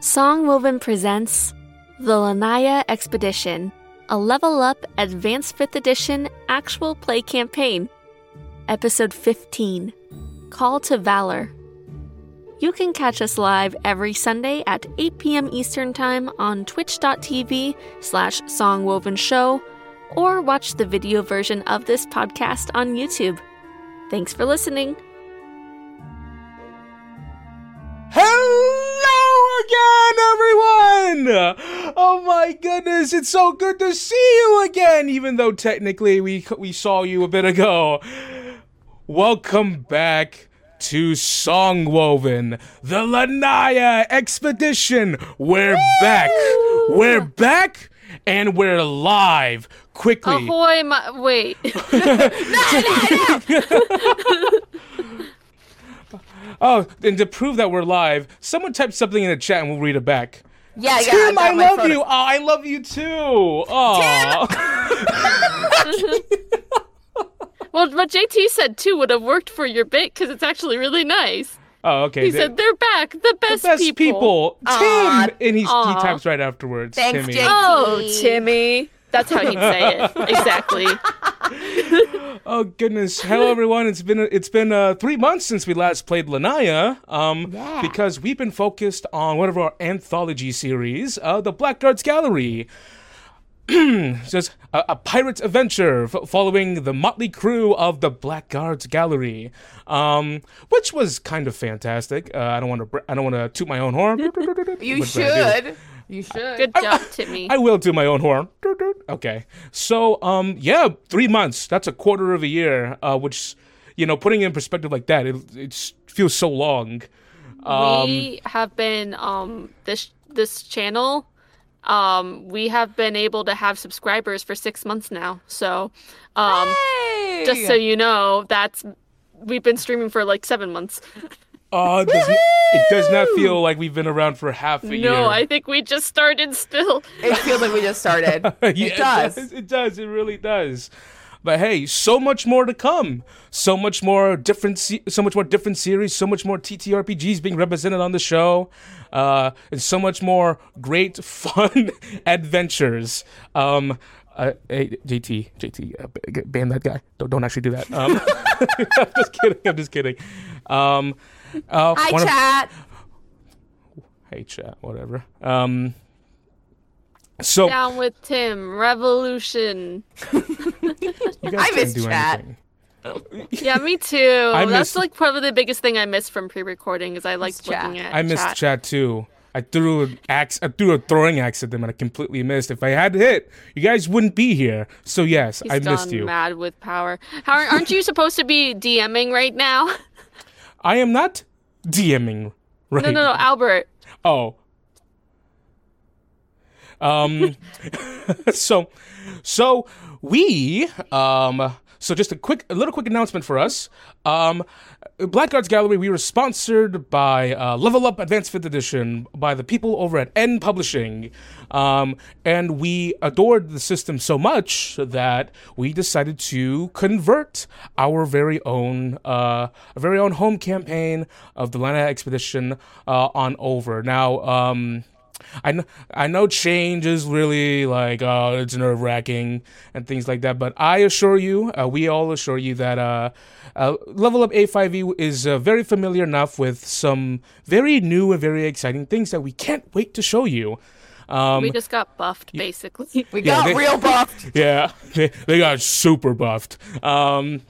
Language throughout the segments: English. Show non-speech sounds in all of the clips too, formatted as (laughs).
Songwoven presents The Lanaya Expedition, a level up Advanced 5th Edition actual play campaign. Episode 15 Call to Valor. You can catch us live every Sunday at 8 p.m. Eastern Time on twitch.tv slash songwoven show or watch the video version of this podcast on YouTube. Thanks for listening. Hello again, everyone! Oh my goodness, it's so good to see you again, even though technically we we saw you a bit ago. Welcome back to Songwoven, the Lanaya expedition. We're back. We're back and we're live. Quickly. Ahoy, my. Wait. (laughs) (laughs) (laughs) Oh, and to prove that we're live, someone type something in the chat and we'll read it back. Yeah, yeah. Tim, I love photo. you. Oh, I love you too. Oh. (laughs) well, what JT said too would have worked for your bit because it's actually really nice. oh, okay. He The- said they're back, the best, best people. Aw. Tim, and he he Aw. types right afterwards. Thanks, Timmy. Jake. Oh, Timmy. That's how he'd say it. (laughs) Exactly. Oh goodness! Hello everyone. It's been it's been uh, three months since we last played Lanaya. Um, Yeah. because we've been focused on one of our anthology series, uh, the Blackguards Gallery. (clears throat) Just a, a pirate's adventure f- following the motley crew of the Blackguards Gallery, um, which was kind of fantastic. Uh, I don't want to br- I don't want to toot my own horn. (laughs) You should. You should. Good job, Timmy. I will do my own horn. Doot, doot. Okay. So, um, yeah, three months. That's a quarter of a year. Uh, which, you know, putting it in perspective like that, it it feels so long. Um, we have been um this this channel um we have been able to have subscribers for six months now so um Hey! just so you know that's we've been streaming for like seven months uh, it, does, it does not feel like we've been around for half a year. no i think we just started still it feels like we just started. (laughs) Yeah, it does. It does. It really does. But hey, so much more to come. So much more different. Se- so much more different series. So much more TTRPGs being represented on the show, uh, and so much more great, (laughs) fun adventures. Um, uh, hey, JT, JT, uh, ban that guy. Don't don't actually do that. Um, (laughs) I'm just kidding. I'm just kidding. Um, uh, Hi, one of- chat. hey, chat. Whatever. Um, so down with tim revolution you guys I can't miss do chat. anything. yeah me too (laughs) I that's miss- like probably the biggest thing i missed from pre-recording is i like chat. looking at I missed chat. chat too. I threw an axe. I threw a throwing axe at them, and I completely missed. If I had hit, you guys wouldn't be here. So yes, He's I gone missed you. mad with power How, aren't you supposed to be dming right now (laughs) I am not DMing. Right? no no no albert Oh. Um. (laughs) so, so we um. So just a quick, a little quick announcement for us. Um, Blackguards Gallery. We were sponsored by uh, Level Up Advanced Fifth Edition by the people over at EN Publishing, um, and we adored the system so much that we decided to convert our very own, uh, our very own home campaign of the Lana Expedition uh, on over. Now, um, I know, I know change is really like uh, it's nerve wracking and things like that, but I assure you, uh, we all assure you that uh, uh, Level Up A5E is uh, very familiar enough with some very new and very exciting things that we can't wait to show you. Um, we just got buffed basically We Yeah, got they- real buffed. (laughs) yeah, they, they got super buffed. Um,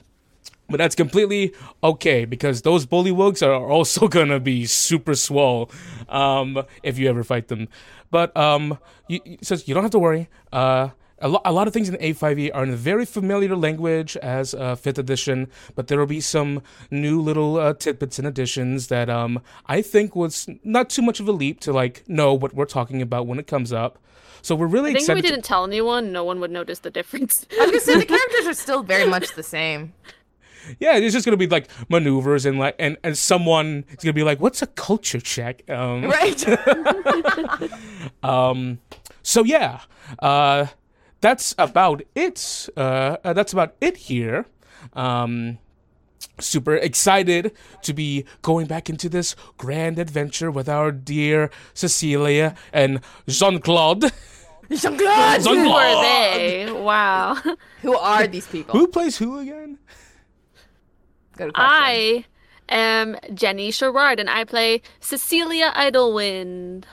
but that's completely okay because those bullywugs are also (laughs) gonna be super swole um, if you ever fight them. But um, you, you- so you don't have to worry. Uh, a, lo- a lot of things in A5e are in a very familiar language as uh, 5th edition, but there will be some new little uh, tidbits and additions that um, I think was not too much of a leap to like know what we're talking about when it comes up. So we're really I think if we didn't tell anyone, no one would notice the difference. I was gonna say the (laughs) characters are still very much the same. Yeah, it's just gonna be like maneuvers and like and and someone is gonna be like, "What's a culture check?" Um, Right? (laughs) um so yeah, uh, that's about it. Uh, uh, that's about it here. Um, super excited to be going back into this grand adventure with our dear Cecilia and Jean Claude. Jean-Claude! Who Oh. are they? Wow. Who are these people? Who plays who again? Good question. I am Jenny Sherrard, and I play Cecilia Idlewind.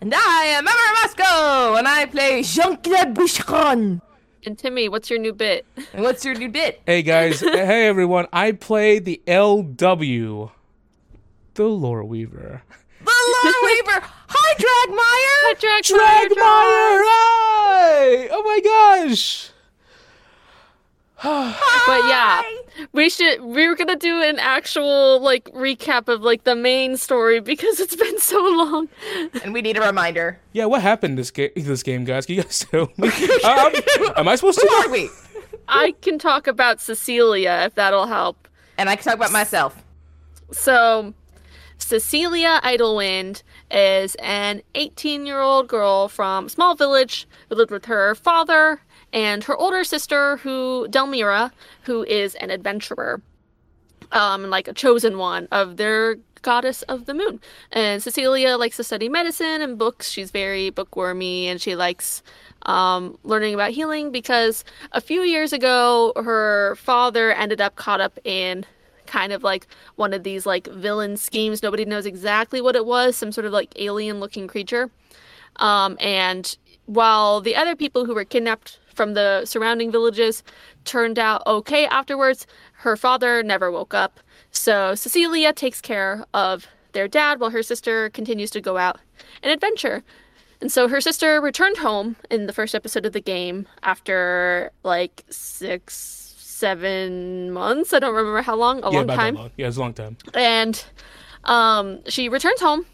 And I am Emma Masco, and I play Jean-Claude Boucheron. And Timmy, what's your new bit? (laughs) And what's your new bit? Hey guys, (laughs) hey everyone. I play the LW, the Lore Weaver. The Lord (laughs) Weaver. Hi, Dragmire. Drag Dragmire! Hi! Oh my gosh! But yeah, we should. We were gonna do an actual like recap of like the main story because it's been so long. (laughs) And we need a reminder. Yeah, what happened this game? This game, guys? Can you guys tell me? (laughs) Um, am I supposed Who to? are we? I can talk about Cecilia if that'll help. And I can talk about myself. So, Cecilia Idlewind is an 18 year old girl from a small village who lived with her father and her older sister, who Delmira, who is an adventurer, um, like a chosen one of their goddess of the moon. And Cecilia likes to study medicine and books. She's very bookwormy and she likes um, learning about healing because a few years ago, her father ended up caught up in kind of like one of these like villain schemes. Nobody knows exactly what it was, some sort of like alien looking creature. Um, and while the other people who were kidnapped from the surrounding villages turned out okay afterwards, her father never woke up. So Cecilia takes care of their dad while her sister continues to go out and adventure. And so her sister returned home in the first episode of the game after like six, seven months. I don't remember how long, a Yeah, long time long. Yeah, it's a long time. and um, she returns home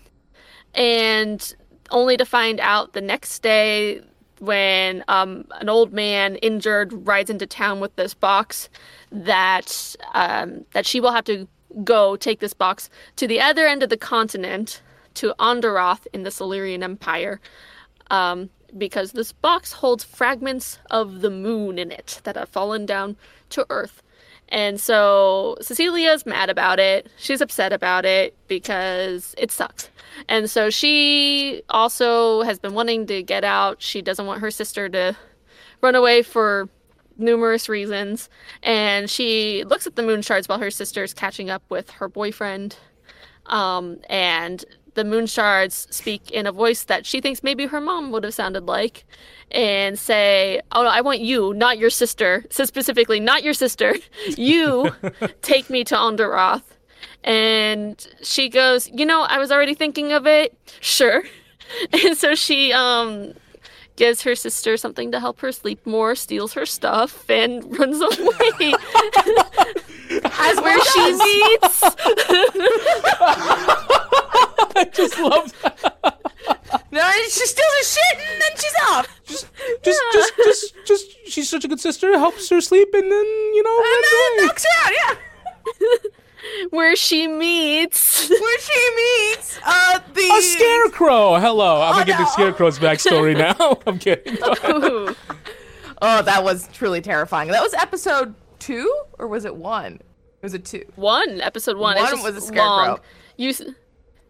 and only to find out the next day when um, an old man injured rides into town with this box that um, that she will have to go take this box to the other end of the continent to Onderoth in the Silurian Empire um, because this box holds fragments of the moon in it that have fallen down to Earth. And so Cecilia's mad about it. She's upset about it because it sucks. And so she also has been wanting to get out. She doesn't want her sister to run away for numerous reasons. And she looks at the moon shards while her sister's catching up with her boyfriend. Um, and the moon shards speak in a voice that she thinks maybe her mom would have sounded like and say, Oh, no, I want you, not your sister. Says specifically, not your sister. (laughs) You take me to Onderoth. And she goes, You know, I was already thinking of it. (laughs) Sure. (laughs) And so she um gives her sister something to help her sleep more, steals her stuff, and runs away. As Where she meets (laughs) I just love that. No, she steals her shit and then she's off. Just, just, just, just, just. She's such a good sister. Helps her sleep, and then you know. And then away. knocks her out, yeah. (laughs) where she meets Where she meets uh the A scarecrow. Hello. I'm gonna give the scarecrow's backstory now. (laughs) I'm kidding. Ooh. Oh, that was truly terrifying. That was episode two, or was it one? Was it two? one episode one. One it's just was a scarecrow. long. You, s-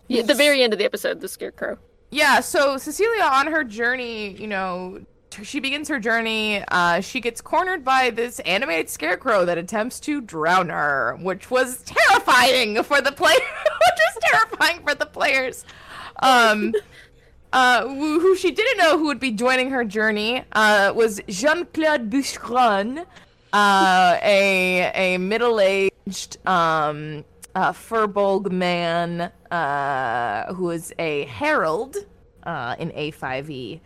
yeah, the very end of the episode, the scarecrow. Yeah, so Cecilia on her journey, you know, she begins her journey. Uh, she gets cornered by this animated scarecrow that attempts to drown her, which was terrifying for the player. (laughs) which was terrifying for the players. Um, (laughs) uh, who, she didn't know who would be joining her journey uh, was Jean-Claude Boucheron, uh, a a middle-aged um, uh, furbolg man uh, who is a herald uh, in A5e,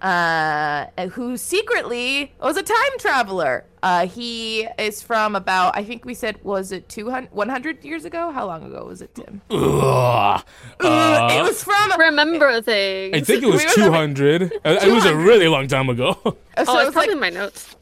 uh, who secretly was a time traveler. Uh, he is from about, I think we said, was it 200, 100 years ago? How long ago was it, Tim? Ugh. Uh, it was from. Remember things. I think it was (laughs) We were- 200. Uh, It was a really long time ago. (laughs) So oh, it it's was like probably in my notes.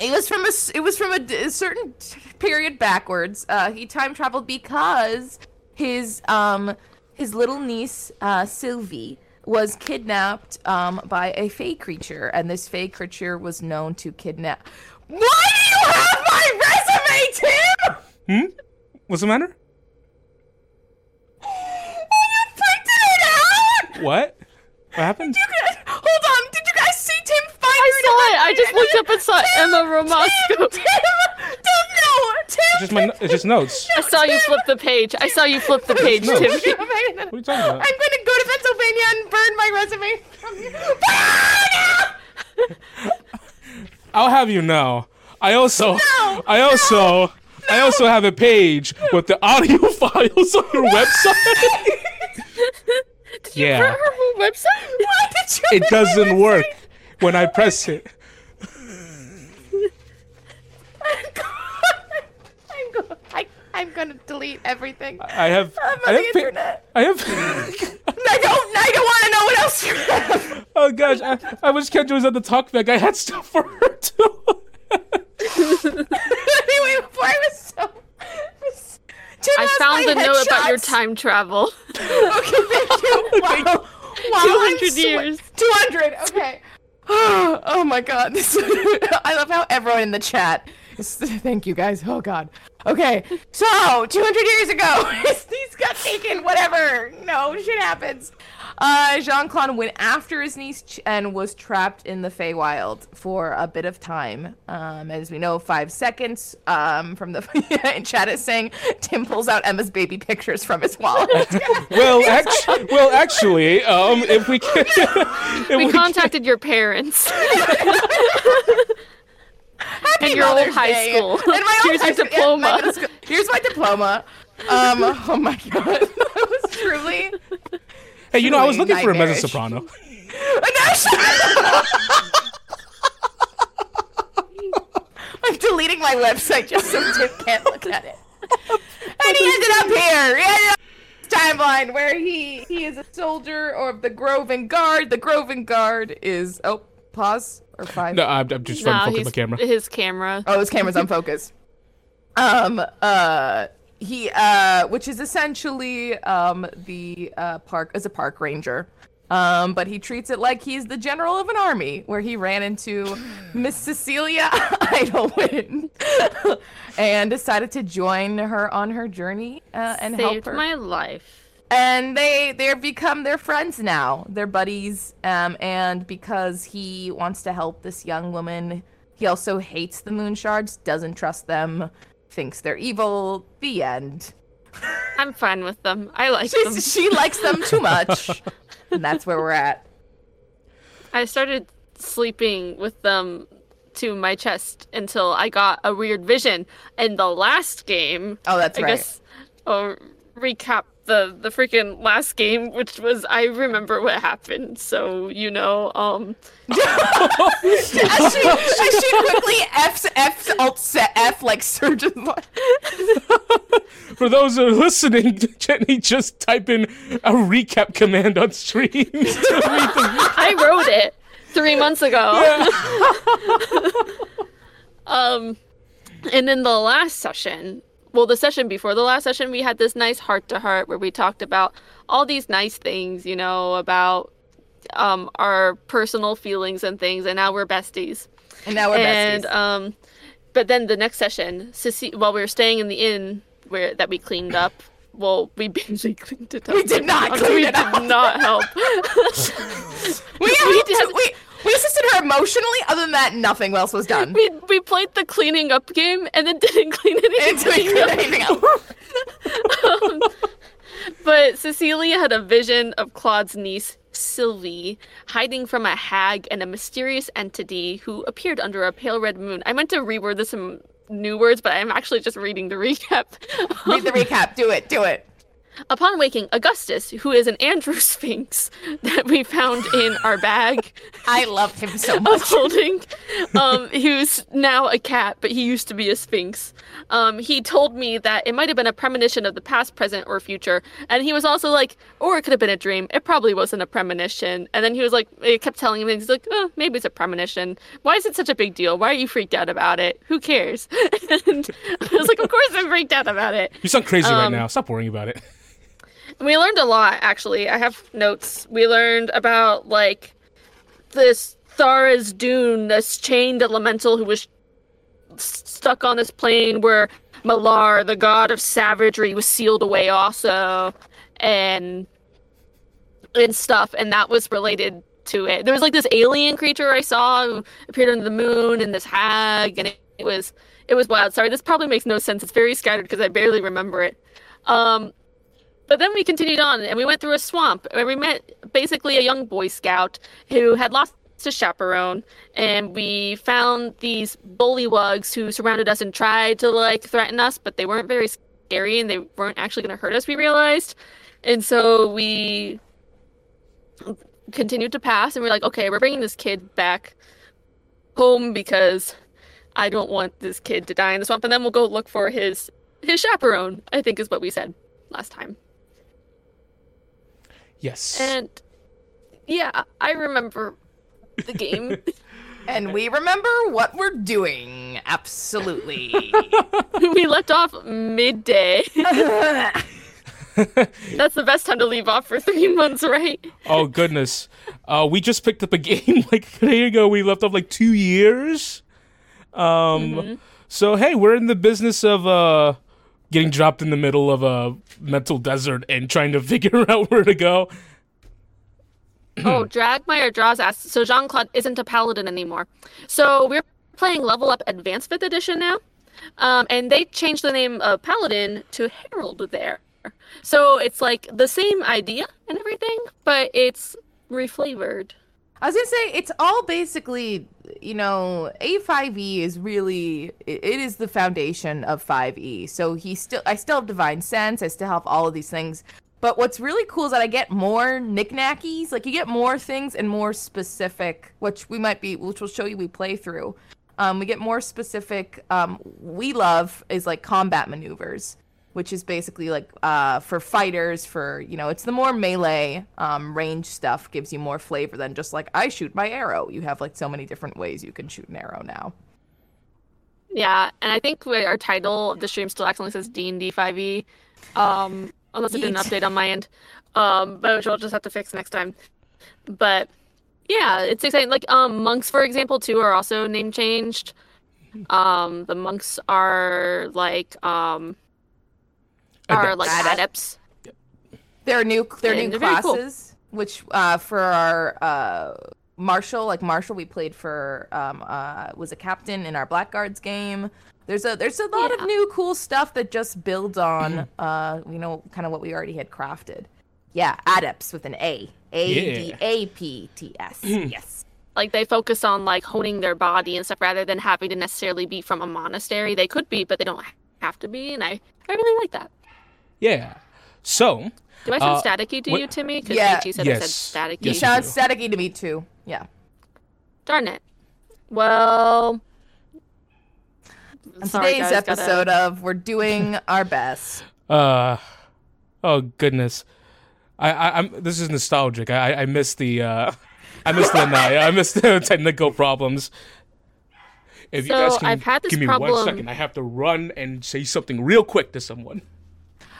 It was from a it was from a, a certain period backwards. Uh, he time traveled because his um his little niece uh, Sylvie was kidnapped um by a fey creature, and this fey creature was known to kidnap. Why do you have my resume, Tim? Hmm. What's the matter? Printed it out. What? What happened? Hold on. I saw it. I just looked up and saw Emma Romasco. Tim, Tim, no, Tim. It's just my. It's just notes. I saw you flip the page. I saw you flip the page, Tim. (laughs) What are you talking about? I'm going to go to Pennsylvania and burn my resume. from you. I'll have you know. I also. no, I also. no, I also have a page with the audio (laughs) files on your website. (laughs) Did you Yeah. burn her whole website? Why did you? It doesn't work when I press it. I'm go- I, I'm gonna delete everything. I have. I'm I on the have. pi- internet. I have. I don't. I don't want to know what else you have. oh gosh! I, I wish Kendra was at the talkback. I had stuff for her too. (laughs) anyway, before I was so. Tim I found my a note about your time travel. (laughs) Okay, thank you. (laughs) Wow. Wow, 200 I'm swe- years. 200, okay. (gasps) oh my god. (laughs) I love how everyone in the chat (laughs) thank you guys. Oh god. Okay, so 200 years ago, (laughs) he's got taken, whatever. No, shit happens. Uh, Jean Claude went after his niece and was trapped in the Feywild for a bit of time. Um, as we know, five seconds um, from the (laughs) in chat is saying Tim pulls out Emma's baby pictures from his wallet. well, actually, well, actually, um, if we can, if We can- contacted your parents. And your old high Day. school. And my Here's high your school- yeah, diploma. my Here's my diploma. Um, (laughs) oh my god, (laughs) that was truly. hey, you know, I was looking for a mezzo nightmarish. soprano. No, (laughs) shut. I'm deleting my website just so Tim can't look at it. And he ended up here. He ended up this timeline where he he is a soldier of the Groven Guard. The Groven Guard is oh pause or five. No, I'm, I'm just trying No, to focus my camera. his camera. Oh, his camera's unfocused. (laughs) Um, uh, he, uh, which is essentially, um, the, uh, park, as a park ranger. Um, but he treats it like he's the general of an army, where he ran into Miss Cecilia (laughs) Idlewind (laughs) and decided to join her on her journey, uh, and help Saved her my life. And they they're become their friends now they're buddies um and because he wants to help this young woman he also hates the moon shards doesn't trust them thinks they're evil the end I'm fine with them. I like them. She likes them too much (laughs) and that's where we're at I started sleeping with them to my chest until I got a weird vision. In the last game, oh that's I right guess I'll recap the the freaking last game, which was I remember what happened. So you know, um, as she, as she quickly f's f's alt set f like surgeons (laughs) For those who are listening, Jenny just type in a recap command on stream. (laughs) to read the- I wrote it three months ago. (laughs) um, and in the last session, well, the session before the last session, we had this nice heart to heart where we talked about all these nice things, you know, about um our personal feelings and things, and now we're besties. and now we're and besties um, but then the next session, while we were staying in the inn where that we cleaned up. Well, we (laughs) basically cleaned it up. We did not (laughs) clean we it did not help. (laughs) we, we helped- did- we we assisted her emotionally other than that nothing else was done we we played the cleaning up game and then (laughs) didn't clean anything up. anything else. (laughs) Um, but Cecilia had a vision of Claude's niece Sylvie hiding from a hag and a mysterious entity who appeared under a pale red moon. I meant to reword this in new words, but I'm actually just reading the recap. read the (laughs) recap do it do it Upon waking, Augustus, who is an Andrew (laughs) Sphinx that we found in our bag I love him so of much. holding, (laughs) um, who's now a cat, but he used to be a Sphinx, um, he told me that it might have been a premonition of the past, present, or future. And he was also like, or it could have been a dream. It probably wasn't a premonition. And then he was like, it kept telling him, he's like, oh, maybe it's a premonition. Why is it such a big deal? Why are you freaked out about it? Who cares? (laughs) and I was like, of course I'm freaked out about it. you sound crazy right Um, now. Stop worrying about it. We learned a lot, actually. I have notes. We learned about, like, this Thara's Dune, this chained elemental who was s- stuck on this plane where Malar, the god of savagery, was sealed away also, and and stuff, and that was related to it. There was like this alien creature I saw who appeared on the moon, and this hag, and it, it was it was wild. Sorry, this probably makes no sense. It's very scattered because I barely remember it. Um, but then we continued on, and we went through a swamp, and we met basically a young Boy Scout who had lost his chaperone, and we found these bullywugs who surrounded us and tried to like threaten us, but they weren't very scary, and they weren't actually going to hurt us. We realized, and so we continued to pass, and we're like, okay, we're bringing this kid back home because I don't want this kid to die in the swamp, and then we'll go look for his his chaperone. I think is what we said last time. Yes. And yeah, I remember the game. (laughs) And we remember what we're doing. Absolutely. (laughs) we left off midday. (laughs) That's the best time to leave off for three months, right? oh goodness. Uh, we just picked up a game like a day ago. We left off like two years. Um. So hey, we're in the business of uh getting dropped in the middle of a mental desert and trying to (laughs) figure out where to go. oh, Dragmire draws asked, so Jean Claude isn't a paladin anymore. So we're playing Level Up Advanced 5th Edition now. Um, and they changed the name of Paladin to Herald there. So it's like the same idea and everything, but it's reflavored. I was gonna say it's all basically, you know, A5E is really it is the foundation of 5E. So he still I still have divine sense, I still have all of these things. But what's really cool is that I get more knickknackies. Like you get more things and more specific, which we might be which we'll show you we play through. Um, we get more specific um, we love is like combat maneuvers which is basically like uh, for fighters for you know it's the more melee um, range stuff gives you more flavor than just like i shoot my arrow you have like so many different ways you can shoot an arrow now Yeah, and I think our title of the stream still accidentally says D and D five E, um, unless I did an update on my end, um, but which I'll just have to fix next time. But yeah, it's exciting. Like um, monks, for example, too, are also name changed. Um, the monks are like um, are like Adept. adepts. They're new. They're And new they're very cool. classes, which uh, for our uh, marshal, like marshal, we played for um, uh, was a captain in our blackguards game. There's a there's a lot Yeah. of new cool stuff that just builds on uh, you know kind of what we already had crafted. Yeah, adepts with an A. A D A P T S. (clears throat) Yes. Like they focus on like honing their body and stuff rather than having to necessarily be from a monastery. They could be, but they don't have to be, and I I really like that. Yeah. So Do I sound Uh, staticky to what- you, Timmy? Because Yeah. AG said I said staticky. You Yes, you sound staticky to me too. Yeah. Darn it. Well, On sorry, today's guys, gotta- episode of we're doing (laughs) our best. Uh, oh goodness, I, I I'm this is nostalgic. I I- I miss the uh, I miss the Naya. I miss the (laughs) technical problems. If you So, guys can I've had this give me one problem- second, I have to run and say something real quick to someone.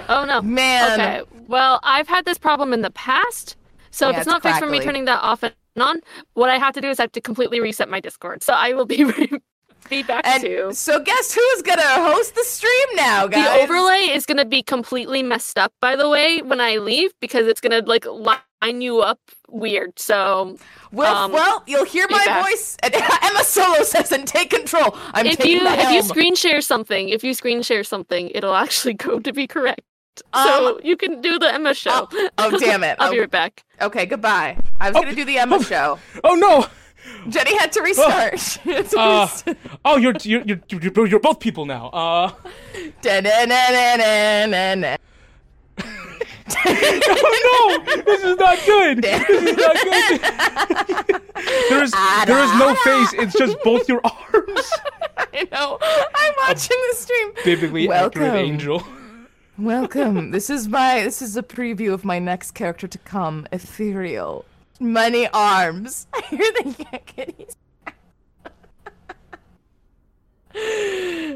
Oh no. Man. Okay. Well, I've had this problem in the past. So if it's it's not fixed for me turning that off and on, what I have to do is I have to completely reset my Discord. So I will be (laughs) be back And to so guess who's gonna host the stream now, guys? the overlay is going to be completely messed up by the way when I leave because it's going to like line you up weird. So Well, um, well, you'll hear my back. voice. And (laughs) Emma Solo says, "And take control." I'm if taking you if you screen share something, if you screen share something, it'll actually (laughs) go to be correct. Um, so you can do the Emma show. oh, damn it. (laughs) I'll be Oh, right back. okay, goodbye. I was gonna do the Emma show. Oh no! Jenny had to restart. She had to Uh, restart. oh, you're you're you're you're, you're both people now. Uh, (laughs) oh no! This is not good. This is not good. (laughs) there is there is no face. It's just both your arms. I know. I'm watching the stream. Biblically accurate Welcome. angel. Welcome. This is my this is a preview of my next character to come, Ethereal. Many arms. (laughs) I hear the yakkities.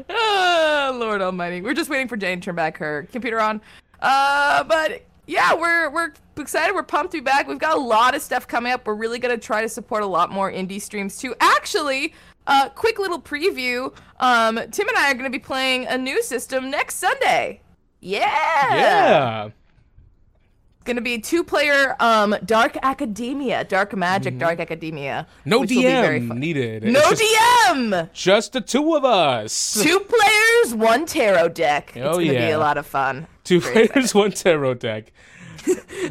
oh, Lord Almighty. We're just waiting for Jane to turn back her computer on. Uh but yeah, we're we're excited. We're pumped to be back. We've got a lot of stuff coming up. We're really gonna try to support a lot more indie streams too. Actually, uh, quick little preview. Um, Tim and I are to be playing a new system next Sunday. Yeah. Yeah. It's gonna be two player um Dark Academia, Dark Magic, Dark Academia. No DM needed. No just, DM. just the two of us. Two players, one tarot deck. It's Oh, gonna be a lot of fun. Two Very players, one tarot deck. (laughs)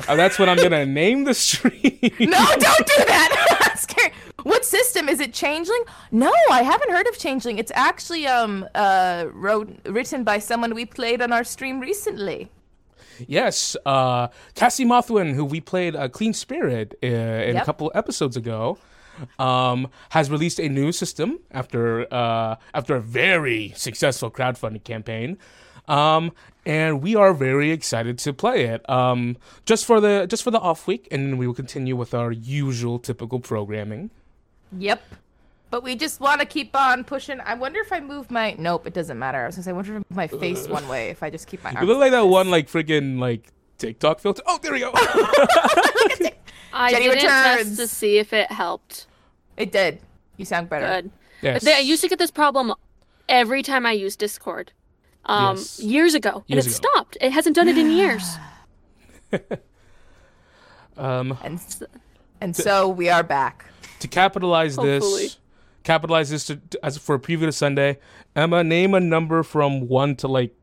Uh, that's what I'm gonna name the (laughs) stream. No, don't do that. (laughs) What system is it? Changeling? No, I haven't heard of Changeling. It's actually um uh wrote, written by someone we played on our stream recently. Yes, uh, Cassie Mothwin, who we played a Clean Spirit uh, in a couple episodes ago, um, has released a new system after uh, after a very successful crowdfunding campaign. Um, and we are very excited to play it. Um, just for the just for the off week, and then we will continue with our usual typical programming. Yep. But we just want to keep on pushing. I wonder if I move my. Nope, it doesn't matter. I was gonna say, I wonder if I move my face one way if I just keep my You look like that one like freaking like TikTok filter. Oh, there we go. (laughs) I Jenny didn't test returns. to see if it helped. It did. You sound better. Good. yes. I used to get this problem every time I used Discord. Um, Yes. years ago, Years and it ago. stopped. It hasn't done it in years. (sighs) (laughs) um, And s- and so we are back. To capitalize Hopefully. this, capitalize this to, to- as for a preview to Sunday. Emma, name a number from one to like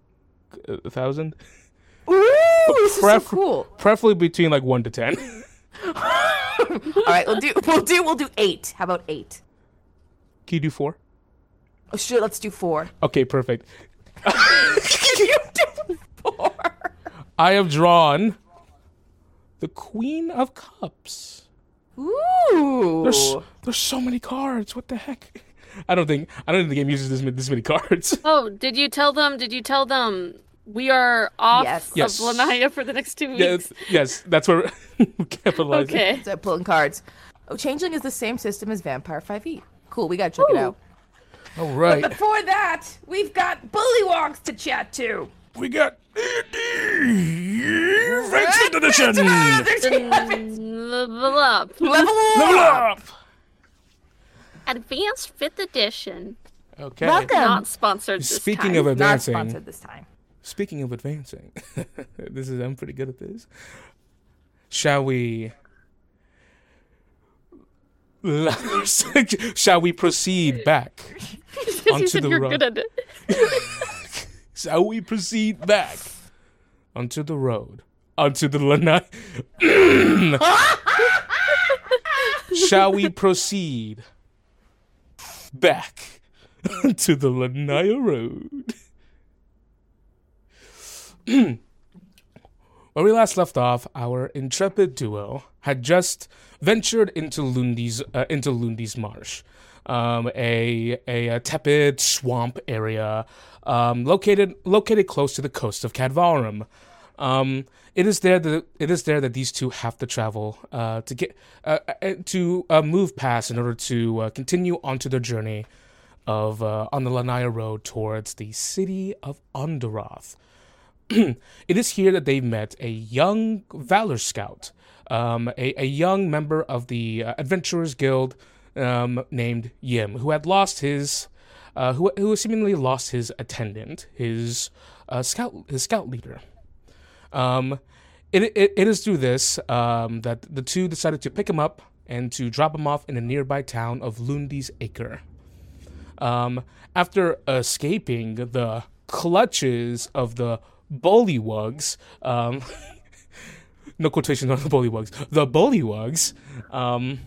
a thousand, Ooh, this is so cool. preferably between like one to ten. (laughs) All right, we'll do we'll do we'll do eight. How about eight? Can you do four? Oh sure, let's do four. Okay, perfect. (laughs) you do four. I have drawn the Queen of Cups. Ooh. There's there's so many cards. What the heck? (laughs) I don't think I don't think the game uses this many, this many cards. (laughs) Oh, did you tell them? Did you tell them we are off Yes. of Yes. Lanaya for the next two weeks? yes, yes, that's where (laughs) we're capitalizing. Okay. So pulling cards. Oh, Changeling is the same system as Vampire 5e. Cool, we gotta check it Ooh. out. All right, But Before that, we've got Bullywonks to chat to. we got Vincent Edition. Level up. Level Level up. up. Advanced Fifth Edition. Okay. Welcome. Not sponsored this Speaking time. of Not advancing, sponsored this time. speaking of advancing, (laughs) this is I'm pretty good at this. Shall we? (laughs) Shall we proceed back? Because (laughs) you onto said the you're road. good at it. Shall we proceed back onto the road, onto the lanai? (laughs) Shall we proceed back onto the Lanaya Road? (clears throat) Where we last left off, our intrepid duo had just ventured into Lundy's uh, into Lundy's Marsh, um, a, a a tepid swamp area um, located located close to the coast of Cadvarum. Um, it is there that it is there that these two have to travel uh, to get uh, uh, to uh, move past in order to uh, continue onto their journey of uh, on the Lanaya Road towards the city of Onderoth. (clears throat) it is here that they met a young Valor Scout, um, a, a young member of the Adventurers Guild um, named Yim, who had lost his, uh, who who seemingly lost his attendant, his uh, scout, his scout leader. Um, it, it, it is through this um, that the two decided to pick him up and to drop him off in a nearby town of Lundy's Acre. Um, after escaping the clutches of the bullywugs, um, (laughs) no quotations on the bullywugs, the bullywugs, um,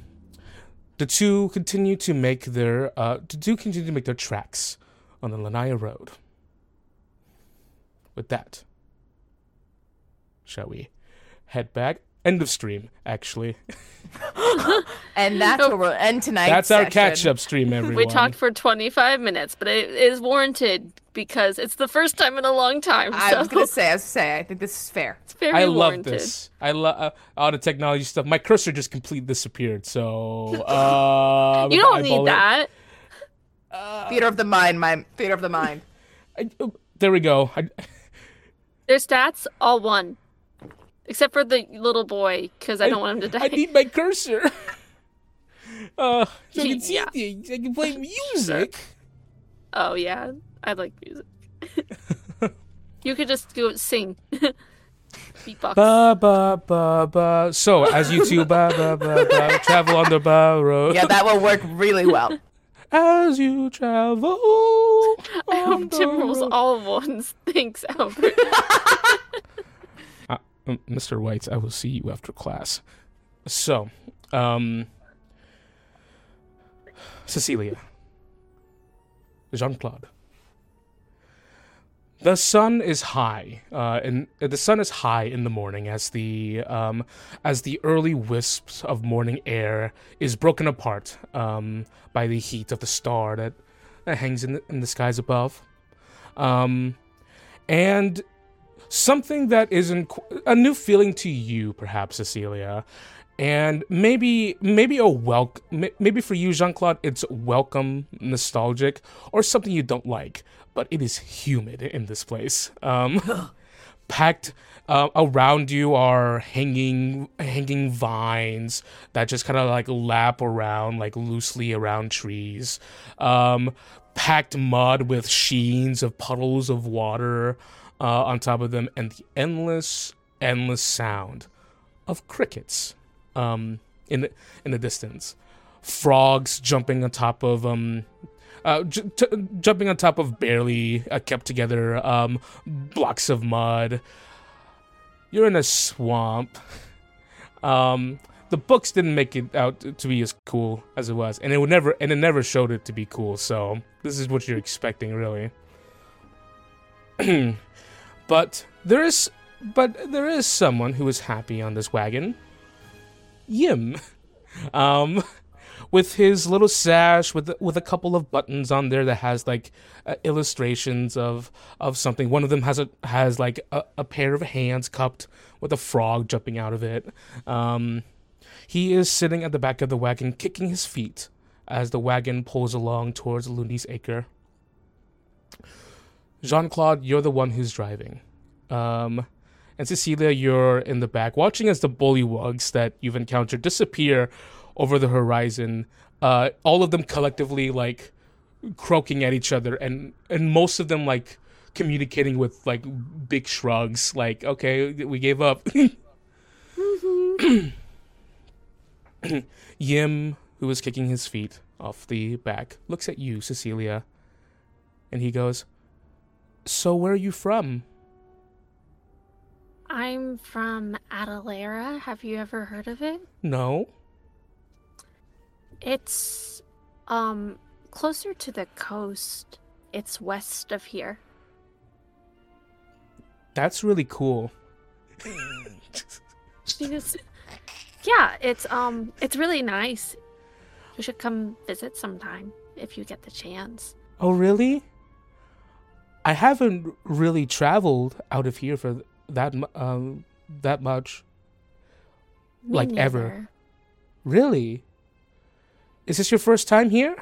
the two continue to make their uh, the two continue to make their tracks on the Lanaya Road. With that, shall we head back? End of stream, actually. (laughs) And that's where we'll end tonight. That's our catch up stream, everyone. We talked for 25 minutes, but it is warranted because it's the first time in a long time. I was gonna say, I was gonna say, I think this is fair. it's very I love this. I love uh, all the technology stuff. My cursor just completely disappeared, so (laughs) uh, You don't need that. Theater of the mind, my theater of the mind. (laughs) I, oh, there we go. I, (laughs) Their stats all one, except for the little boy because I don't want him to die. I need my cursor. Uh, so I can see Yeah. things. I can play music. Oh yeah, I like music. you could just go sing. (laughs) Beatbox. Ba ba ba ba. So as you two ba ba ba ba travel on the ba road. Yeah, that will work really well. As you travel. (laughs) I on hope the Tim rules all ones. (laughs) Thanks, Albert. Uh, um, Mr. White, I will see you after class. So, um, Cecilia, Jean Claude. The sun is high, uh, and uh, the sun is high in the morning as the um, as the early wisps of morning air is broken apart um, by the heat of the star that, that hangs in the, in the skies above, um, and something that isn't qu- a new feeling to you, perhaps, Cecilia, and maybe maybe a welcome. Maybe for you, Jean Claude, it's welcome, nostalgic, or something you don't like. But it is humid in this place. Um, (laughs) packed uh, around you are hanging hanging vines that just kind of like lap around like loosely around trees um, packed mud with sheens of puddles of water uh, on top of them and the endless endless sound of crickets um, in the in the distance frogs jumping on top of um uh, j- t- jumping on top of barely uh, kept together um, blocks of mud. You're in a swamp. Um, the books didn't make it out to be as cool as it was, and it would never, and it never showed it to be cool. So this is what you're expecting, really. (clears throat) but there is, but there is someone who is happy on this wagon. Yim. (laughs) Um, with his little sash with with a couple of buttons on there that has like uh, illustrations of of something. One of them has a has like a, a pair of hands cupped with a frog jumping out of it. Um, he is sitting at the back of the wagon, kicking his feet as the wagon pulls along towards Lundy's Acre. Jean Claude, you're the one who's driving. Um, and Cecilia, you're in the back, watching as the bullywugs that you've encountered disappear over the horizon. Uh, all of them collectively like croaking at each other, and and most of them like communicating with like big shrugs, like okay, we gave up. (laughs) (clears throat) Yim, who is kicking his feet off the back, looks at you, Cecilia, and he goes, "So where are you from?" I'm from Adalera. Have you ever heard of it? No. It's um closer to the coast. It's west of here. That's really cool. (laughs) Yeah, it's um it's really nice. You should come visit sometime if you get the chance. Oh, really? I haven't really traveled out of here for that um that much. Me Like ever. Really? Is this your first time here?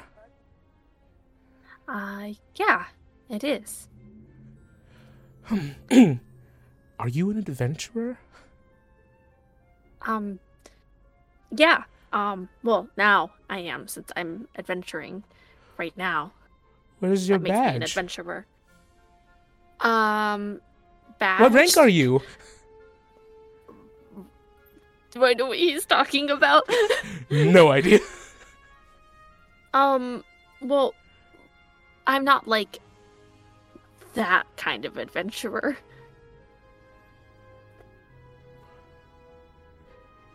Uh yeah, it is. (clears throat) Are you an adventurer? Um yeah. Um well now I am since I'm adventuring right now. Where's your that makes me an adventurer. Um badge. What rank are you? Do I know what he's talking about? (laughs) no idea. (laughs) um well I'm not like that kind of adventurer.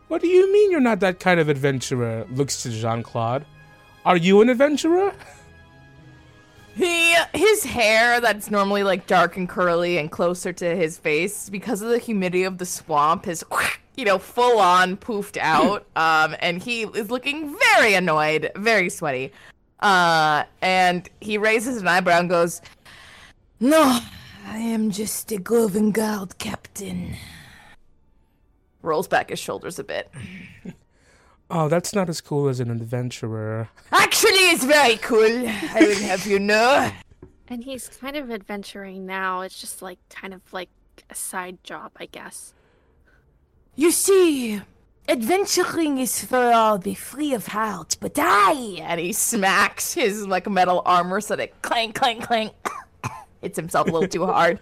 What do you mean you're not that kind of adventurer? Looks to Jean Claude. Are you an adventurer? He his hair that's normally like dark and curly and closer to his face because of the humidity of the swamp is you know full on poofed out (laughs) um and he is looking very annoyed very sweaty uh and he raises an eyebrow and goes no i am just a Guard captain rolls back his shoulders a bit (laughs) Oh, that's not as cool as an adventurer. actually it's very cool i will have you know And he's kind of adventuring now. It's just like kind of like a side job, I guess. You see, adventuring is for all the free of heart, but I and he smacks his like metal armor so that it clang clang clang (coughs) hits himself a little too hard.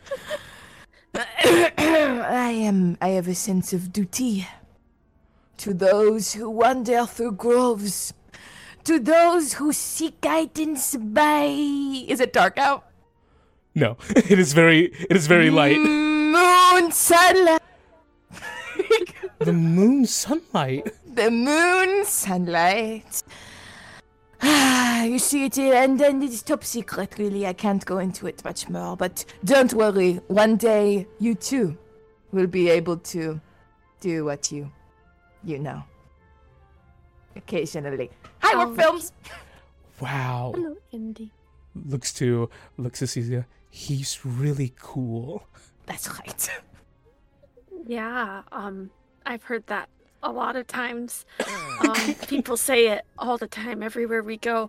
(coughs) I am I have a sense of duty to those who wander through groves, to those who seek guidance by Is it dark out? No, (laughs) it is very it is very light. Moon sunlight. (laughs) the moon sunlight. the moon sunlight. Ah, you see it here, and then it's top secret, really. I can't go into it much more, but don't worry. One day, you too will be able to do what you, you know. Occasionally. Hi, Oh. we're films. Wow. Hello, Indy. Looks to looks to Cecilia. He's really cool. That's right. Yeah, um, I've heard that a lot of times. (coughs) Um, people say it all the time, everywhere we go.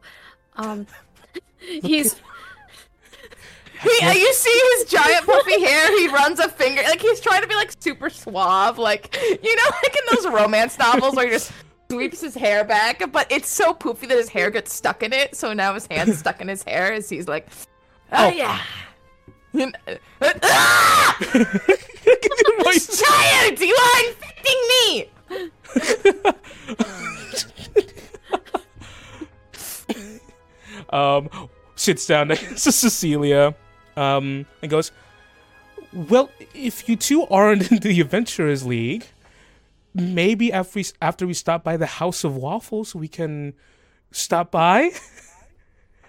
Um, (laughs) he's (laughs) He, you see his giant puffy (laughs) hair. He runs a finger like he's trying to be like super suave, like you know, like in those romance novels where he just sweeps his hair back. But it's so poofy that his hair gets stuck in it. So now his hand's stuck in his hair as he's like, oh, Oh. yeah. You know- ah! Voice- Child, you are infecting me. (laughs) um, sits down next (laughs) to Cecilia, um, and goes, "Well, if you two aren't (laughs) in the Adventurers League, maybe after we after we stop by the House of Waffles, we can stop by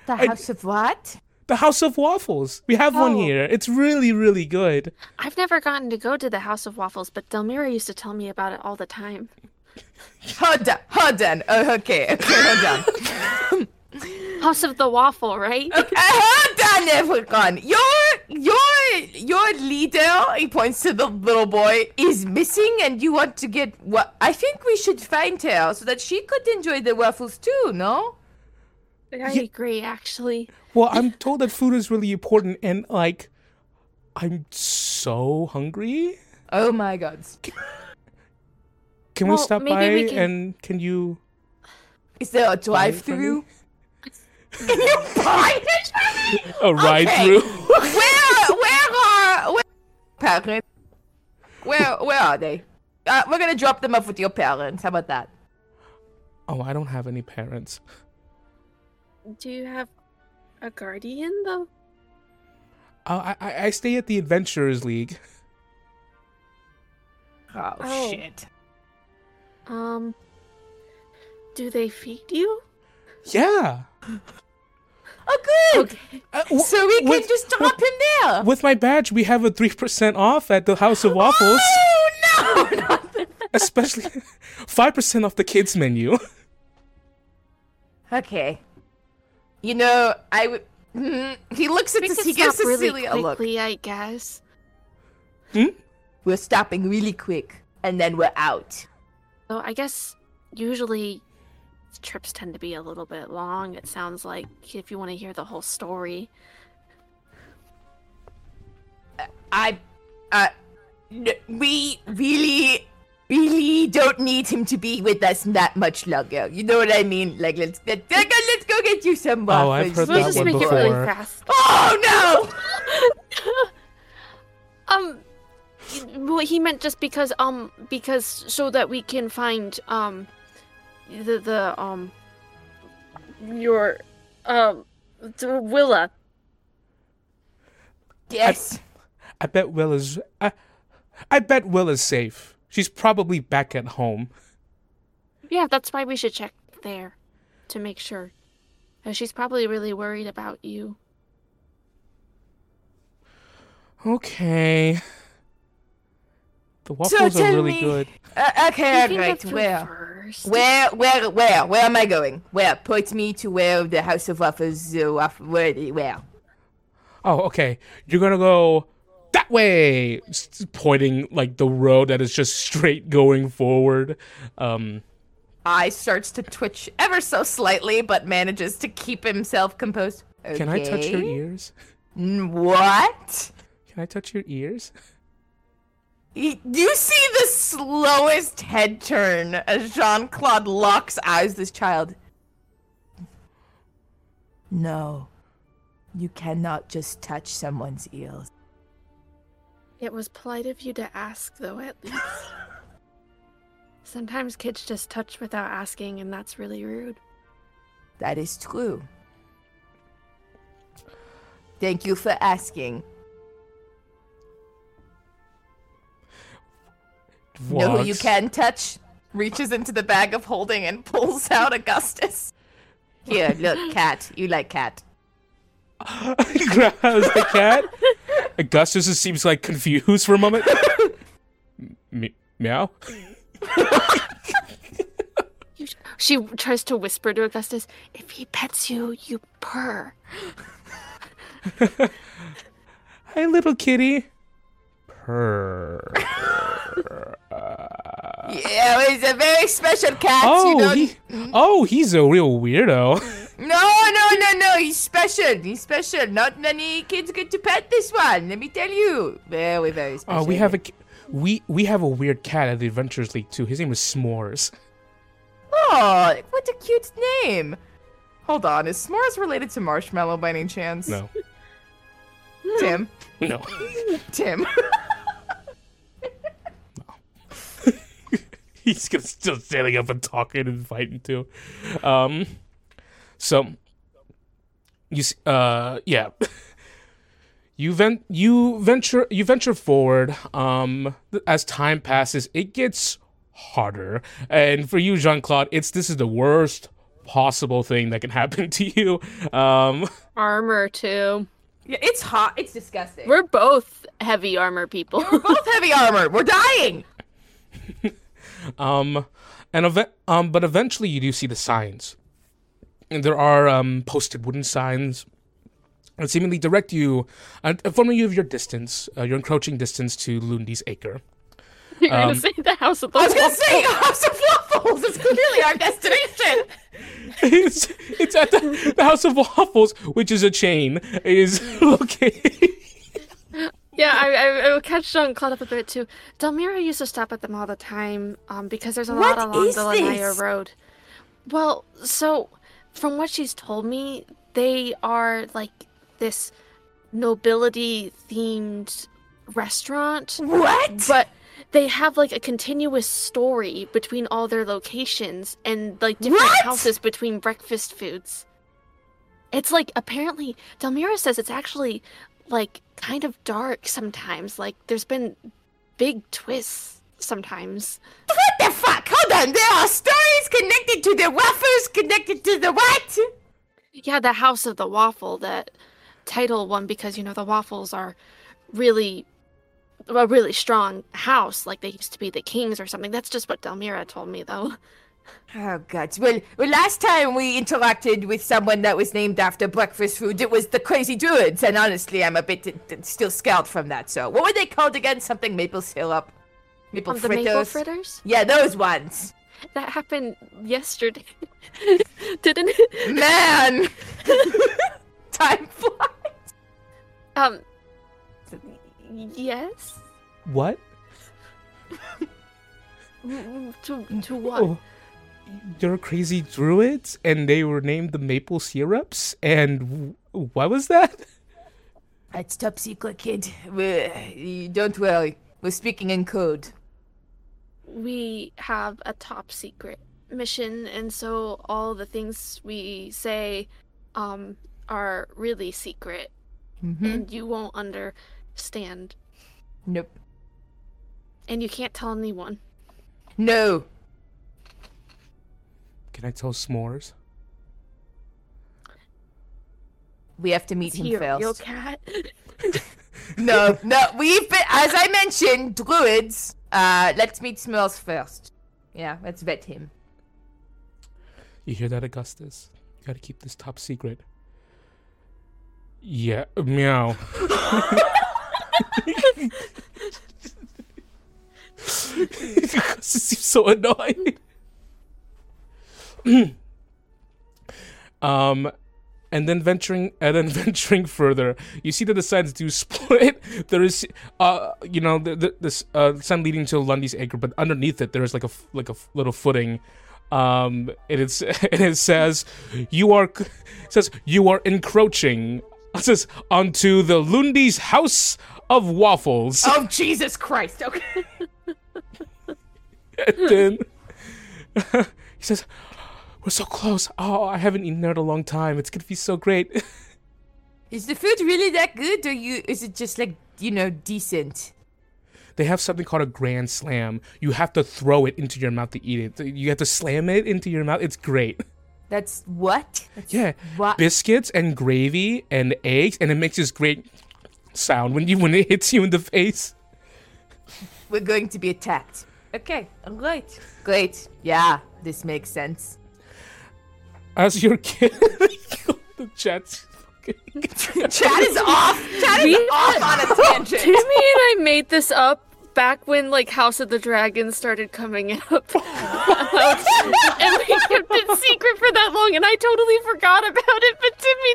The house of what? The House of Waffles. We have one Oh. here. It's really, really good. I've never gotten to go to the House of Waffles, but Delmira used to tell me about it all the time. Hold on, hold on. Oh, okay, okay, hold on. (laughs) House of the Waffle, right? Uh, hold on, everyone. Your your your leader, he points to the little boy, is missing, and you want to get what? I think we should find her so that she could enjoy the waffles too. No? I agree, actually. Well, I'm told that food is really important, and like, I'm so hungry. Oh my God! Can we stop maybe by we can- and can you? Is there a drive-through? Can you buy it for me? A ride Okay. through? Where where are where parents? Where where are they? Uh, we're gonna drop them off with your parents. How about that? oh, I don't have any parents. Do you have a guardian, though? Uh, I, I I stay at the Adventurers League. Oh, Oh. shit! Um, do they feed you? Yeah. Oh, good. Okay. Uh, w- So we can with, just drop him there. with my badge, we have a three percent off at the House of Waffles, Oh no! (laughs) not the- especially (laughs) five percent off the kids menu. okay. You know, I would. Mm, (laughs) he looks at We this. could He gives stop really Cecilia a look. quickly, I guess. Hmm? We're stopping really quick, and then we're out. So I guess usually trips tend to be a little bit long. It sounds like if you want to hear the whole story. I, uh, n- we really, really don't need him to be with us that much longer. You know what I mean? Like, let's let's, let's go get you some waffles. Oh, I've heard We'll that just one make it really fast. Oh no! (laughs) Um, well, he meant just because um because so that we can find um the the um your um the Willa. Yes. I bet Will is. I, I bet Will is safe. She's probably back at home. Yeah, that's why we should check there to make sure. She's probably really worried about you. Okay. The waffles are really me- good. Uh, okay, You alright. Where? first. Where, where, where, where am I going? Where? Point me to where the House of Waffles, uh, waff- where, where? Oh, okay. You're gonna go that way, pointing like the road that is just straight going forward. Um, Eye starts to twitch ever so slightly, but manages to keep himself composed. can I touch your ears? What? Can I touch your ears? You see the slowest head turn as Jean Claude locks eyes this child. No, you cannot just touch someone's ears. It was polite of you to ask, though, at least. (laughs) Sometimes kids just touch without asking, and that's really rude. That is true. Thank you for asking. Know who you can touch? Reaches into the bag of holding and pulls out Augustus. Here, look, cat. You like cat. He (laughs) grabs the cat. (laughs) Augustus just seems like confused for a moment. (laughs) Me- meow. (laughs) She tries to whisper to Augustus, if he pets you, you purr. (laughs) Hi, little kitty. Purr. Yeah, he's a very special cat. Oh, you know. he, oh, he's a real weirdo. No, no, no, no. He's special. He's special. Not many kids get to pet this one. Let me tell you. Very, very special. Oh, we have a we we have a weird cat at the Adventures League too. His name is S'mores. Oh, what a cute name. Hold on. Is s'mores related to marshmallow by any chance? No, (laughs) Tim. no. (laughs) Tim. (laughs) he's still standing up and talking and fighting too. Um, so you s- uh yeah, (laughs) you vent you venture you venture forward. Um, as time passes, it gets harder, and for you, Jean Claude, it's this is the worst possible thing that can (laughs) happen to you. Um, Armor, too. yeah, it's hot. It's disgusting. We're both heavy armor people. We're both (laughs) heavy armor. We're dying. Um, and ev- um, but eventually you do see the signs. And there are um, posted wooden signs that seemingly direct you, uh, informing you of your distance, uh, your encroaching distance to Lundy's Acre. (laughs) You're Um, gonna say the house of the I was gonna Wolf. say House of Waffles is clearly our destination. (laughs) it's, it's at the, the House of Waffles, which is a chain, is (laughs) located. Yeah, I, I, I will catch Jean caught up a bit too. Delmira used to stop at them all the time um, because there's a What lot along is the Lanya this? Road. Well, so from what she's told me, they are like this nobility themed restaurant, What? but they have like a continuous story between all their locations and like different What? houses between breakfast foods. It's like apparently Delmira says it's actually like kind of dark sometimes. Like there's been big twists sometimes. What the fuck? Hold on. There are stories connected to the waffles, connected to the what? Yeah, the House of the Waffle, that title one because you know the waffles are really a really strong house, like they used to be the kings or something. That's just what Delmira told me though. Oh god. Well, well, last time we interacted with someone that was named after breakfast food, it was the Crazy Druids, and honestly, I'm a bit uh, still scared from that. So, what were they called again? Something maple syrup, maple Um, the fritters. maple fritters? Yeah, those ones. That happened yesterday. (laughs) Didn't it? Man, (laughs) time flies. Um yes. What? To to what? Oh, you're crazy druids, and they were named the Maple Syrups, and w- what was that? It's top secret, kid. We- Don't worry. We're speaking in code. We have a top secret mission and so all the things we say um are really secret Mm-hmm. and you won't understand Nope. and you can't tell anyone No. Can I tell S'mores? We have to meet him Here, your first. cat (laughs) No, no. We've been, as I mentioned, druids. Uh, let's meet S'mores first. Yeah, let's vet him. You hear that, Augustus? You gotta keep this top secret. Yeah, meow. Augustus seems so annoyed. (clears throat) um, and then venturing and then (laughs) venturing further, you see that the signs do split. There is, uh, you know, the, the, this uh, sign leading to Lundy's acre, but underneath it there is like a like a little footing. Um, and it's (laughs) and it says you are says you are encroaching. (laughs) It says onto the Lundy's house of waffles. Oh Jesus Christ! Okay. and then he says, "We're so close. Oh, I haven't eaten there in a long time. It's gonna be so great." (laughs) Is the food really that good, or you? Is it just like you know decent? they have something called a grand slam. You have to throw it into your mouth to eat it. You have to slam it into your mouth. It's great. That's what? That's Yeah, What? biscuits and gravy and eggs, and it makes this great sound when you when it hits you in the face. We're going to be attacked. Okay, all right. Great. Yeah, this makes sense. As your kid, (laughs) the chat's. (laughs) (laughs) Chad is off. Chad is We- off on a tangent. Timmy and I made this up back when like House of the Dragon started coming up. and we kept it secret for that long and I totally forgot about it, but Timmy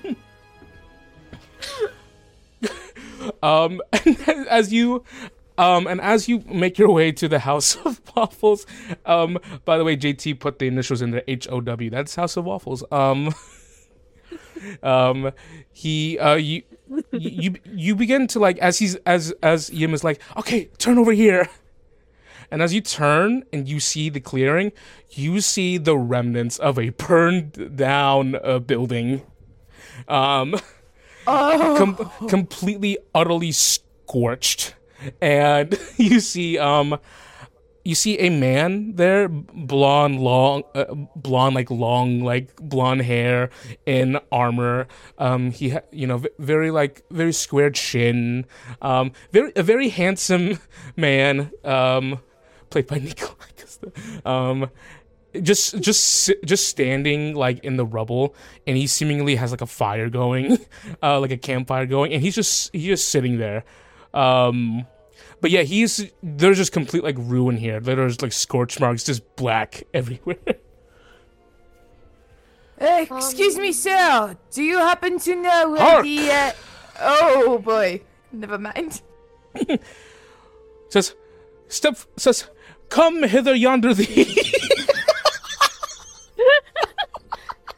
didn't. Um, and as you, um, and as you make your way to the House (laughs) of Waffles, um, by the way, JT put the initials in there, H O W. That's House of Waffles. Um, (laughs) um, he, uh, you, you, you begin to like as he's as as Yim is like, okay, turn over here. And as you turn and you see the clearing, you see the remnants of a burned down uh, building. Um, com- completely utterly scorched and (laughs) you see um you see a man there blonde long uh, blonde like long like blonde hair in armor. Um he ha- you know very like very squared chin um very a very handsome (laughs) man um played by (laughs) Nico um just just just standing like in the rubble and he seemingly has like a fire going uh like a campfire going and he's just he's just sitting there um but yeah he's there's just complete like ruin here there's like scorch marks just black (laughs) everywhere Uh, excuse me, sir. Do you happen to know where Hark! the? Uh... Oh boy. Never mind. (laughs) says step says come hither yonder thee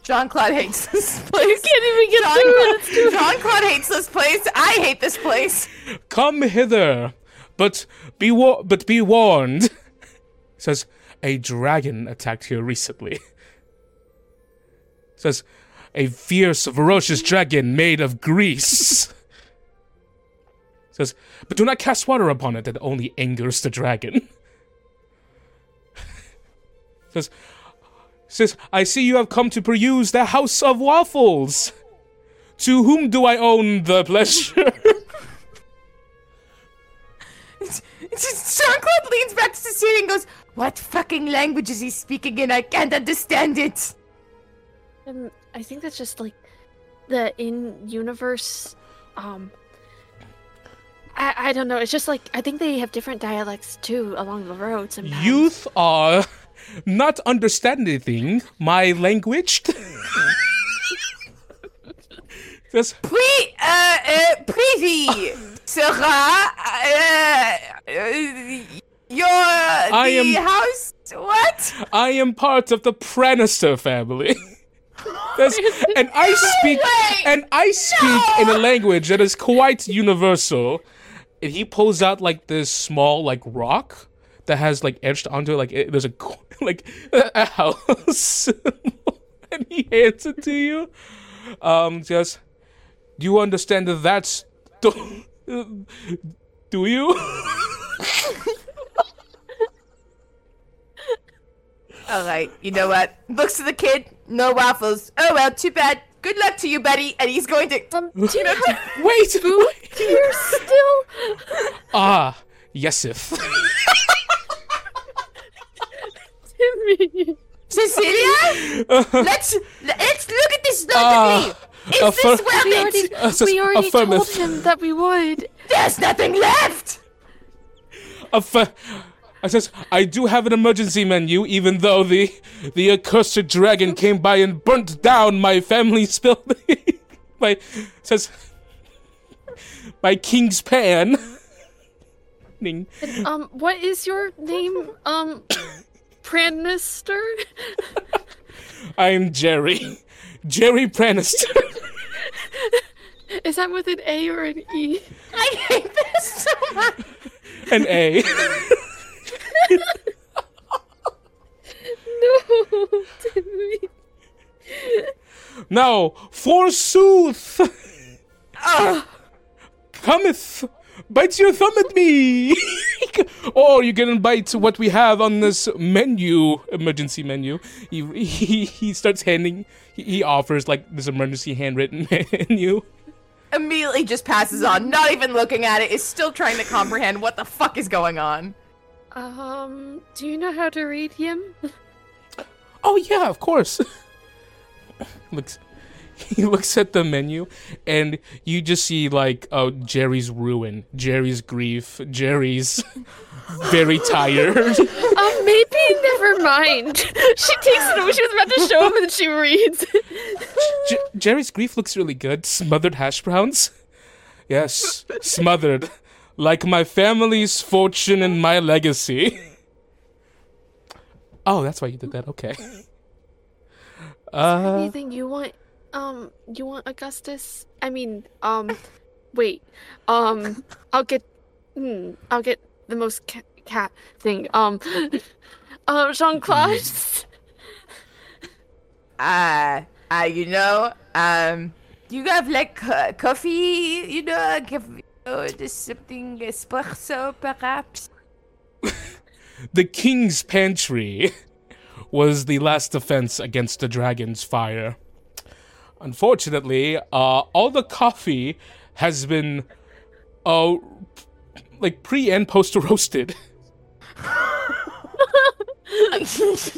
Jean Claude hates this (laughs) place. You Can't even get Jean through it. Claude, hates this place. I hate this place. come hither but be wa- but be warned says a dragon attacked here recently says a fierce ferocious dragon made of grease says but do not cast water upon it that only angers the dragon says says i see you have come to peruse the house of waffles to whom do i own the pleasure (laughs) (laughs) Jean Claude leans back to Cecilia and goes, "What fucking language is he speaking in? I can't understand it." Um, I think that's just like the in-universe. Um, I I don't know. It's just like I think they have different dialects too along the road. And paths. Youth are not understanding my language. Just Puis, uh, uh, privy sera, uh, uh, your I the am- house. What? I am part of the Pranister family. (laughs) And I speak and I speak in a language that is quite universal. And he pulls out like this small like rock that has like etched onto it like it, there's a (laughs) like (laughs) a house (laughs) and he hands it to you. Um just do you understand that that's do, do you? All right, you know what? Looks to the kid. No waffles. Oh well, too bad. Good luck to you, buddy. And he's going to. Um, do you have Wait. food here still? Ah, yesif. Timmy. (laughs) Cecilia, (laughs) let's let's look at this Ah, logically. Is a this fir- well (laughs) We already, Uh, sus- we already told him that we would. There's nothing left. Affir- I says, I do have an emergency menu, even though the the accursed dragon came by and burnt down my family's building. my says my king's pan. Ning. Um, what is your name? Um, Pranister? (laughs) I'm Jerry. Jerry Pranister. (laughs) Is that with an A or an E? I hate this so much. An A. (laughs) No, Timmy. now, forsooth, Ugh. cometh, bites your thumb at me. (laughs) or you can bite what we have on this menu, emergency menu. He, he, he starts handing, he, he offers like this emergency handwritten (laughs) menu. Immediately just passes on, not even looking at it, is still trying to comprehend what the fuck is going on. Um, do you know how to read him? Oh yeah, of course. (laughs) looks (laughs) he looks at the menu and you just see like oh Jerry's ruin, Jerry's grief, Jerry's (laughs) very tired. (laughs) Um, maybe never mind. she takes it away. She was about to show him, and she reads. J- Jerry's grief looks really good. Smothered hash browns. Yes, smothered. Like my family's fortune and my legacy. Oh, that's why you did that. Okay. Uh, Anything you want? Um, you want Augustus? I mean, um, wait. Um, I'll get. Hmm, I'll get the most ca- cat thing. Um, um, Jean Claude. (laughs) Uh, uh, (laughs) you know, um, you have like uh, coffee, you know, give, you know, just something espresso perhaps. (laughs) the king's pantry was the last defense against the dragon's fire. Unfortunately, uh, all the coffee has been, uh, like pre and post roasted. (laughs) (laughs)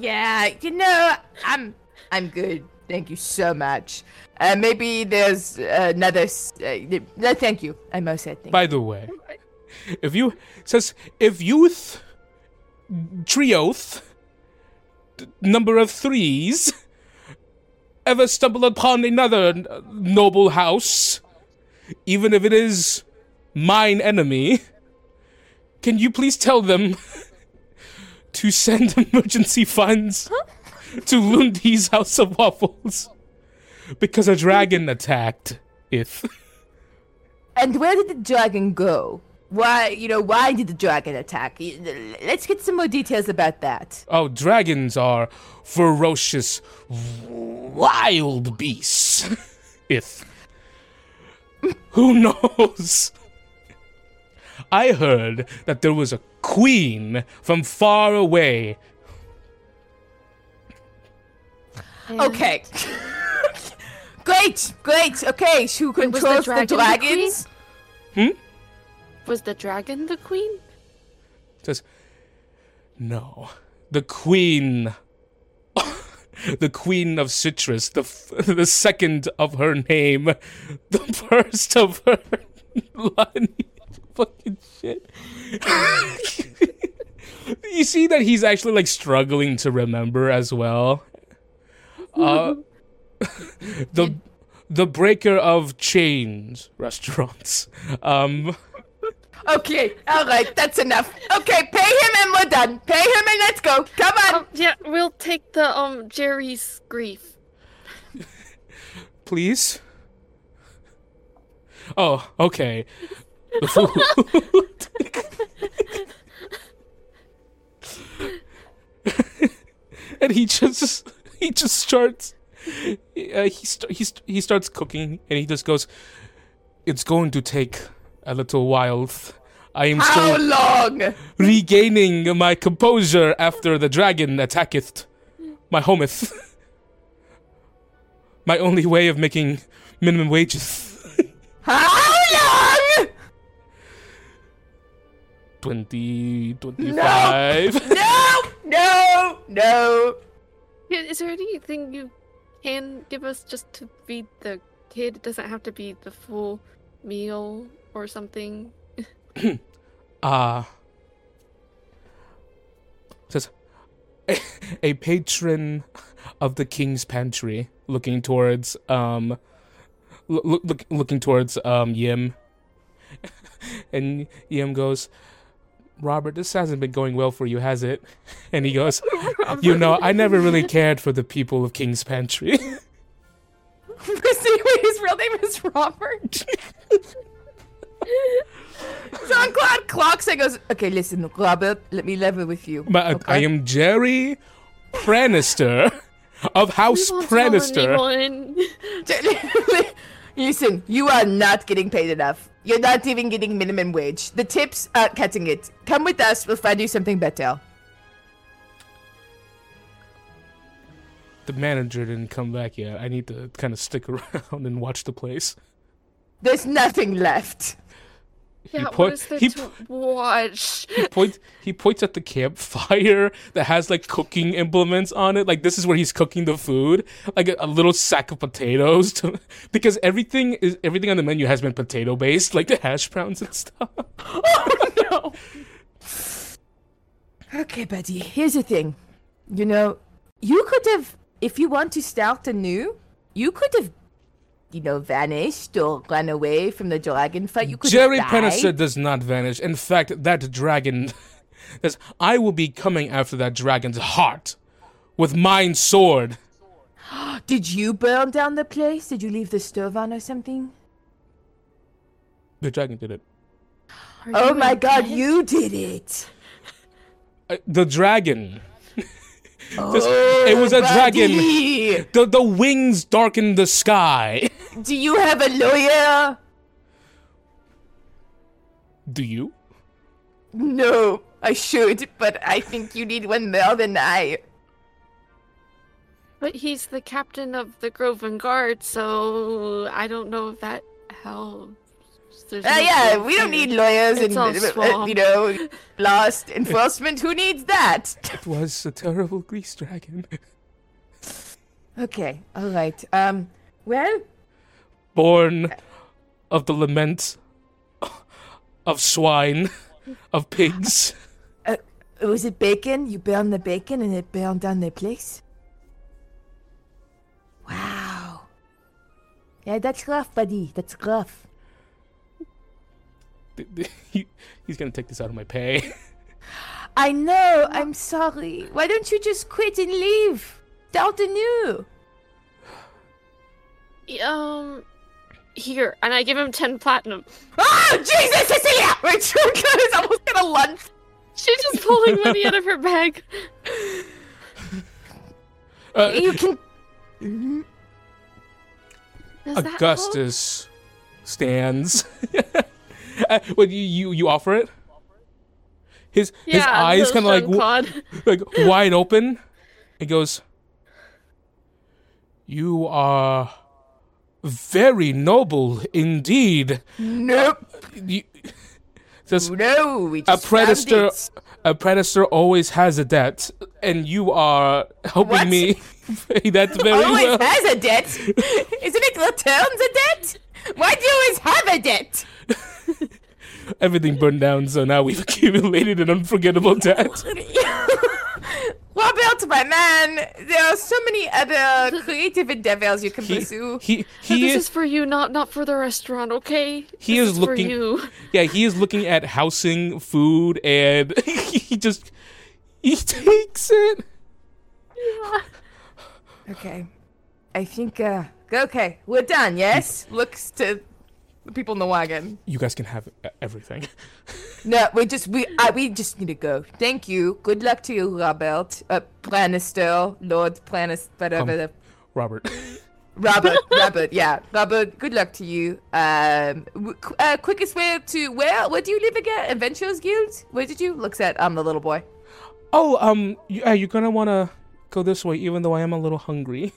Yeah, you know, I'm, I'm good. Thank you so much. Uh, maybe there's another. s- Uh, no, thank you. I'm all set. Thank By the way, if you says if youth trioth number of threes ever stumble upon another noble house, even if it is mine enemy, can you please tell them (laughs) to send emergency funds to Lundy's House of Waffles? Because a dragon attacked it. And where did the dragon go? Why, you know, why did the dragon attack? Let's get some more details about that. Oh, dragons are ferocious, wild beasts. (laughs) if. Who knows? I heard that there was a queen from far away. Okay. (laughs) great, great. Okay, who Wait, was the controls the, dragons the hmm? dragons? Was the dragon the queen? Says, no, the queen. (laughs) the queen of citrus, the f- the second of her name, the first of her (laughs) line. (laughs) Fucking shit. you see that he's actually like struggling to remember as well. Uh, the the breaker of chains restaurants. Um. Okay, all right, that's enough. Okay, pay him and we're done. Pay him and let's go. Come on. Um, yeah, we'll take the um Jerry's grief. (laughs) please? Oh, okay. The food. (laughs) and he just he just starts uh, he st- he, st- he starts cooking and he just goes it's going to take a little while th- I am How still long? regaining my composure after the dragon attacketh my hometh. my only way of making minimum wages. How long? 20, 25. No, no, no. Yeah, Is there anything you can give us just to feed the kid? It doesn't have to be the full meal or something. (clears throat) Ah. (laughs) a patron of the king's pantry, looking towards um, look, look looking towards um Yim, (laughs) and Yim goes. Robert, this hasn't been going well for you, has it? (laughs) And he goes, You know, I never really cared for the people of King's Pantry. Wait, his real name is Robert. Jean Claude clocks and goes, Okay, listen, Robert, let me level with you. But okay? I am Jerry Pranister of House Don't tell Pranister. anyone. Listen, you are not getting paid enough. You're not even getting minimum wage. The tips aren't cutting it. Come with us, we'll find you something better. The manager didn't come back yet. I need to kind of stick (laughs) around and watch the place. There's nothing left. Yeah, point- what is there he to watch? He points. He points at the campfire (laughs) that has like cooking implements on it. Like this is where he's cooking the food. Like a, a little sack of potatoes, to, (laughs) because everything is everything on the menu has been potato based, like the hash browns and stuff. (laughs) oh no. Okay, buddy. Here's the thing. You know, you could have, if you want to start anew, you could have, you know, vanished or ran away from the dragon fight. You could Jerry have. Pranister does not vanish. In fact, that dragon. (laughs) Says, I will be coming after that dragon's heart with mine sword. (gasps) Did you burn down the place? Did you leave the stove on or something? The dragon did it. Are Oh my god, bed? you did it! Uh, the dragon. Oh, it was a dragon. The the wings darkened the sky. (laughs) Do you have a lawyer? Do you? No, I should, but I think you need one more than I. But he's the captain of the Groven Guard, so I don't know if that helps. There's Uh, no yeah, proof we don't need lawyers It's and all uh, uh, you know lost enforcement. Who needs that? It was a terrible grease dragon. Okay, all right. Um, well, Born of the lament of swine, of pigs. was it bacon? You burned the bacon and it burned down the place. Wow. Yeah, that's rough, buddy. That's rough. (laughs) He, he's gonna take this out of my pay. (laughs) I know. I'm sorry. Why don't you just quit and leave? Start anew. Um, here, and I give him 10 platinum. (laughs) Oh, Jesus, Cecilia! Rachel is almost gonna lunge. She's just pulling money out of her bag. Uh, You can. Does that help? Augustus stands. (laughs) uh, what you, you you offer it? His his eyes kind of like w- (laughs) like wide open. He goes, "You are very noble indeed." Nope. You, (laughs) says, No, we a predator, a predator always has a debt, and you are helping What? me pay that very always well. has a debt. Isn't it returns a debt? Why do you always have a debt? Everything burned down, so now we've (laughs) accumulated an unforgettable debt. (laughs) Robert, my man, there are so many other (laughs) creative endeavors you can He pursue. he, But he this is is for you, not not for the restaurant, okay? He This is for looking- you. yeah he is looking at housing, food, and he just he takes it. Yeah. Okay. I think, uh, okay, we're done, yes? Looks to the people in the wagon. You guys can have e- everything. (laughs) No, we just, we, uh, we just need to go. Thank you. Good luck to you, Robert. Uh, Planister, Lord Planis, whatever Um, Robert. (laughs) Robert, Robert, yeah, Robert. Good luck to you. Um, qu- uh, quickest way to where? Where do you live again? Adventurers Guild. Where did you? Looks at um the little boy. Oh, um, you, uh, you're gonna wanna go this way, even though I am a little hungry.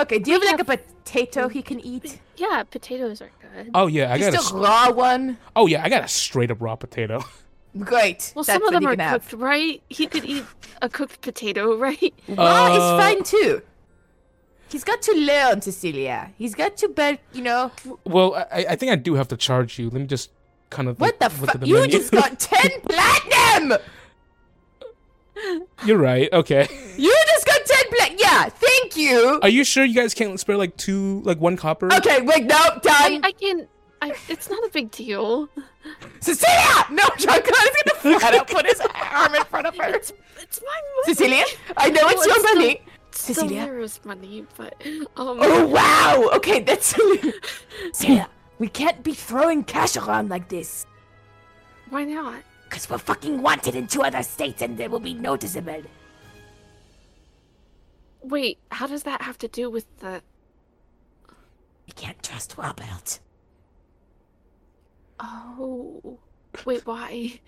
Okay, do you have like a potato he can eat? Yeah, potatoes are good. Oh yeah, I got Just a. a raw one. Oh yeah, I got a straight up raw potato. (laughs) Great. Well, That's some of them are can have. cooked, right? He could eat a cooked potato, (laughs) right? Raw Uh, is fine too. He's got to learn, Cecilia. He's got to bet. You know Well, I, I think I do have to charge you. Let me just kind of what the look at fuck? the You menu. just got (laughs) ten platinum. You're right. Okay. You just got ten black. Yeah, thank you. Are you sure you guys can't spare like two, like one copper? Okay, wait, no, I, done. I can. I, it's not a big deal. Cecilia! No, John Connor's gonna flat out put his arm in front of her. It's it's my money. Cecilia, I know it's No, your it's still- money. It's Cecilia. still Lyra's money, but um. Oh wow! Okay, that's (laughs) Cecilia. We can't be throwing cash around like this. Why not? Cause we're fucking wanted in two other states and they will be noticeable. Wait, how does that have to do with the? We can't trust Robert. Oh, wait, why?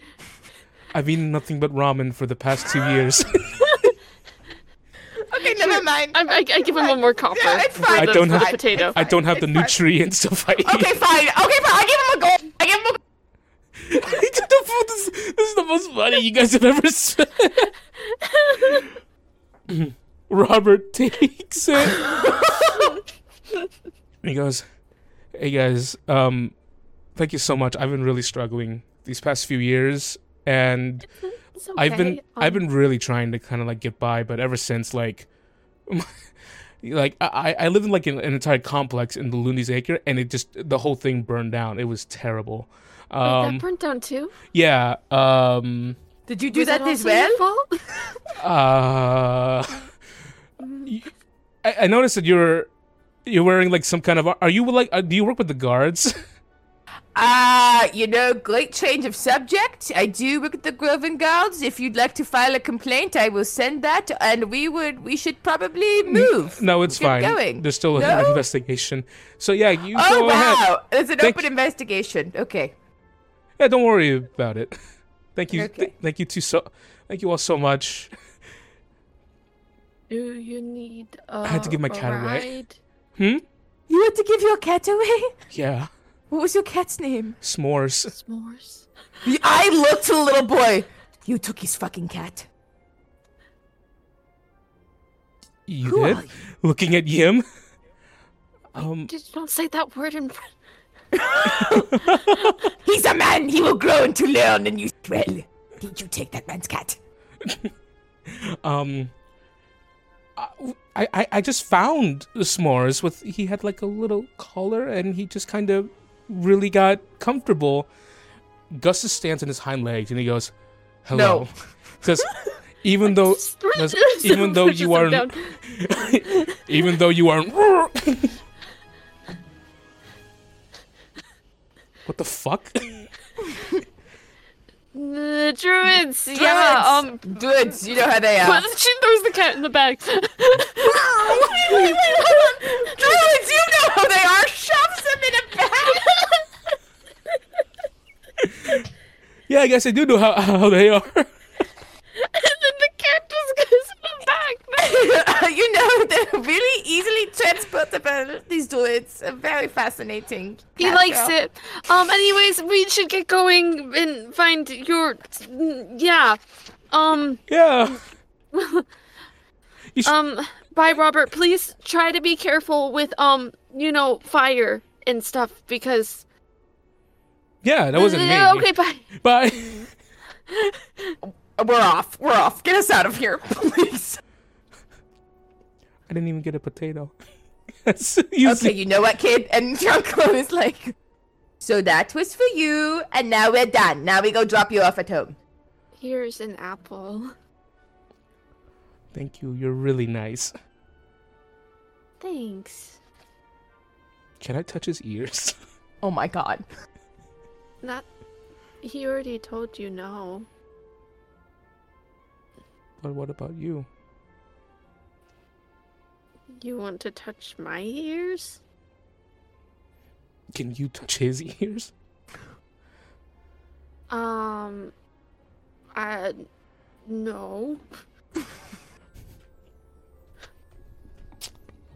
(laughs) I've eaten nothing but ramen for the past two (laughs) years. Okay, never mind. I, I, I give him one more copper. Yeah, it's fine. I don't for the have- potato. I don't have the It's fine. nutrients to fight. Okay, fine. Okay, fine. I give him a gold. I give him a (laughs) the food is, this is the most money you guys have ever spent. (clears throat) Robert takes it. he goes, "Hey guys, um, thank you so much. I've been really struggling these past few years, and (laughs) It's I've been okay, I've um, been really trying to kind of like get by, but ever since like." (laughs) Like I, I lived in like an, an entire complex in the Lundy's Acre, and it just the whole thing burned down. It was terrible. Wait, Um, that burnt down too. yeah. Um. Did you do Was that it as also your well? fault? (laughs) Uh. I, I noticed that you're you're wearing like some kind of. Are you like? Uh, do you work with the guards? (laughs) Uh, you know, great change of subject. I do work at the Groven Guards. If you'd like to file a complaint, I will send that, and we would, we should probably move. no, it's fine. going. There's still an investigation. So yeah, you Oh go ahead. wow! It's an Thank- open investigation. Okay. Yeah, don't worry about it. (laughs) Thank you. Okay. thank you too so. Thank you all so much. Do you need? Uh, had to give my a cat away. ride? Hmm. You had to give your cat away. Yeah. What was your cat's name? S'mores. S'mores. I looked to the little boy. You took his fucking cat. You Who did. are you? Looking at Yim. Um. Just don't say that word in front. (laughs) He's a man. He will grow and to learn, and you well. Did you take that man's cat? (laughs) Um. I, I, I just found the s'mores with he had like a little collar and he just kind of really got comfortable. Gustus stands on his hind legs and he goes, "Hello." No. (laughs) (laughs) Even though (laughs) even though you aren't even though you aren't What the fuck? The druids. Yeah. Um. Druids, you know how they are. But (laughs) she throws the cat in the bag. (laughs) Druids, you know how they are. Shoves them in a bag. (laughs) yeah, I guess I do know how, how they are. (laughs) you know, (laughs) they're really easily transportable. These druids are very fascinating. He Cat likes girl. it. Um. Anyways, we should get going and find your. Yeah. Um. yeah. You (laughs) should, Um. Bye, Robert. Please try to be careful with um. You know, fire and stuff because. yeah, that wasn't me. Okay. Bye. Bye. We're off. We're off. Get us out of here, please. I didn't even get a potato. Yes, (laughs) you Okay, see- you know what, kid? And (laughs) Junko is like, so that was for you, and now we're done. Now we go drop you off at home. Here's an apple. Thank you. You're really nice. Thanks. Can I touch his ears? (laughs) Oh my god. Not. He already told you no. But what about you? You want to touch my ears? Can you touch his (laughs) ears? Um. I. No.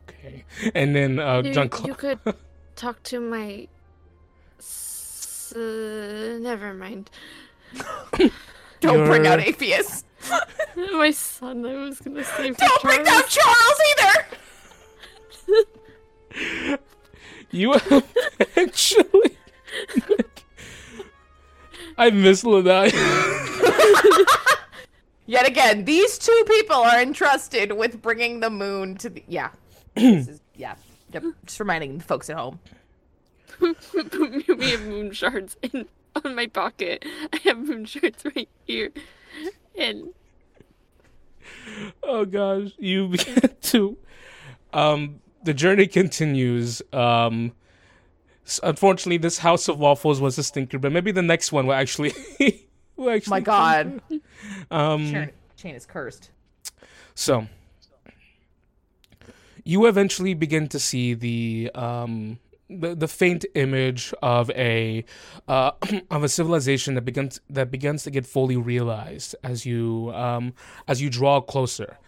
Okay. And then uh, You, John you could (laughs) talk to my. S- uh, never mind. (laughs) Don't bring out You're- Apheus. my son, I was gonna say. Don't bring out Charles. Charles either. (laughs) You actually. I miss Lanai. (laughs) Yet again, these two people are entrusted with bringing the moon to the. Yeah. (clears throat) this is, yeah. Yep. Just reminding the folks at home. (laughs) we have moon shards in on my pocket. I have moon shards right here, and oh gosh, you begin to. Um, the journey continues. Um, s- unfortunately, this house of waffles was a stinker, but maybe the next one will actually. (laughs) will actually My God. (laughs) Um, Sharon, chain is cursed. So, you eventually begin to see the um, the, the faint image of a uh, (clears throat) of a civilization that begins that begins to get fully realized as you um, as you draw closer.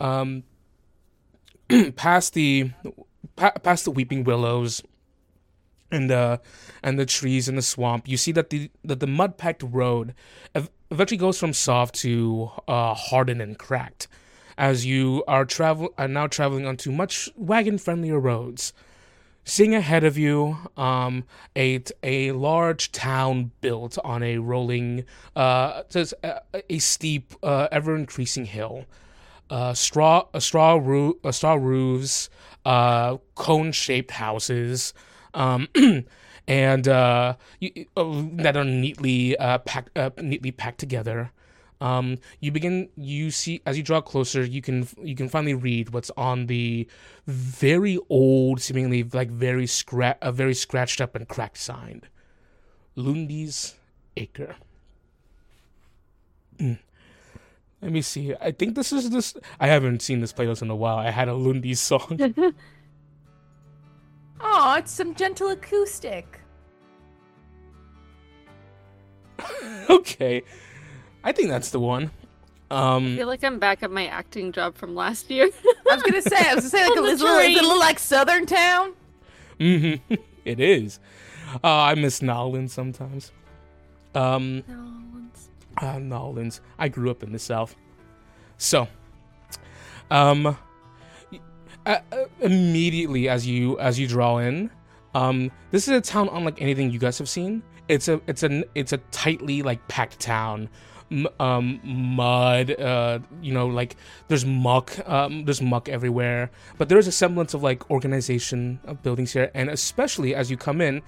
Um, (clears throat) past the pa- past the weeping willows and uh and the trees in the swamp you see that the that the mud packed road ev- eventually goes from soft to uh hardened and cracked as you are travel are now traveling onto much wagon friendlier roads. Seeing ahead of you um a a large town built on a rolling uh a, a steep uh, ever increasing hill uh, straw uh, straw roo- uh, straw roofs, uh, cone shaped houses, um, (clears throat) and you, that are neatly packed neatly packed together. Um, you begin you see as you draw closer, you can you can finally read what's on the very old, seemingly like very scra- a very scratched up and cracked sign. Lundy's Acre. Let me see. I think this is this. I haven't seen this playlist in a while. I had a Lundy song. (laughs) (laughs) Oh, it's some gentle acoustic. okay, I think that's the one. I Um, feel like I'm back at my acting job from last year. I was gonna say, I was gonna say, (laughs) like, a little, is it a little like Southern Town? mhm, it is. Uh, I miss Nolans sometimes. Um, uh, Nolans. I grew up in the South, so um, uh, uh, immediately as you as you draw in, um, this is a town unlike anything you guys have seen. It's a it's a it's a tightly like packed town. M- um, mud, uh, you know, like there's muck, um, there's muck everywhere, but there is a semblance of like organization of buildings here, and especially as you come in,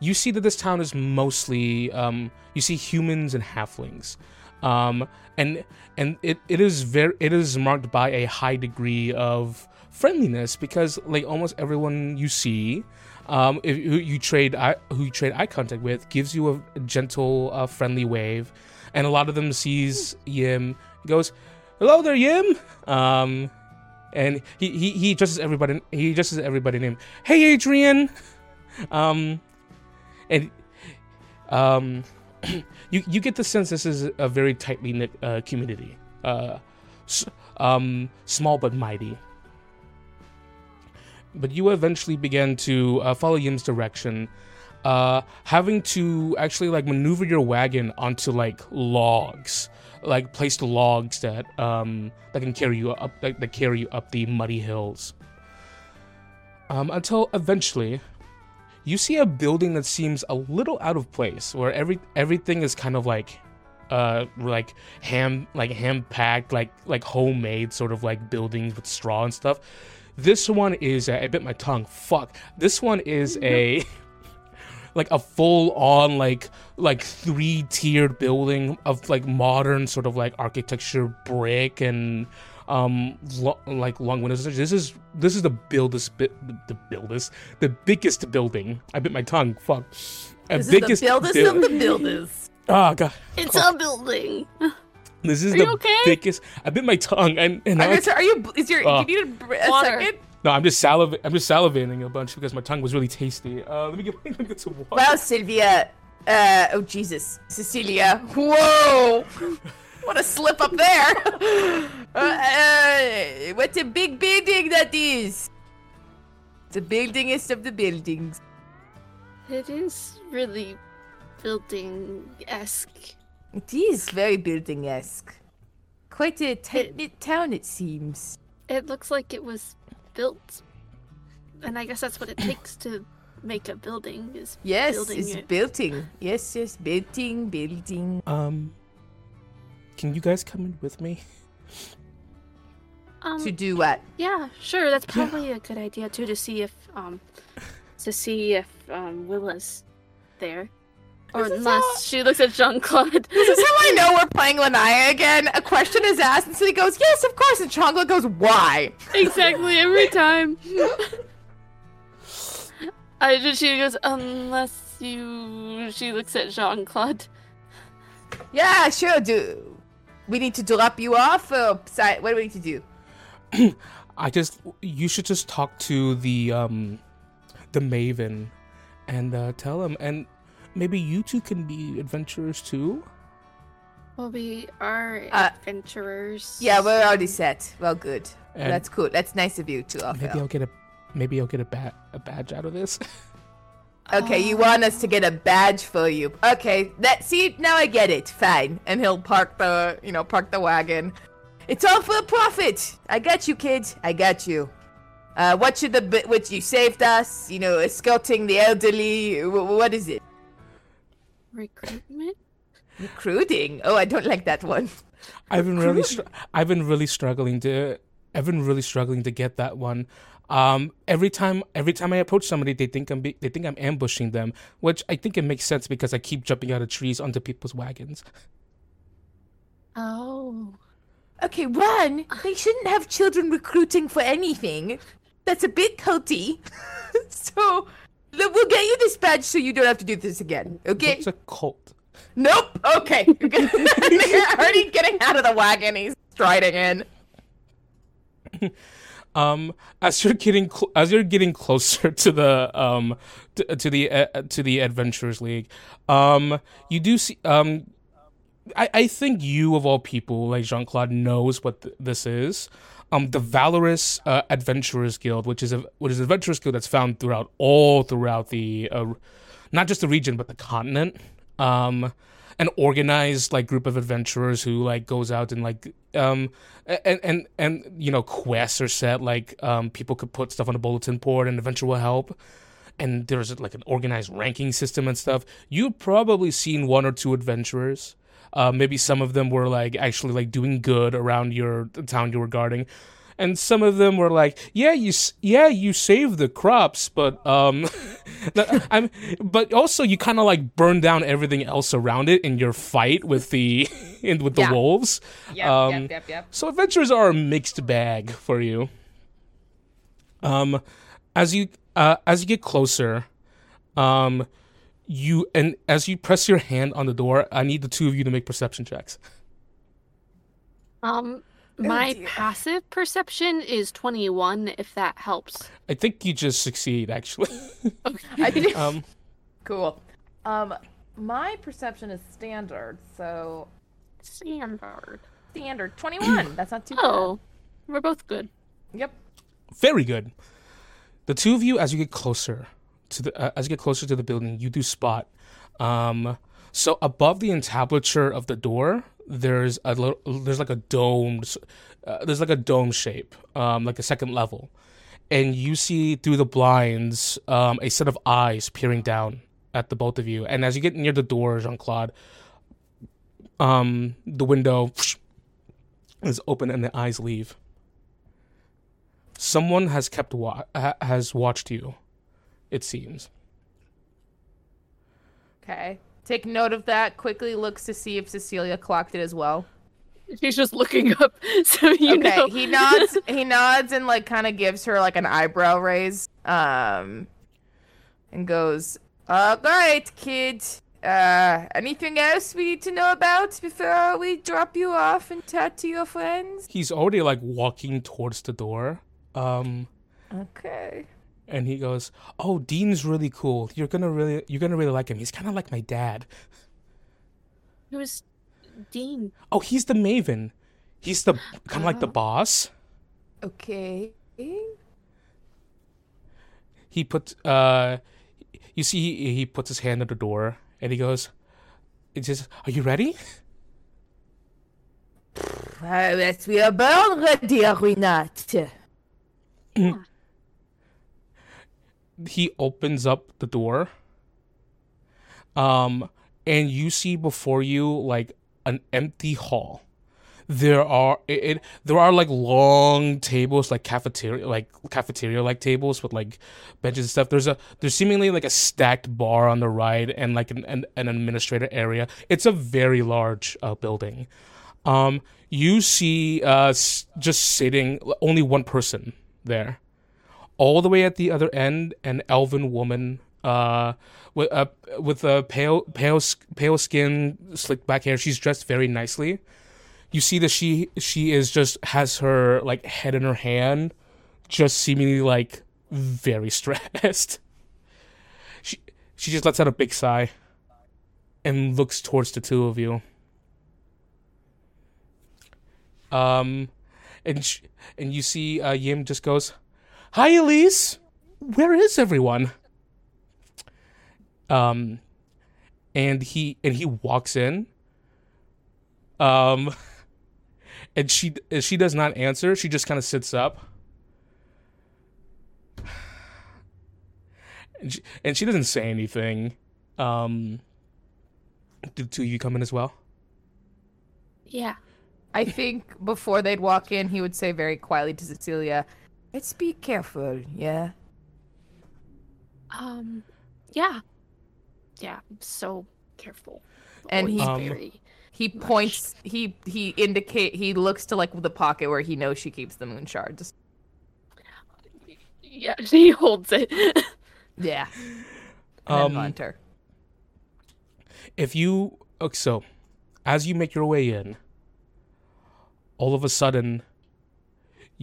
you see that this town is mostly, um, you see humans and halflings, um, and and it, it is very it is marked by a high degree of friendliness because like almost everyone you see um, if, who you trade eye, who you trade eye contact with gives you a, gentle uh, friendly wave. And a lot of them sees Yim goes hello there Yim. Um, and he, he he addresses everybody he addresses everybody name hey Adrian. (laughs) Um, and um, (clears throat) you you get the sense this is a very tightly knit uh, community uh, s- um, small but mighty but you eventually began to uh, follow Yim's direction, uh, having to actually like maneuver your wagon onto like logs, like placed logs that um, that can carry you up that, that carry you up the muddy hills. Um, until eventually, you see a building that seems a little out of place, where every everything is kind of like uh like ham like hand packed like like homemade sort of like buildings with straw and stuff this one is uh, I bit my tongue. Fuck. This one is (laughs) a (laughs) like a full on like like three tiered building of like modern sort of like architecture brick and um lo- like long windows. This is this is the buildest bit the buildest the biggest building. I bit my tongue. Fuck. A This is the buildest buil- of the builders. Oh god. it's a building. This is Are the you okay? biggest. I bit my tongue and and I'm are you is your uh, you need a, br- a second no, I'm just saliv- I'm just salivating a bunch because my tongue was really tasty. Uh, let me get, (laughs) let me get some water. Wow, Sylvia. Uh, oh Jesus, Cecilia. Whoa! What a slip up there. (laughs) uh, uh, what a big building that is. The buildingest of the buildings. It is really building esque. It is very building-esque. Quite a tight-knit town, it seems. It looks like it was built, and I guess that's what it (coughs) takes to make a building. Is Yes, building it's it. building. Yes, yes, building, building. Um, can you guys come in with me? (laughs) Um, To do what? yeah, sure. That's probably a good idea too to see if um, (laughs) to see if um Willa's there, or unless how- she looks at Jean Claude. (laughs) This is how I know we're playing Lanya again. A question is asked, and so he goes, "Yes, of course." And Jean Claude goes, "Why?" exactly every time. I just she goes unless you. She looks at Jean Claude. Yeah, sure. Do we need to drop you off? Or si- what do we need to do? (clears throat) I just you should just talk to the um the Maven and uh, tell him and maybe you two can be adventurers too. Well, we are Uh, adventurers. Yeah, we're already set. Well, good. And That's cool. That's nice of you to offer. maybe I'll get a maybe I'll get a ba- a badge out of this. (laughs) Okay, you want us to get a badge for you. Okay, that see now I get it. Fine. And he'll park the you know, park the wagon. It's all for a profit. I got you, kid. I got you. Uh, what should the bi- which you saved us? You know, escorting the elderly. wh- What is it? recruitment. Recruiting. Oh, I don't like that one. I've been really str- I've been really struggling to I've been really struggling to get that one. Um, every time every time I approach somebody, they think I'm be- they think I'm ambushing them, which I think it makes sense because I keep jumping out of trees onto people's wagons. Oh. Okay, one, they shouldn't have children recruiting for anything. That's a bit culty. (laughs) so, we'll get you this badge so you don't have to do this again. Okay? It's a cult. Nope. Okay. (laughs) (laughs) You're already getting out of the wagon. He's striding in. Um as you're getting cl- as you're getting closer to the um to, the uh, to the adventurers league um you do see um I, I think you of all people like jean-claude knows what th- this is. Um the valorous uh, adventurers guild which is a which is an adventurers guild that's found throughout all throughout the uh, not just the region but the continent. Um an organized like group of adventurers who like goes out and like um and and and you know quests are set like um people could put stuff on a bulletin board and adventure will help. And there's like an organized ranking system and stuff. You've probably seen one or two adventurers. Uh, maybe some of them were like actually like doing good around your the town you were guarding and some of them were like yeah you s- yeah you saved the crops but um (laughs) i'm but also you kind of like burn down everything else around it in your fight with the (laughs) in with the Yeah. wolves Yep, Um, yep, yep, yep. so adventures are a mixed bag for you. Um, as you uh, as you get closer, um, you and as you press your hand on the door, I need the two of you to make perception checks. Um, my dear. passive perception is 21, if that helps. I think you just succeed actually. I did- um, cool. Um, my perception is standard, so Standard. standard twenty-one. That's not too bad. Oh, we're both good. Yep. very good. The two of you, as you get closer to the uh, as you get closer to the building, you do spot. Um, so above the entablature of the door, there's a little, there's like a domed, uh, there's like a dome shape, um, like a second level, and you see through the blinds um, a set of eyes peering down at the both of you. And as you get near the door, Jean Claude, um, the window is open and the eyes leave. Someone has kept wa- ha- has watched you. It seems. Okay. Take note of that. Quickly looks to see if Cecilia clocked it as well. She's just looking up, (laughs) so you okay. know. He nods. (laughs) he nods and like kind of gives her like an eyebrow raise. Um, and goes, "All right, kid. Uh, anything else we need to know about before we drop you off and chat to your friends?" He's already like walking towards the door. Um, Okay. And he goes, "Oh, Dean's really cool. You're gonna really you're gonna really like him. He's kind of like my dad. Who's Dean? Oh, he's the Maven. He's the kind of like the (gasps) boss." Okay. he puts uh you see he, he puts his hand on the door and he goes it says are you ready Uh, yes, we are born ready, are we not? He opens up the door um and you see before you like an empty hall. There are it, it there are like long tables like cafeteria like cafeteria like tables with like benches and stuff. There's a there's seemingly like a stacked bar on the right and like an an, an administrator area. It's a very large uh, building. Um you see uh just sitting only one person there all the way at the other end an elven woman uh with a with a pale pale pale skin slick back hair. She's dressed very nicely. You see that she she is just has her like head in her hand just seemingly like very (laughs) stressed. She she just lets out a big sigh and looks towards the two of you. Um and sh- and you see uh yim just goes hi elise. Where is everyone? Um and he and he walks in. Um (laughs) and she she does not answer. She just kind of sits up. (sighs) And she, and she doesn't say anything. Um do two of you come in as well? Yeah. I think before they'd walk in, he would say very quietly to Cecilia, "Let's be careful, yeah." Um. Yeah. Yeah. I'm so careful. And he- Um. He points. He he indicate. He looks to like the pocket where he knows she keeps the moon shards. Yeah. (laughs) She holds it. Yeah. And um Hunter. if you okay, so as you make your way in all of a sudden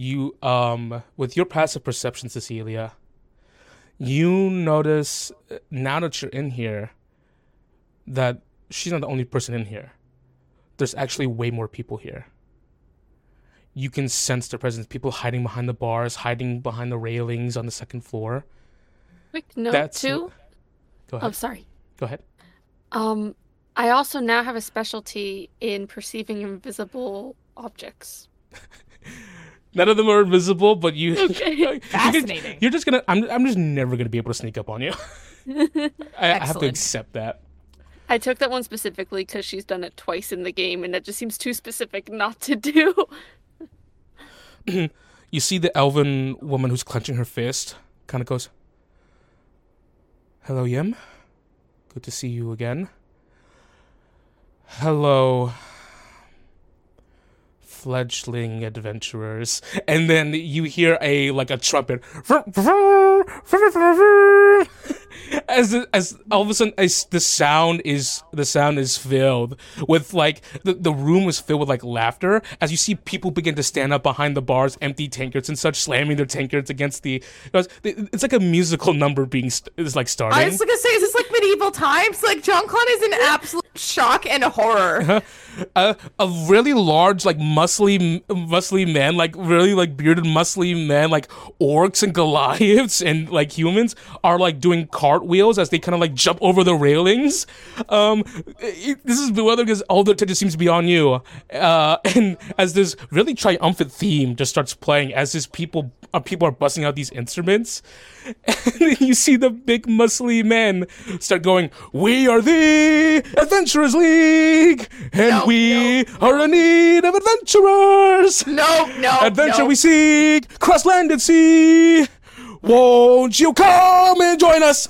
you um with your passive perception cecilia you notice uh, now that you're in here that she's not the only person in here there's actually way more people here you can sense their presence people hiding behind the bars hiding behind the railings on the second floor Quick note That's too. go ahead. Oh, sorry. go ahead Um, I also now have a specialty in perceiving invisible objects. (laughs) None of them are invisible, but you. Okay. (laughs) you could- Fascinating. You're just gonna. I'm. I'm just never gonna be able to sneak up on you. (laughs) I, I have to accept that. I took that one specifically because she's done it twice in the game, and that just seems too specific not to do. (laughs) You see the elven woman who's clenching her fist. Kind of goes. Hello, Yim. Good to see you again. Hello, fledgling adventurers. And then you hear a like a trumpet. As as all of a sudden as the sound is the sound is filled with like the, the room is filled with like laughter as you see people begin to stand up behind the bars empty tankards and such slamming their tankards against the it's like a musical number being st- is like starting I was gonna say, is this like medieval times? Like Jean Claude is in absolute shock and horror. (laughs) a, a really large, like muscly, muscly man, like really like bearded, muscly man, like orcs and Goliaths and like humans are like doing cartwheels as they kind of like jump over the railings. Um, it- this is bewildering because all the attention seems to be on you. Uh, and as this really triumphant theme just starts playing, as these people uh, people are busting out these instruments, and (laughs) you see the big muscly men start going, "We are the Adventurers League, and No, we are in need of adventurers. No, no, Adventure we seek, cross land and sea. Won't you come and join us?"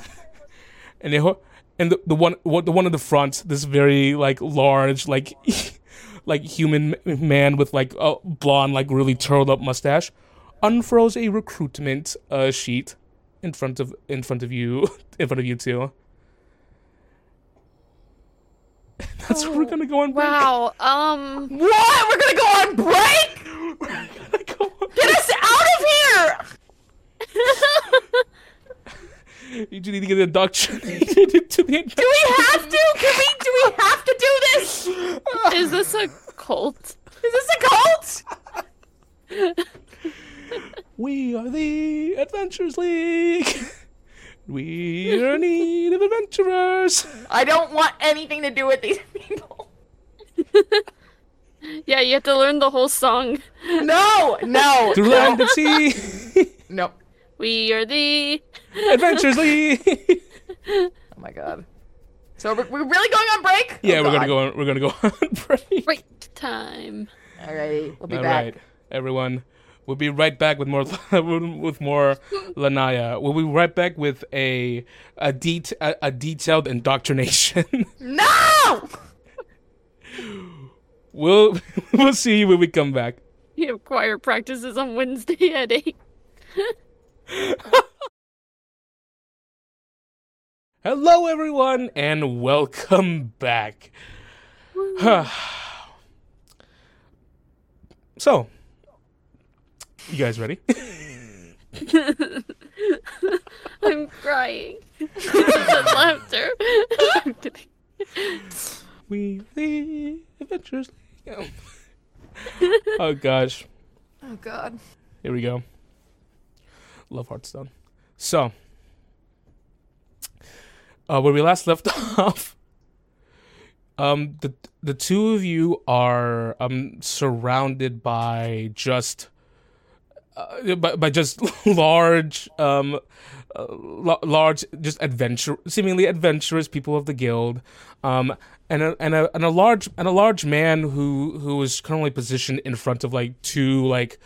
And they, ho- and the, the one what the one in the front, this very like large like. (laughs) Like human man with like a blonde, like really curled up mustache, unfurls a recruitment uh, sheet in front of in front of you (laughs) in front of you two. (laughs) That's where we're gonna go on break. wow. Um. What? We're gonna go on break? (laughs) Get us out of here! You do need to get indoctrinated into the. Do we have to? Can we? Do we have to do this? Is this a cult? Is this a cult? We are the Adventures League. We are in need of adventurers. I don't want anything to do with these people. Yeah, you have to learn the whole song. No, no, Through land and sea, no. We are the. Adventures League. Oh my god. So we're, we're really going on break? Yeah, Oh we're gonna go. On, we're gonna go on (laughs) break. Right. time. All right, we'll be All back. right, everyone. We'll be right back with more (laughs) with more Lanya. We'll be right back with a a, det- a, a detailed indoctrination. (laughs) No! we'll (laughs) we'll see you when we come back. You have choir practices on Wednesday at 8. Hello, everyone, and welcome back. (sighs) so, you guys ready? (laughs) I'm crying. Because (laughs) of laughter. I'm kidding. we the adventurously. go. (laughs) oh gosh, Oh God. here we go. Love Hearthstone. So, uh, where we last left off, um, the the two of you are um surrounded by just uh, by, by just (laughs) large um uh, l- large just adventure seemingly adventurous people of the guild um and a, and a and a large and a large man who who is currently positioned in front of like two like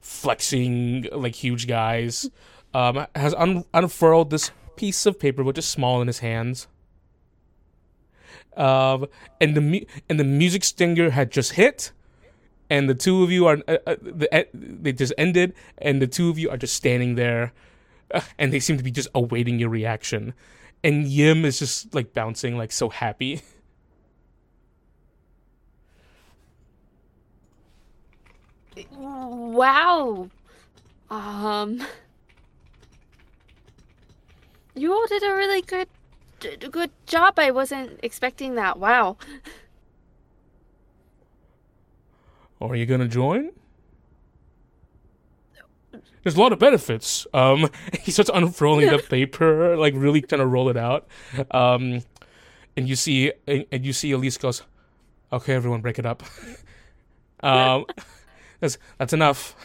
flexing like huge guys um has un- unfurled this piece of paper which is small in his hands. Um and the mu- and the music stinger had just hit and the two of you are uh, uh, the, uh, they just ended and the two of you are just standing there uh, and they seem to be just awaiting your reaction and yim is just like bouncing like so happy Wow. Um. You all did a really good, good job. I wasn't expecting that. Wow. Are you gonna join? There's a lot of benefits. Um (laughs) he starts unfurling the (laughs) paper like really trying to roll it out. Um and you see and, and you see elise goes okay everyone break it up. (laughs) Um that's that's enough.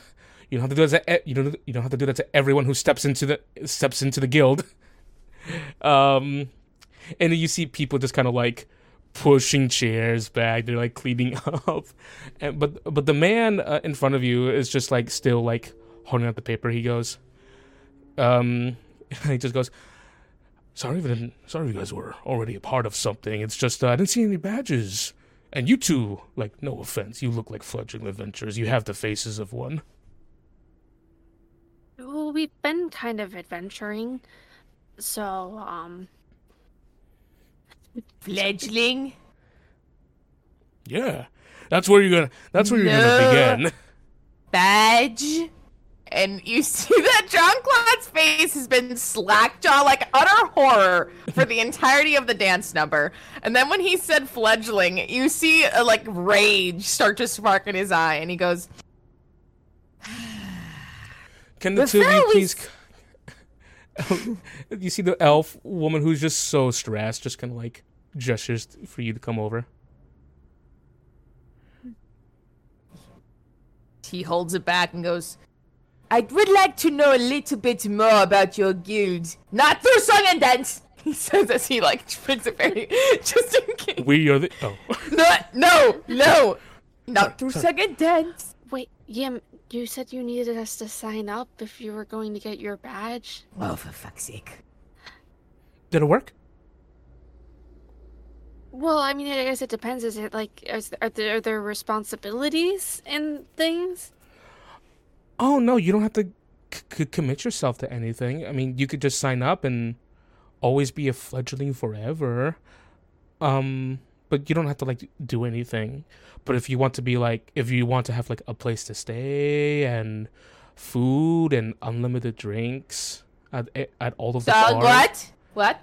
You don't have to do that to, you don't you don't have to do that to everyone who steps into the steps into the guild. Um and then you see people just kind of like pushing chairs back. They're like cleaning (laughs) up. And but but the man uh, in front of you is just like still like holding out the paper. He goes um (laughs) he just goes sorry if sorry if you guys were already a part of something. It's just uh, i didn't see any badges. And you two like no offense you look like fledgling adventurers. You have the faces of one. Well, we've been kind of adventuring, so um. Fledgling. yeah that's where you're gonna that's where you're No. gonna begin Badge. And you (laughs) see that Jean Claude's face has been slackjaw, like utter horror for the entirety of the dance number. And then when he said fledgling, you see a like rage start to spark in his eye, and he goes, Can the The two of you please? (laughs) you see the elf woman who's just so stressed, just kind of like gestures for you to come over. he holds it back and goes, I would like to know a little bit more about your guild. Not through song and dance. (laughs) He says as he like brings it very (laughs) just in case. We are the oh, No, no, no. Not through song and dance. Wait, Yim, you said you needed us to sign up if you were going to get your badge. Oh, for fuck's sake. did it work? Well, I mean, I guess it depends. Is it like, is, are, there, are there responsibilities and things? Oh no, you don't have to c- c- commit yourself to anything. I mean, you could just sign up and always be a fledgling forever. Um, but you don't have to like do anything. But if you want to be like, if you want to have like a place to stay and food and unlimited drinks at at all of the So bars. what? What?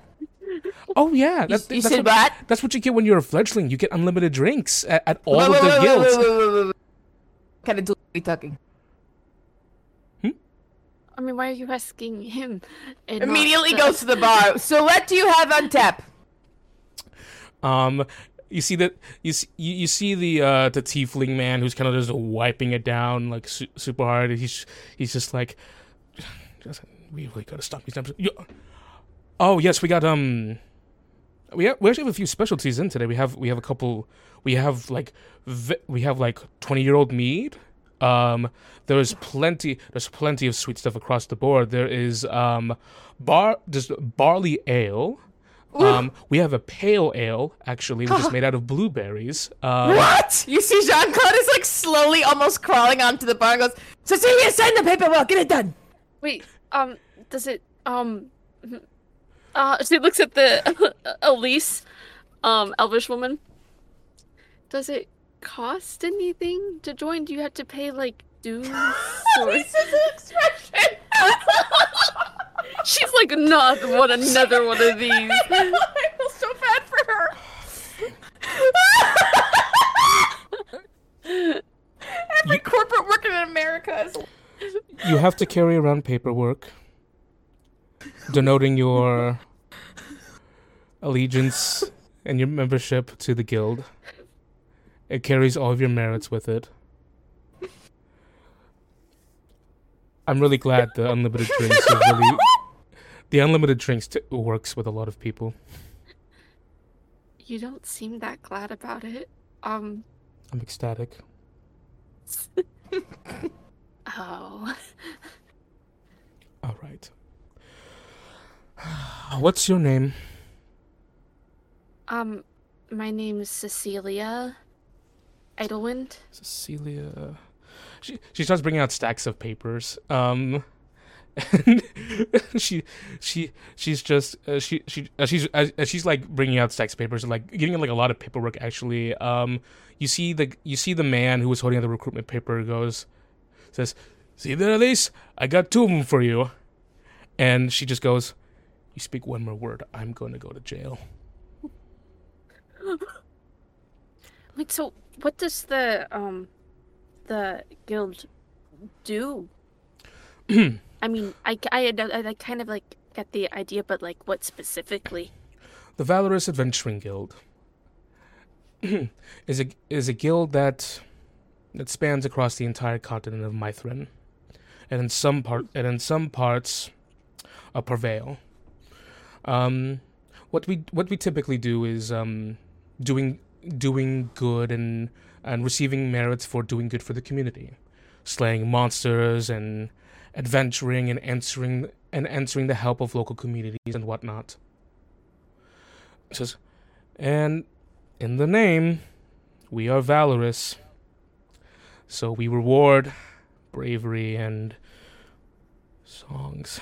Oh yeah, You, that's, you that's said what, what? that's what you get when you're a fledgling. You get unlimited drinks at, at all Wait, of wait, the wait, wait, guilds. wait, wait, wait, wait. Kind of do we talking? I mean, why are you asking him? and not Immediately the- goes to the bar. So what do you have on tap? Um, you see that you see, you, you see the uh the tiefling man who's kind of just wiping it down like su- super hard. He's he's just like, we really gotta stop these Oh yes, we got um, we have, we actually have a few specialties in today. We have we have a couple. We have like vi- we have like twenty year old mead. Um, there's plenty. There's plenty of sweet stuff across the board. There is um, bar just barley ale. Um, we have a pale ale actually, which is (gasps) made out of blueberries. Um, What? You see, Jean Claude is like slowly almost crawling onto the bar and goes, Cecilia, sign the paperwork, get it done. Wait, um, does it, um, (laughs) uh, she looks at the (laughs) Elise, um, elvish woman. Does it cost anything to join? Do you have to pay, like, dues? (laughs) or... This is an expression. She's like, not one another one of these. (laughs) I feel so bad for her. Every corporate worker in America is. you have to carry around paperwork denoting your allegiance and your membership to the guild. It carries all of your merits with it. I'm really glad the unlimited drinks are really the unlimited drinks t- works with a lot of people. You don't seem that glad about it. Um, I'm ecstatic. (laughs) oh. All right. (sighs) What's your name? Um, my name is Cecilia Idlewind. Cecilia. She she starts bringing out stacks of papers. Um, (laughs) she she she's just uh, she she uh, she's as, as she's like bringing out of papers and like getting like a lot of paperwork. Actually, um, you see the you see the man who was holding the recruitment paper goes says, "See there, Elise, I got two of them for you," and she just goes, "You speak one more word, I'm going to go to jail." (gasps) Wait, so what does the um the guild do? (clears throat) I mean, I, I, I, I kind of like get the idea, but like what specifically? The Valorous Adventuring Guild (clears throat) is a is a guild that that spans across the entire continent of Mithrin, and in some part and in some parts, a Prevail. Um, what we what we typically do is um, doing doing good and and receiving merits for doing good for the community, slaying monsters and adventuring and answering and answering the help of local communities and whatnot. It says, and in the name, we are valorous. So we reward bravery and songs.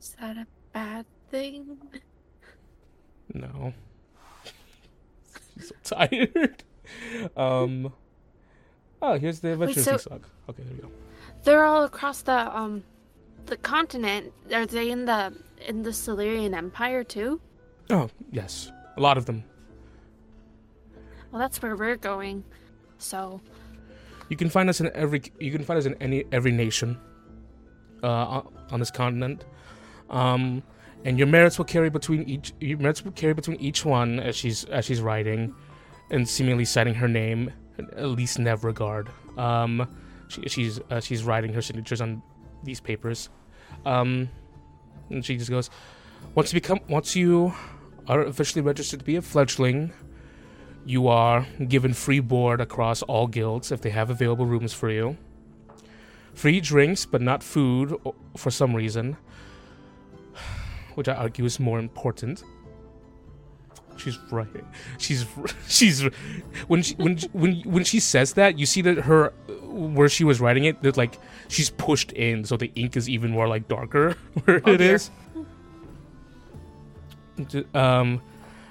Is that a bad thing? No. I'm (laughs) so tired. (laughs) Um. Oh, here's the adventure so- song. Okay, there we go. They're all across the um the continent. Are they in the in the Silurian Empire too? Oh, yes. A lot of them. Well, that's where we're going. So, You can find us in every. You can find us in any every nation. Uh, on- this continent, um, and your merits will carry between each. Your merits will carry between each one as she's as she's writing, and seemingly citing her name, Elise Nevregard. Um, she, she's uh, she's writing her signatures on these papers, um, and she just goes, once you become once you are officially registered to be a fledgling, you are given free board across all guilds if they have available rooms for you. Free drinks, but not food for some reason, (sighs) which I argue is more important. She's right. She's she's when she when when when she says that, you see that her where she was writing it, that like she's pushed in, so the ink is even more like darker (laughs) where Oh, it dear. is. Um,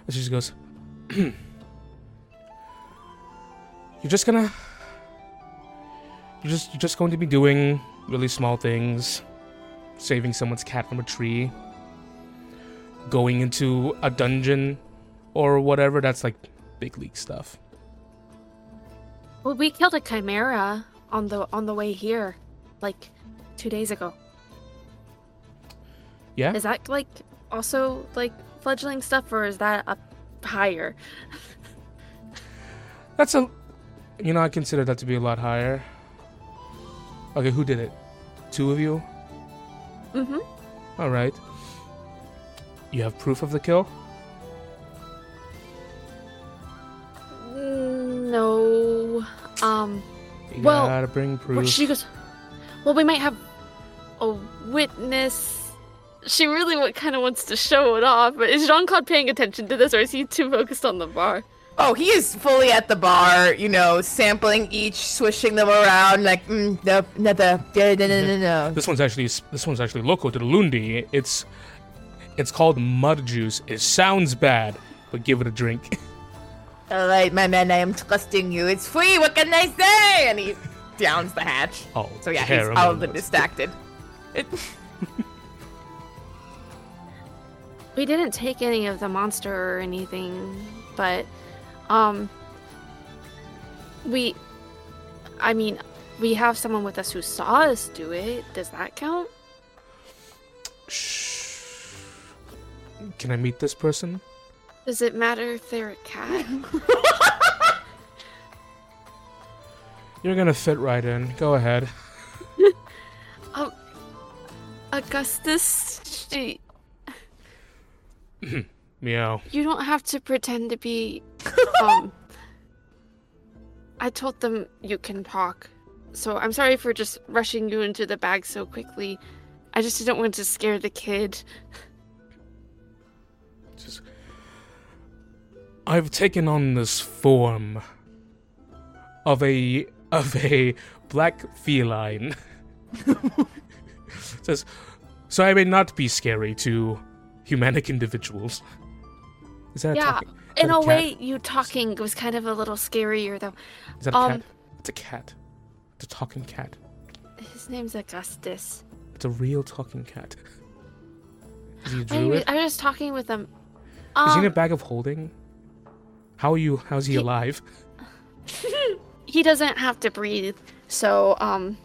she just goes. (clears throat) You're just gonna. You're just you're just going to be doing really small things, saving someone's cat from a tree, going into a dungeon, or whatever. That's like big league stuff. well, we killed a chimera on the on the way here, like two days ago. Yeah. Is that like also like fledgling stuff, or is that up higher? (laughs) That's a. You know, I consider that to be a lot higher. Okay, who did it? Two of you. Mm-hmm. All right. You have proof of the kill. Um, You Well, gotta bring well, she goes, well, we might have a witness. She really kind of wants to show it off, but is Jean Claude paying attention to this, or is he too focused on the bar? Oh, he is fully at the bar, you know, sampling each, swishing them around, like, mm, no, another, no, no, no, no, no. This one's actually this one's actually local to the Lundy. It's it's called mud juice. It sounds bad, but give it a drink. (laughs) All right, my man, I am trusting you. It's free. What can I say? And he downs the hatch. Oh, So yeah, he's terrible. all the distracted. It, (laughs) We didn't take any of the monster or anything, but um we I mean, we have someone with us who saw us do it. Does that count? Shh. Can I meet this person? Does it matter if they're a cat? (laughs) You're gonna fit right in. Go ahead. Oh (laughs) Augustus, she, (clears throat) Meow. you don't have to pretend to be (laughs) um I told them you can talk. So I'm sorry for just rushing you into the bag so quickly. I just didn't want to scare the kid. Just, I've taken on this form of a of a black feline. (laughs) Says, so I may not be scary to humanic individuals. Is that a Yeah, talking? is In a cat? way, you talking was kind of a little scarier though. Is that a um, cat? It's a cat. It's a talking cat. His name's Augustus. It's a real talking cat. Is he a I, druid? I was just talking with him. Is he in a Um, bag of holding? How are you? How's he he- alive? (laughs) he doesn't have to breathe, so um,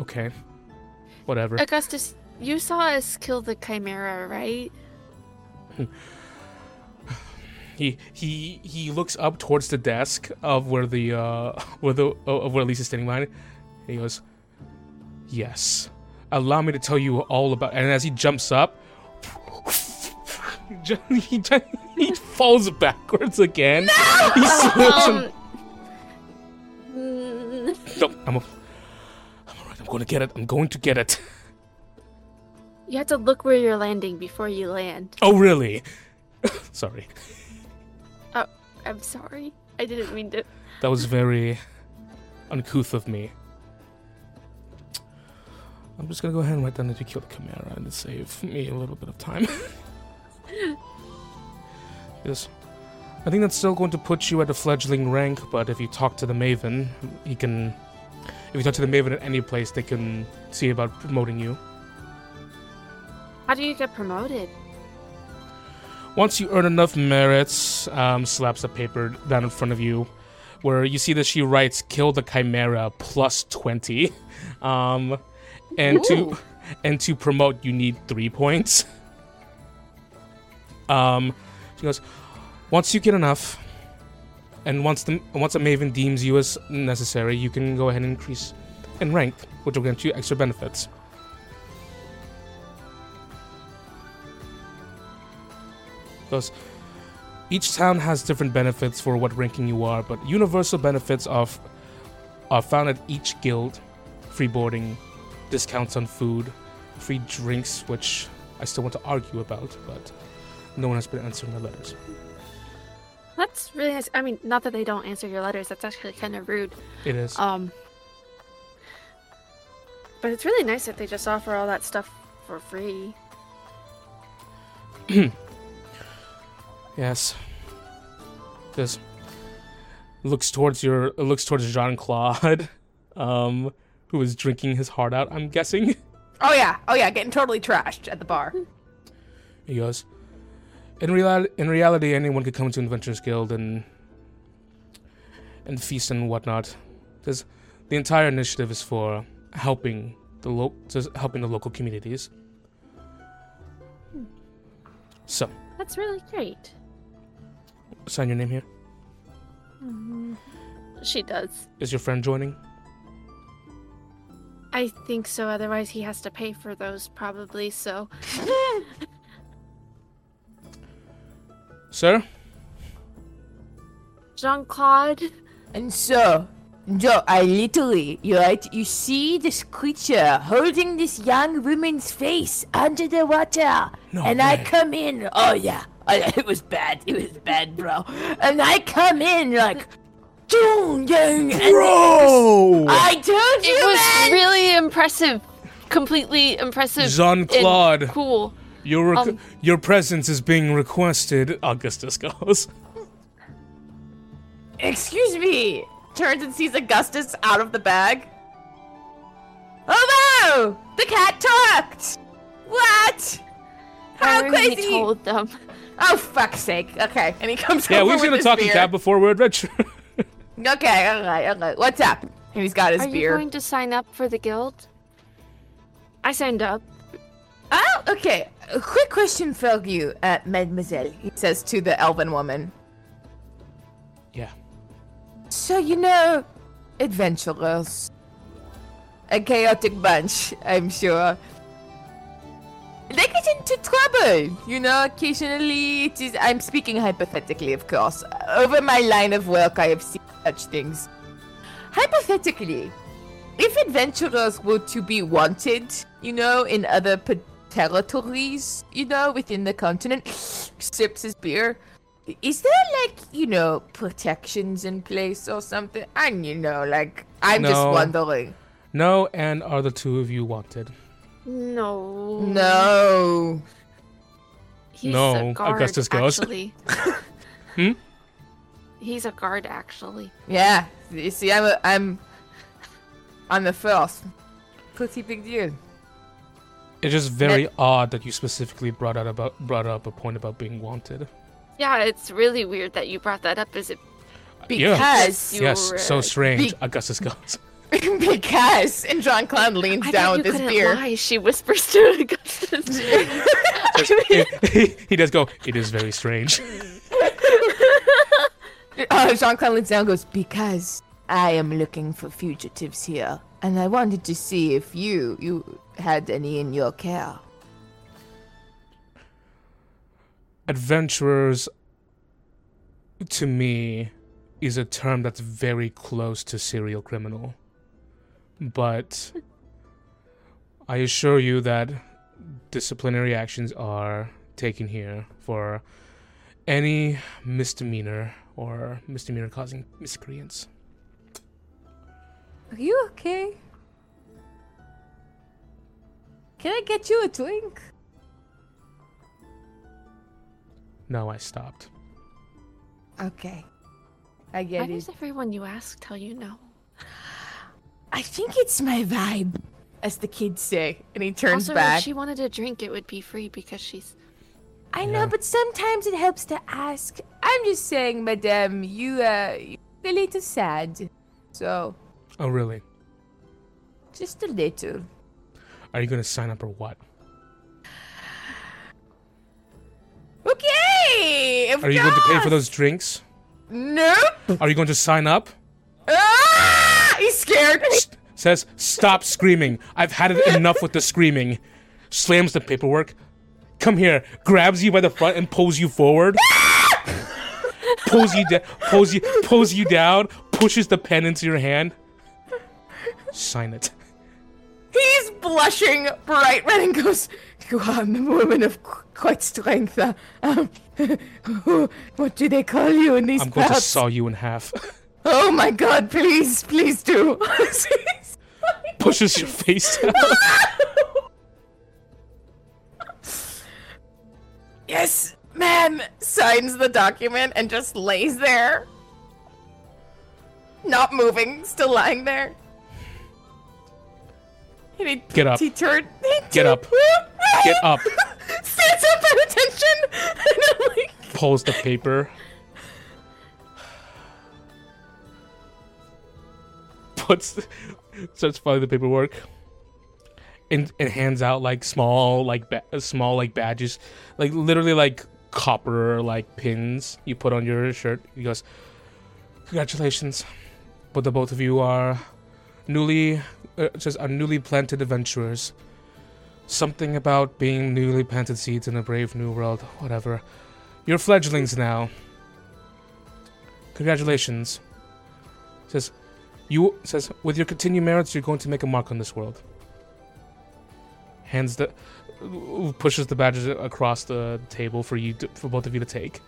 Okay. Whatever. Augustus, you saw us kill the chimera, right? He he he looks up towards the desk of where the uh (laughs) where the of where Elise's standing behind. it. He goes, "Yes, allow me to tell you all about." And as he jumps up, (laughs) he ju- he, falls backwards again. He slips and- Um, mm, no, I'm, a, I'm alright. I'm going to get it. I'm going to get it. you have to look where you're landing before you land. Oh, really? (laughs) Sorry, Oh, I'm sorry. I didn't mean to. that was very uncouth of me. I'm just gonna go ahead and write down that you killed the Chimera and save me a little bit of time. (laughs) (laughs) yes. I think that's still going to put you at a fledgling rank, but if you talk to the Maven, he can. If you talk to the Maven at any place, they can see about promoting you. How do you get promoted? Once you earn enough merits, um, slaps a paper down in front of you, where you see that she writes "Kill the Chimera plus 20. (laughs) Um, and to and to promote, you need three points. (laughs) Um, she goes, once you get enough, and once the once a maven deems you as necessary, you can go ahead and increase in rank, which will grant you extra benefits. Goes, each town has different benefits for what ranking you are, but universal benefits of are found at each guild: free boarding, discounts on food, free drinks, which I still want to argue about, but no one has been answering my letters. That's really nice. I mean, not that they don't answer your letters. That's actually kind of rude. It is. Um, but it's really nice that they just offer all that stuff for free. (clears throat) yes. This looks towards your looks towards Jean Claude, (laughs) um, who is drinking his heart out. I'm guessing. oh yeah, oh yeah, getting totally trashed at the bar. He goes, in reality, in reality, anyone could come to Adventurers Guild and and feast and whatnot, because the entire initiative is for helping the lo- just helping the local communities. So, That's really great. sign your name here. Mm-hmm. She does. Is your friend joining? I think so. Otherwise, he has to pay for those probably. So, (laughs) Sir, Jean Claude. And so, Joe, I literally, you right, you see this creature holding this young woman's face under the water. No and I come in, oh yeah, I, (laughs) it was bad, it was bad, bro. And I come in like, Doom, young, and Bro! I told you, It was man! really impressive. Completely impressive. Jean-Claude. Cool. Your requ- Um, your presence is being requested. Augustus goes. Excuse me! Turns and sees Augustus out of the bag. Oh no! The cat talked! What? How I already crazy! told them. Oh fuck's sake! Okay, and he comes Yeah, over we've with seen a his talking beer. cat before. We're adventure. (laughs) Okay, okay, okay. What's up? And he's got his Are you going to sign up for the guild? I signed up. Oh, okay. A quick question for you, uh, mademoiselle. He says to the elven woman. yeah. So you know, adventurers, a chaotic bunch, I'm sure. They get into trouble, you know. Occasionally, it is. I'm speaking hypothetically, of course. Over my line of work, I have seen such things. Hypothetically, if adventurers were to be wanted, you know, in other territories, you know, within the continent, sips his beer. Is there like, you know, protections in place or something? And you know, like, I'm just wondering. No, and are the two of you wanted? No. No. He's No, a guard, Augustus goes. Actually. (laughs) Hmm? He's a guard, actually. Yeah. You see, I'm, a, I'm I'm the first. Pretty big deal. It's just very odd that you specifically brought out about brought up a point about being wanted. Yeah, it's really weird that you brought that up. Is it Yeah. Because, You yes, were, so strange. be- Augustus goes. (laughs) because, and Jean Claude leans I down with his beer. lie. She whispers to Augustus. (laughs) (laughs) he, he does go. It is very strange. Uh, Jean Claude leans down and goes, Because I am looking for fugitives here, and I wanted to see if you you had any in your care. Adventurers, to me, is a term that's very close to serial criminal. But I assure you that disciplinary actions are taken here for any misdemeanor or misdemeanor causing miscreants. Are you okay? Can I get you a drink? No, I stopped. Okay. I Why get it. does everyone you ask tell you no? I think it's my vibe, as the kids say. And he turns also, back. if she wanted a drink, it would be free because she's. I Yeah. know, but sometimes it helps to ask. I'm just saying, madame, you, uh, you're a little sad. So, Oh, really? just a little. Are you going to sign up or what? Okay! Are you going to pay for those drinks? Nope! Are you going to sign up? Ah! He's scared. Says, stop screaming. I've had it enough with the screaming. Slams the paperwork. Come here. Grabs you by the front and pulls you forward. (laughs) pulls you down. Pulls you. Pulls you down. Pushes the pen into your hand. Sign it. He's blushing bright red and goes, You are a woman of qu- quite strength. Uh, um, (laughs) what do they call you in these I'm going to saw you in half. (laughs) Oh my god, please, please do. (laughs) Pushes your face down. yes, ma'am. Signs the document and just lays there. Not moving, still lying there. And he, Get up. He turned. he Get up. Get up. (laughs) Stands up at attention. And I'm like, Pulls the paper. Puts. Starts filing the paperwork. And, and hands out like small like ba- small like badges, like literally like copper like pins you put on your shirt. He goes, "Congratulations, but the both of you are newly uh, just are newly planted adventurers. Something about being newly planted seeds in a brave new world. Whatever. You're fledglings now. Congratulations. Says, you says with your continued merits, you're going to make a mark on this world. Hands the, pushes the badges across the table for you to, for both of you to take.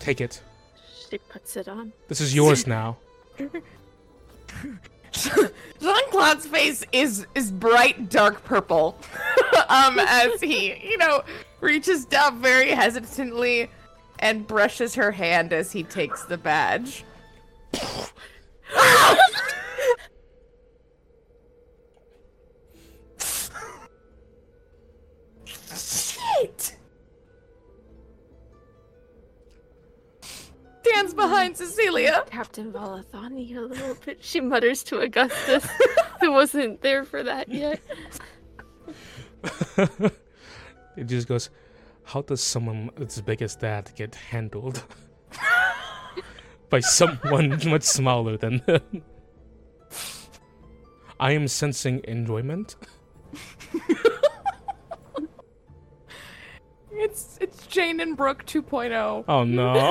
Take it. She puts it on. This is yours (laughs) now. Jean Claude's face is is bright dark purple. (laughs) um, as he, you know, reaches down very hesitantly and brushes her hand as he takes the badge. (laughs) Shit! Stands behind Cecilia. Captain Valathani a little bit. She mutters to Augustus, who wasn't there for that yet. (laughs) it just goes, how does someone as big as that get handled (laughs) by someone much smaller than them? (laughs) I am sensing enjoyment. It's it's Jane and Brooke 2.0. Oh no.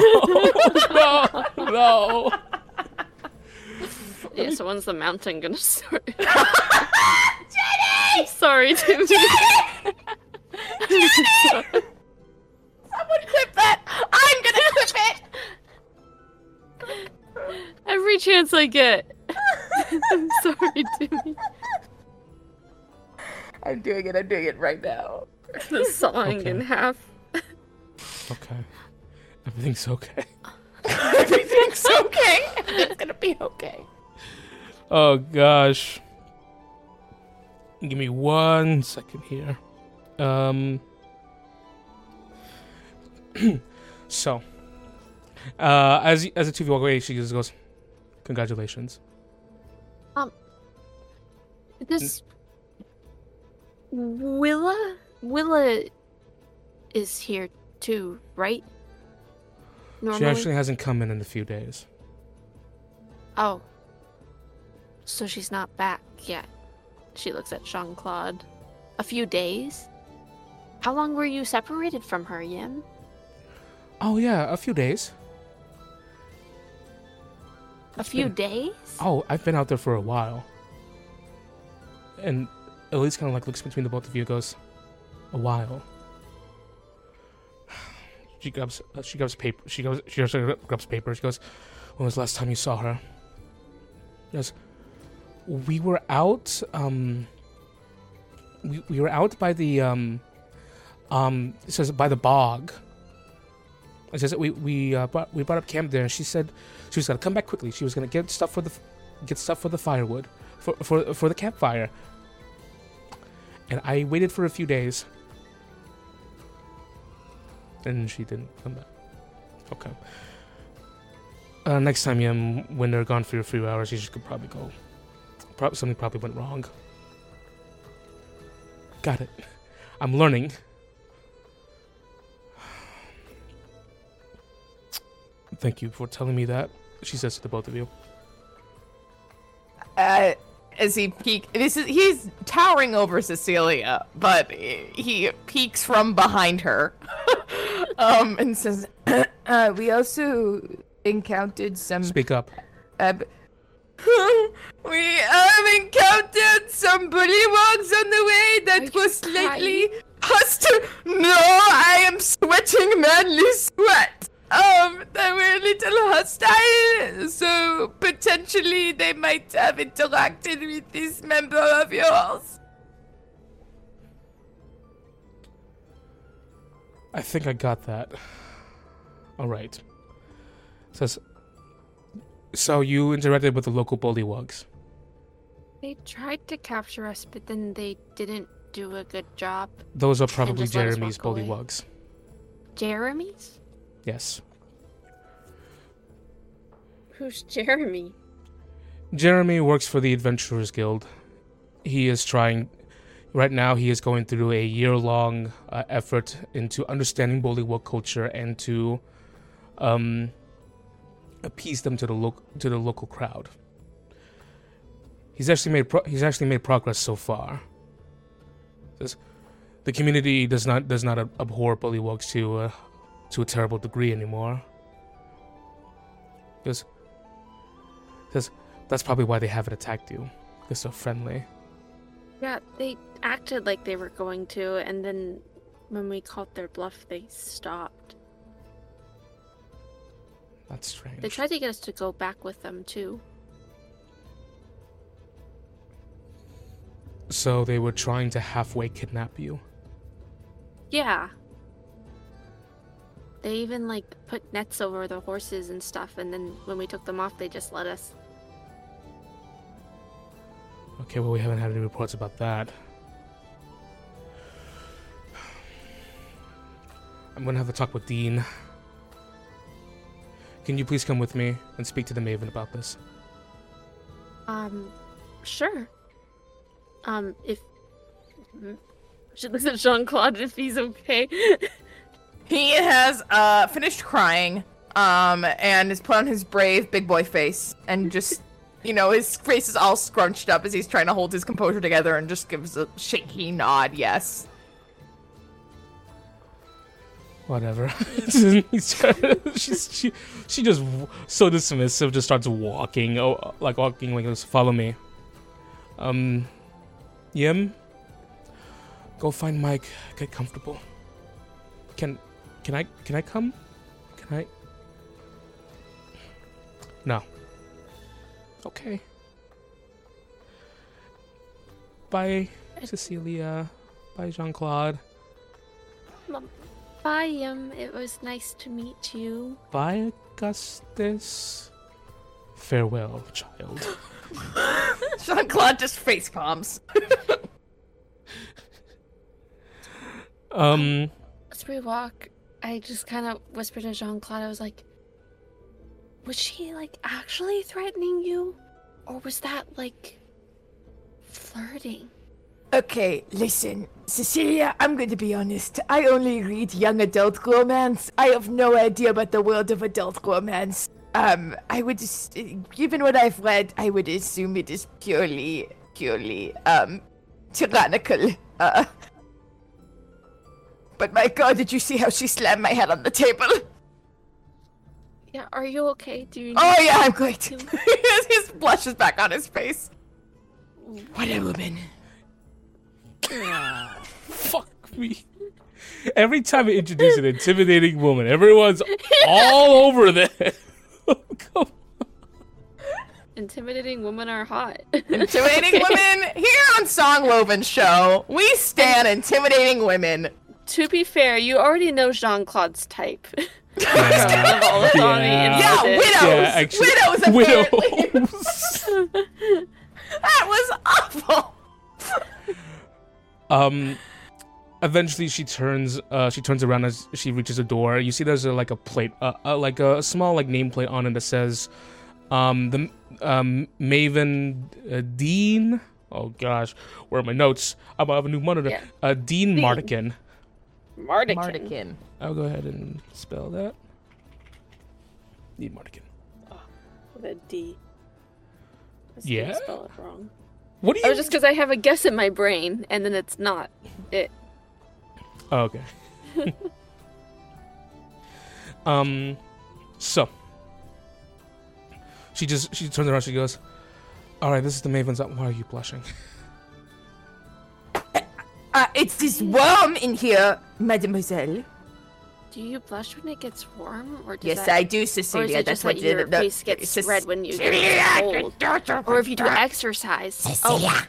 (laughs) no, no. Yeah, so when's the mountain gonna (laughs) start? Jenny! Sorry, Timmy. Someone clip that! I'm gonna clip it! Every chance I get. I'm (laughs) sorry, Timmy. I'm doing it, I'm doing it right now. The sawing Okay. in half. Okay. Everything's okay. (laughs) Everything's okay. It's gonna be okay. Oh gosh. Give me one second here. Um (clears throat) so uh as as the two of you walk away, she just goes, Congratulations. Um. This Willa Willa is here too, right? Normally. She actually hasn't come in in a few days. Oh. So she's not back yet. She looks at Jean Claude. A few days? How long were you separated from her, Yim? Oh yeah, a few days. A It's few been- days? Oh, I've been out there for a while. And Elise kind of like looks between the both of you and goes, a while. She grabs, uh, she grabs paper. She goes, she grabs paper. She goes, "When was the last time you saw her?" Goes, "We were out. Um, we we were out by the um, um. It says by the bog. It says we we uh, brought, we brought up camp there. And she said she was gonna come back quickly. She was gonna get stuff for the get stuff for the firewood for for for the campfire. And I waited for a few days. And she didn't come back. Okay. Uh, next time, yeah, when they're gone for a few hours, you just could probably go. Prob- something probably went wrong. Got it. I'm learning. Thank you for telling me that. She says to the both of you. Uh, as he peek, this is he's towering over Cecilia, but he peeks from behind her, (laughs) um, and says, (clears throat) uh, "We also encountered some Speak up. Ab- (laughs) we have encountered some bullywugs on the way that Are was slightly hostile. No, I am sweating manly sweat. Um, they were a little hostile, so potentially they might have interacted with this member of yours. I think I got that. All right. Says. So you interacted with the local bullywugs. They tried to capture us, but then they didn't do a good job. Those are probably just let us Jeremy's walk away. bullywugs. Jeremy's? Yes. Who's Jeremy? Jeremy works for the Adventurers Guild. He is trying. Right now, he is going through a year-long uh, effort into understanding bullywug culture and to um, appease them to the local to the local crowd. He's actually made pro- he's actually made progress so far. Says, the community does not does not abhor bullywugs to uh, to a terrible degree anymore. Because, because that's probably why they haven't attacked you. They're so friendly. Yeah, they acted like they were going to, and then when we called their bluff, they stopped. That's strange. They tried to get us to go back with them too. So they were trying to halfway kidnap you. Yeah. They even like put nets over the horses and stuff, and then when we took them off, they just let us. Okay, well we haven't had any reports about that. I'm gonna have a talk with Dean. Can you please come with me and speak to the Maven about this? Um, sure. Um, if should listen at Jean Claude if he's okay. (laughs) He has uh finished crying, um, and has put on his brave big boy face and just you know, his face is all scrunched up as he's trying to hold his composure together and just gives a shaky nod, yes. Whatever. (laughs) She's, she, she just so dismissive, just starts walking, oh, like walking, like goes, follow me. Um, Yim, go find Mike. Get comfortable. Can, can I, can I come? Can I? No. Okay. Bye, Cecilia. Bye, Jean Claude. Bye, um, it was nice to meet you. Bye, Augustus. Farewell, child. (laughs) Jean Claude just face palms. (laughs) Um, As we walk, I just kind of whispered to Jean Claude. I was like, "Was she like actually threatening you, or was that like flirting?" Okay, listen, Cecilia, I'm going to be honest. I only read young adult romance. I have no idea about the world of adult romance. Um, I would just, given what I've read, I would assume it is purely, purely, um, tyrannical. Uh, but my god, did you see how she slammed my head on the table? Yeah, are you okay? Do you? Oh yeah, I'm great. (laughs) his blush is back on his face. What a woman. (laughs) fuck me. Every time I introduce an intimidating woman, everyone's all over that. (laughs) Intimidating women are hot. Intimidating women here on Song Woven Show. We stand intimidating women. to be fair, you already know Jean Claude's type. Yeah. Of all the on the Yeah. Yeah, widows. Yeah, actually- widows, apparently. Widows. (laughs) that was awful. Um, eventually she turns. Uh, she turns around as she reaches a door. You see, there's a, like a plate, uh, uh, like a small like nameplate on it that says, um, the um Maven uh, Dean. Oh gosh, where are my notes? I'm gonna have a new monitor. Yeah. Uh, Dean Dean. Mardikin. Mardikin. Mardikin. I'll go ahead and spell that. Dean Mardikin. With a D. I still Yeah? Spell it wrong. What do you? Oh, just because I have a guess in my brain, and then it's not it. Oh, okay. (laughs) um, so she just she turns around. She goes, "All right, this is the Maven's. up. Why are you blushing?" Uh, it's this worm in here, mademoiselle. Do you blush when it gets warm, or does Yes, that, I do, or Cecilia. is it That's just that what your the- the- face gets it's red when you get cold, or if you do exercise? Cecilia. Oh,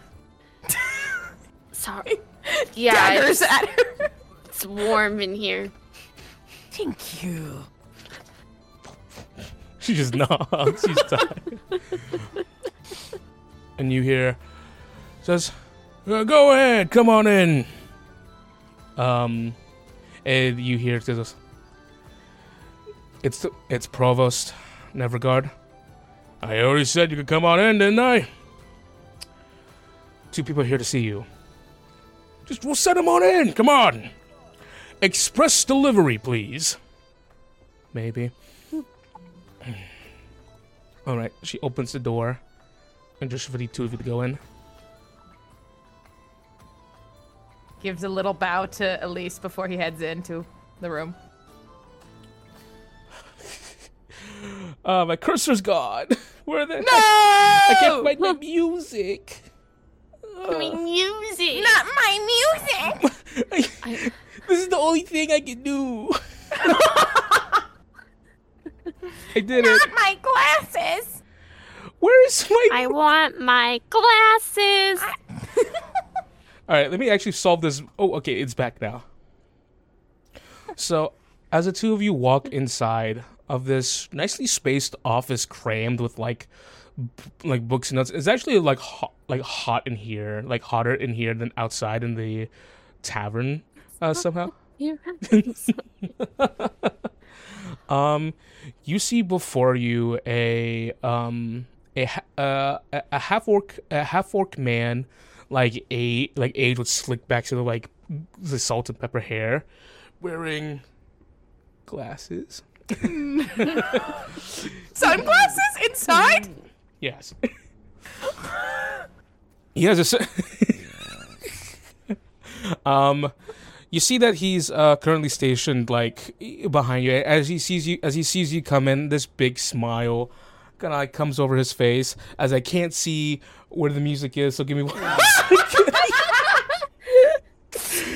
(laughs) sorry. Yeah, it's, at her. it's warm in here. Thank you. She just nods. She's tired. (laughs) and you hear, says, "Uh, "Go ahead, come on in." Um, and you hear says, "It's it's Provost Nevregard." I already said you could come on in, didn't I? Two people here to see you. Just we'll send them on in. Come on. Express delivery, please. Maybe. All right. She opens the door, and just for the two of you to go in. Gives a little bow to Elise before he heads into the room. Uh, (laughs) my cursor's gone. (laughs) Where the? I can't find my music. My music. Not my music. (laughs) I, This is the only thing I can do. I did it. Not my glasses. Where is my? I want my glasses. All right, let me actually solve this. Oh, okay, it's back now. So, as the two of you walk inside of this nicely spaced office, crammed with like, b- like books and notes, it's actually like hot, like hot in here, like hotter in here than outside in the tavern, uh, somehow. (laughs) you (laughs) Um, you see before you a um a uh, a- a half orc a half orc man, like a like age with slick back to the like the salt and pepper hair, wearing glasses. (laughs) Sunglasses inside? Yes. (laughs) he has a. s- (laughs) um, you see that he's uh, currently stationed like behind you as he sees you as he sees you come in. This big smile kind of like comes over his face as I can't see where the music is. So give me one.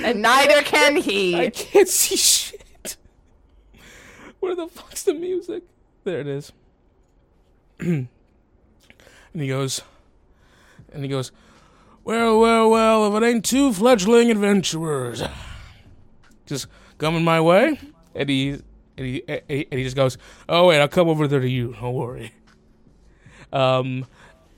And (laughs) neither can he. (laughs) I can't see shit. Where the fuck's the music? There it is. (clears throat) and he goes, and he goes, well, well, well, if it ain't two fledgling adventurers, just coming my way, and he, and he, and he and he just goes, oh wait, I'll come over there to you. Don't worry. Um,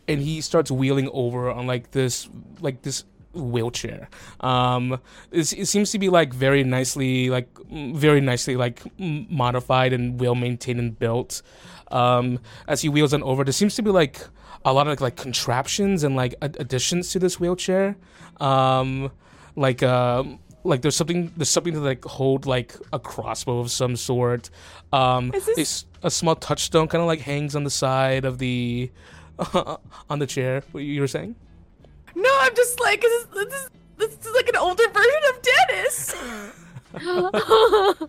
and he starts wheeling over on like this, like this wheelchair. Um, it's, it seems to be like very nicely, like mm, very nicely, like modified and well maintained and built. Um, as he wheels on over, there seems to be like a lot of like contraptions and like ad- additions to this wheelchair. Um, like um. Like there's something there's something to like hold like a crossbow of some sort. Um, Is this- a small touchstone kind of like hangs on the side of the (laughs) on the chair. What you were saying? No, I'm just like, this is, this is, this is like an older version of Dennis. (laughs)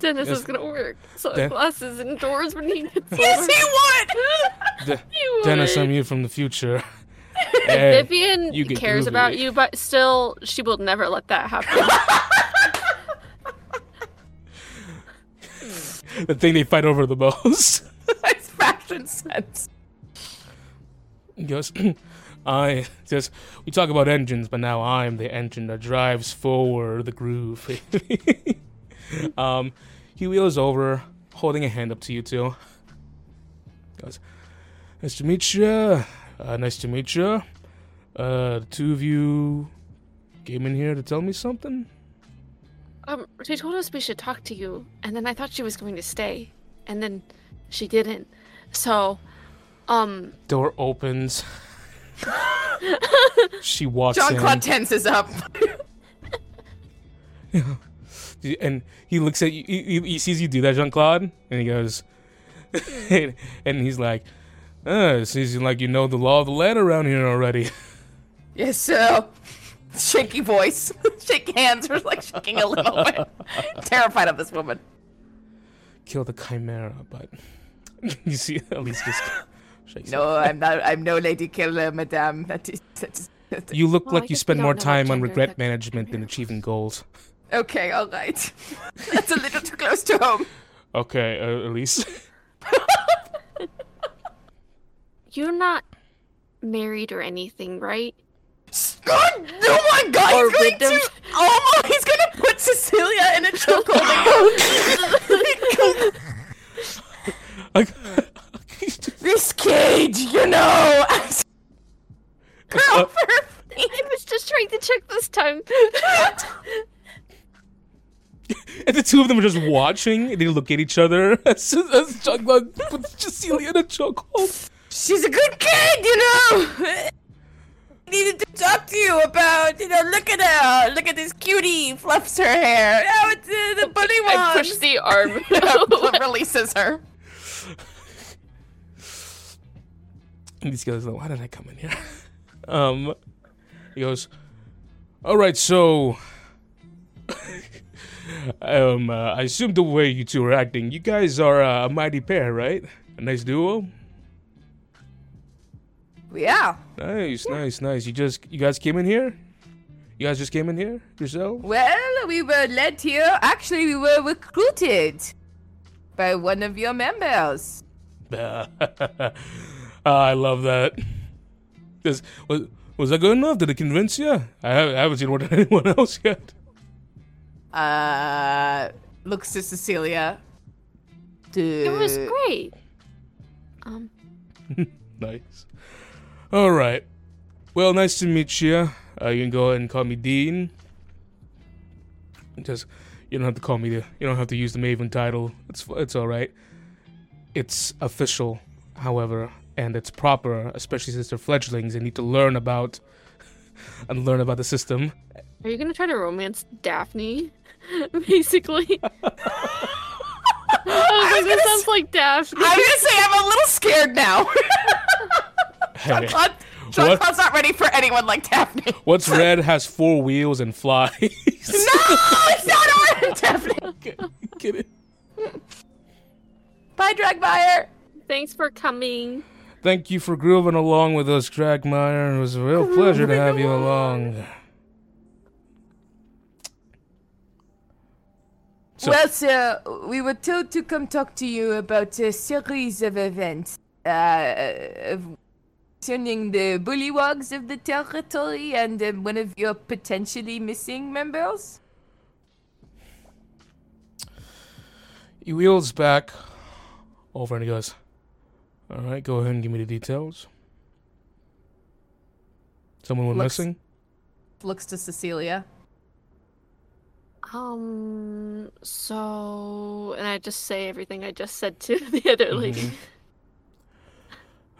Dennis Yes. is gonna work So Den- sunglasses indoors when he gets (laughs) yes, older. he would. De- You Dennis, would. I'm you from the future. Hey, Vivian you cares groovy. about you, but still, she will never let that happen. the thing they fight over the most. It's fashion sense. He (clears throat) goes, I just we talk about engines, but now I'm the engine that drives forward the groove. (laughs) um, he wheels over, holding a hand up to you two. Goes, nice to meet you. Uh, nice to meet you. Uh, the two of you came in here to tell me something. um, she told us we should talk to you, and then I thought she was going to stay, and then she didn't. So, um, Door opens. she walks John in. Claude tenses up. (laughs) and he looks at you. He, he sees you do that, Jean Claude, and he goes, (laughs) and he's like, uh, "It seems like you know the law of the land around here already." (laughs) yes, sir. Shaky voice. Shaky hands We're like shaking a little bit. Terrified of this woman. Kill the chimera, but (laughs) you see, at least just (laughs) shakes. No, I'm not. I'm no lady killer, madame. That is. That is that is- You look Well, I like you spend more time on regret that management than achieving goals. okay, all right. (laughs) That's a little too close to home. Okay, uh, at least. you're not married or anything, right? God, oh my God! Or he's going rid them. to. Oh my! He's gonna put Cecilia in a chokehold. Like, (laughs) this cage, you know. Girl, (laughs) Uh, I was just trying to check this time. (laughs) and the two of them are just watching, they look at each other as, as Jean Claude puts Cecilia in a chokehold. She's a good kid, you know. I Needed to talk to you about, you know, look at her, look at this cutie, fluffs her hair. Oh, it's uh, the bunny one. I pushed the arm. releases her. These guys like, why did I come in here? (laughs) Um, he goes, all right, so (laughs) um, uh, I assume the way you two are acting, you guys are uh, a mighty pair, right? A nice duo. Yeah. Nice, nice, nice. You just, you guys came in here. You guys just came in here yourself. Well, we were led here. Actually, we were recruited by one of your members. (laughs) Ah, I love that. This, was, was that good enough? Did it convince you? I haven't, I haven't seen what (laughs) anyone else yet. Uh, looks to Cecilia. It was great. Um, (laughs) Nice. All right. Well, nice to meet you. Uh, you can go ahead and call me Dean. Just you don't have to call me the. You don't have to use the Maven title. It's it's all right. It's official, however, and it's proper, especially since they're fledglings. They need to learn about (laughs) and learn about the system. are you gonna try to romance Daphne? (laughs) Basically. (laughs) Oh, I was like, this sounds like Daphne. I'm gonna say I'm a little scared now. Hey, John, John What? Claude's not ready for anyone like Daphne. what's red has four wheels and flies. No, it's not her, Daphne. Get it? Bye, Dragmire. Thanks for coming. Thank you for grooving along with us, Dragmire. It was a real pleasure to have you along. So- Well, sir, we were told to come talk to you about a series of events uh, of- concerning the bullywugs of the territory and um, one of your potentially missing members. He wheels back over and he goes, All right, go ahead and give me the details. Someone went Looks- missing? Looks to Cecilia. Um, so, and I just say everything I just said to (laughs) the other lady.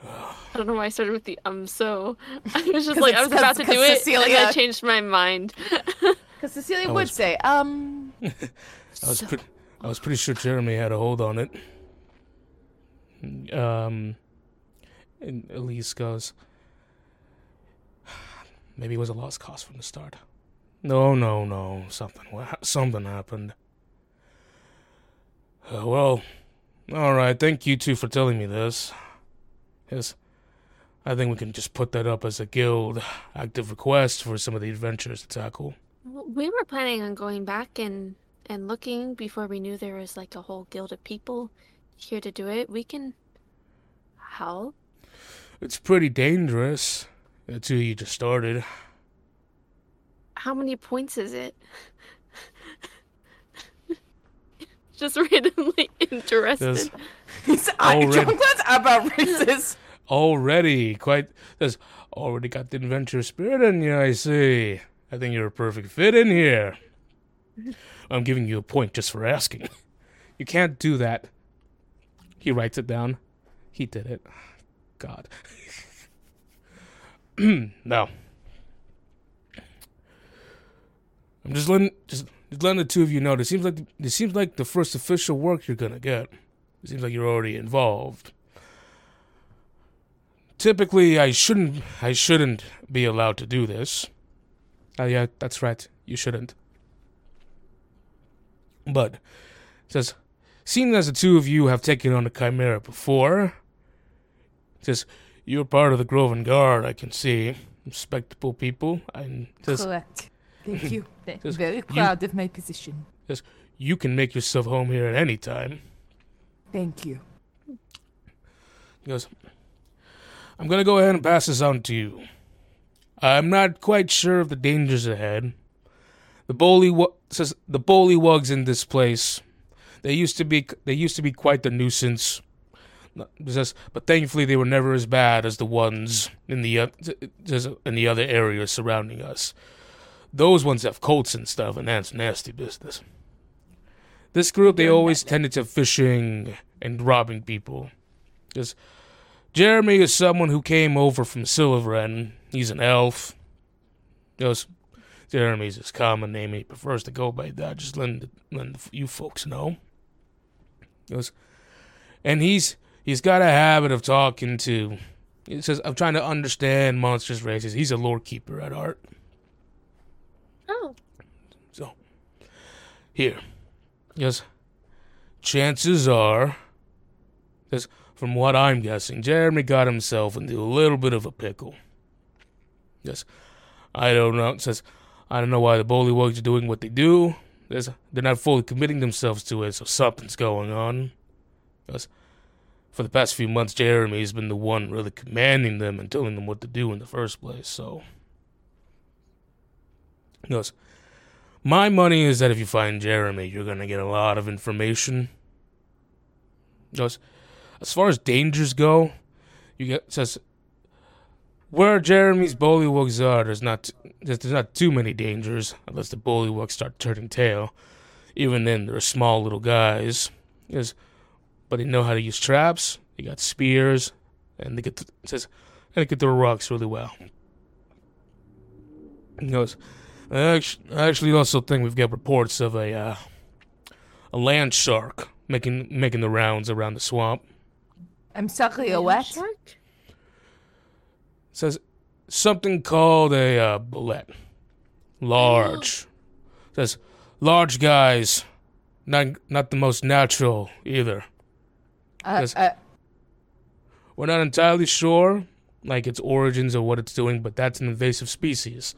(sighs) I don't know why I started with the um so. (laughs) I was just like, I was about to do it, and Cecilia- I changed my mind. (laughs) Because Cecilia I would was- say, um, I was, pre- I was pretty sure Jeremy had a hold on it. Um, Elise goes, Maybe it was a lost cause from the start. No, no, no. Something, something happened. Uh, well, all right. Thank you two for telling me this. Yes, I think we can just put that up as a guild active request for some of the adventures to tackle. We were planning on going back and and looking before we knew there was like a whole guild of people here to do it. We can help. It's pretty dangerous. That's who you just started. How many points is it? (laughs) Just randomly (laughs) interested. There's he's, I, Already- Jean Claude's about racist. (laughs) already quite. There's already got the adventure spirit in you. I see. I think you're a perfect fit in here. I'm giving you a point just for asking. You can't do that. He writes it down. He did it. God. (clears throat) no. I'm just letting just, just letting the two of you know. This seems like this seems like the first official work you're gonna get. It seems like you're already involved. Typically, I shouldn't I shouldn't be allowed to do this. Oh yeah, that's right. You shouldn't. But says, seeing as the two of you have taken on the Chimera before, says you're part of the Groven Guard. I can see respectable people, and says Correct. Thank you. (laughs) Just- Very you- proud of my position. Says, you can make yourself home here at any time. Thank you. He goes, I'm going to go ahead and pass this on to you. I'm not quite sure of the dangers ahead. The bully says the bullywugs in this place. They used to be they used to be quite the nuisance. Says, but thankfully they were never as bad as the ones in the uh, in the other areas surrounding us. Those ones have cults and stuff, and that's nasty business. This group they always tended to fishing and robbing people. Just Jeremy is someone who came over from Silverin. He's an elf. Goes, Jeremy's his common name. He prefers to go by that. Just letting, letting you folks know. Goes, and he's he's got a habit of talking to. He says, "I'm trying to understand monsters races." He's a lore keeper at heart." Oh, So, Here. Yes. Chances are, because from what I'm guessing, Jeremy got himself into a little bit of a pickle. Yes. I don't know. It says, I don't know why the Bullywugs are doing what they do. There's, they're not fully committing themselves to it, so something's going on. Yes. For the past few months, Jeremy's been the one really commanding them and telling them what to do in the first place, so. Goes, My money is that if you find Jeremy, you're going to get a lot of information. Goes, As far as dangers go, you get, says, where Jeremy's bullywugs are, there's not there's, there's not too many dangers unless the bullywugs start turning tail. Even then, they're small little guys. Yes, but they know how to use traps. They got spears, and they get to, it says and they can throw rocks really well. He goes, I actually, I actually also think we've got reports of a uh, a land shark making making the rounds around the swamp. I'm sorry, a what? Shark? Says something called a uh, bulette. Large. says large guys. Not not the most natural either. Uh, uh, We're not entirely sure, like its origins or what it's doing, but that's an invasive species.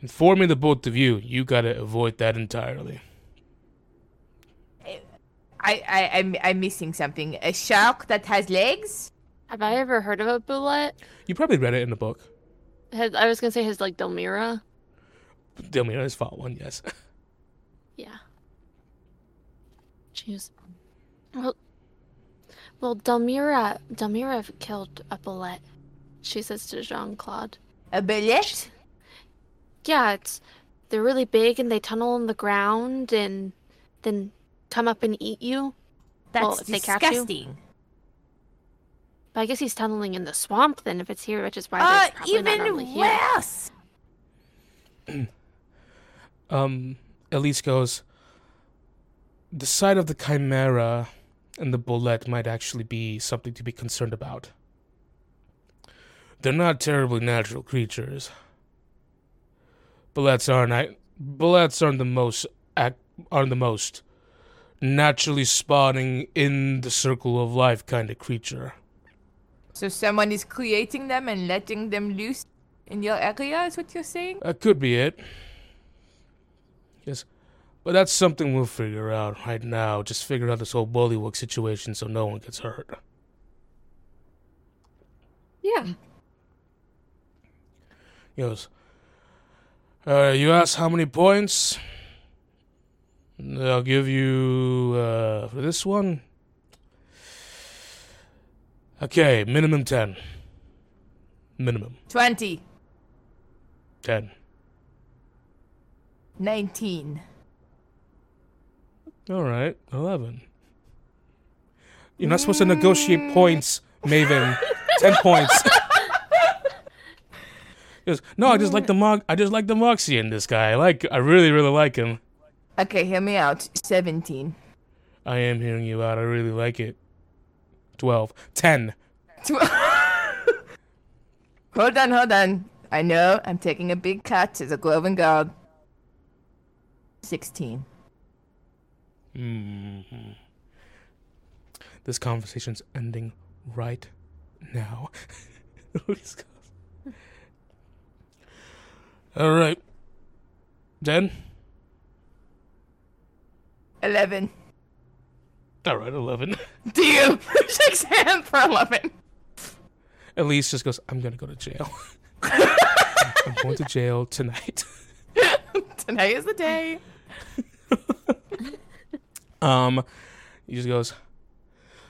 Informing the both of you, you gotta avoid that entirely. I, I, I'm, I'm missing something. A shark that has legs? Have I ever heard of a bulette? You probably read it in the book. Has, I was gonna say his like Delmira. Delmira's fought one, yes. (laughs) Yeah. Jeez. Well, well, Delmira, Delmira killed a bulette. She says to Jean Claude. A bulette? Yeah, it's they're really big and they tunnel in the ground and then come up and eat you. That's Well, if they catch you- disgusting. But I guess he's tunneling in the swamp then if it's here, which is why Uh, they're probably not even normally here. worse. (clears throat) Um, Elise goes, The sight of the chimera and the bulette might actually be something to be concerned about. They're not terribly natural creatures. Bulettes aren't. I, bulettes aren't the most. Aren't the most naturally spawning in the circle of life kind of creature. So someone is creating them and letting them loose in your area, is what you're saying? That could be it. Yes. But that's something we'll figure out right now. Just figure out this whole bullywug situation so no one gets hurt. Yeah. He goes, uh, you asked how many points? I'll give you, uh, for this one. Okay, minimum 10. Minimum 20. 10. 19. All right, 11. You're not supposed to negotiate points, Maven. 10 points. (laughs) Goes, no, I just like the mo- I just like the moxie in this guy. I like I really really like him. Okay, hear me out. 17. I am hearing you out. I really like it. 12. 10. Tw- (laughs) hold on, hold on. I know I'm taking a big cut as a Groven guard. 16. Mhm. This conversation's ending right now. (laughs) All right. Then? 11. All right, 11. Deal. Shakes hand for 11. Elise just goes, I'm going to go to jail. (laughs) I'm going to jail tonight. (laughs) Tonight is the day. (laughs) Um, he just goes,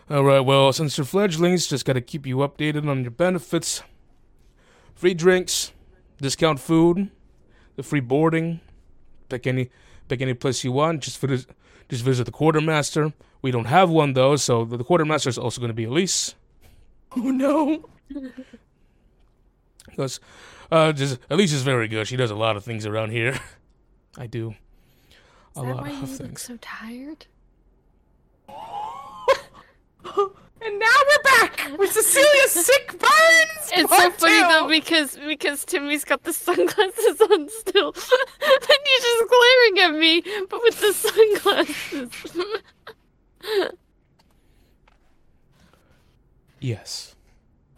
All right, well, since you're fledglings, just got to keep you updated on your benefits. Free drinks, discount food, the free boarding. Pick any, pick any place you want. Just visit, just visit the quartermaster. We don't have one though, so the quartermaster is also going to be Elise. (laughs) Oh no. (laughs) Because, uh, just Elise is very good. She does a lot of things around here. (laughs) I do. A Is that lot why you of look things. so tired? And now we're back with Cecilia's sick burns. It's so part funny though because because Timmy's got the sunglasses on still, and he's just glaring at me, but with the sunglasses. Yes.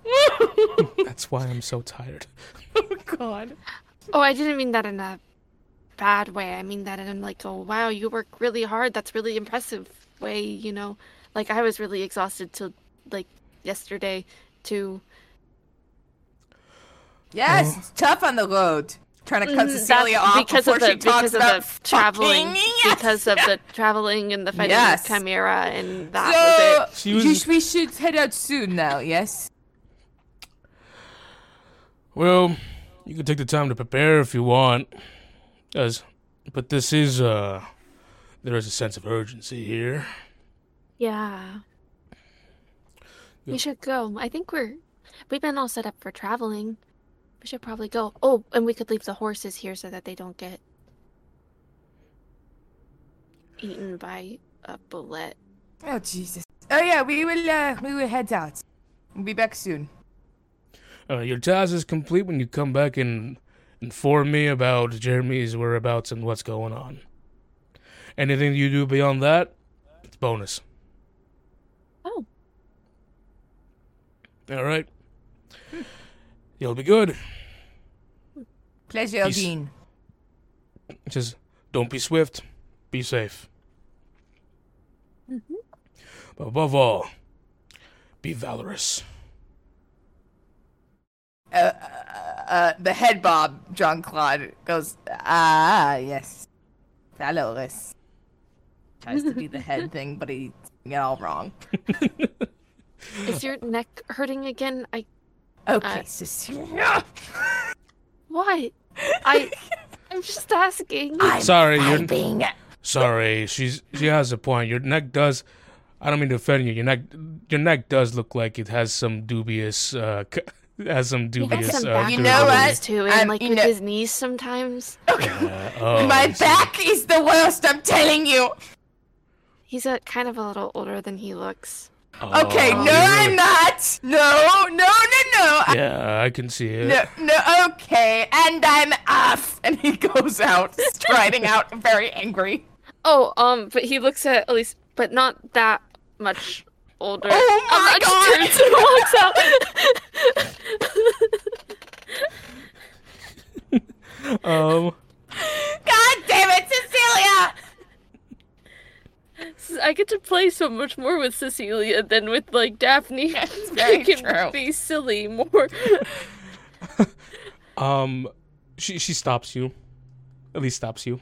(laughs) That's why I'm so tired. Oh God. oh, I didn't mean that in a bad way. I mean that in like, oh wow, you work really hard. That's really impressive way. You know, like I was really exhausted till like yesterday too. Yes, it's tough on the road. Trying to cut Mhm, Cecilia that's off because before of the she talks because of about the traveling Yes. (laughs) because of the traveling and the fighting Yes. with Chimera and that was it. So She was- you- we should head out soon now. Yes. Well, you can take the time to prepare if you want. As, but this is, uh, there is a sense of urgency here. Yeah. Yeah. We should go. I think we're we've been all set up for traveling. We should probably go. Oh, and we could leave the horses here so that they don't get eaten by a bulette. Oh Jesus. Oh yeah, we will. Uh, we will head out. We'll be back soon. Uh, your task is complete when you come back and inform me about Jeremy's whereabouts and what's going on. Anything you do beyond that, it's bonus. Oh. All right. You'll be good. Pleasure, Peace. Dean. Just don't be swift. Be safe. But above all, be valorous. Uh, the head bob, Jean Claude, goes, ah, yes. Valorous. Tries to do the head (laughs) thing, but he's doing it all wrong. Is your neck hurting again? I Okay, Uh, Cecilia. what? I I'm just asking. (laughs) I'm Sorry, you're- vibing. Sorry, she's she has a point. Your neck does. I don't mean to offend you. Your neck, your neck does look like it has some dubious, uh, c- (laughs) has some He has dubious. some uh, You know what? too, and Um, like you with know- his knees sometimes. Uh, oh, My back is the worst, I'm telling you. He's a kind of a little older than he looks. Okay, Oh, no, I'm really- not. No, no, no, no. I- Yeah, I can see it. No, no, okay, and I'm off. (laughs) And he goes out, striding out, very angry. Oh, um, but he looks at at least, but not that much older. Oh my um, God. turns and walks out. (laughs) Um, God damn it, Cecilia! I get to play so much more with Cecilia than with like Daphne. (laughs) That's (laughs) very I can true. be silly more. (laughs) um, she she stops you, at least stops you.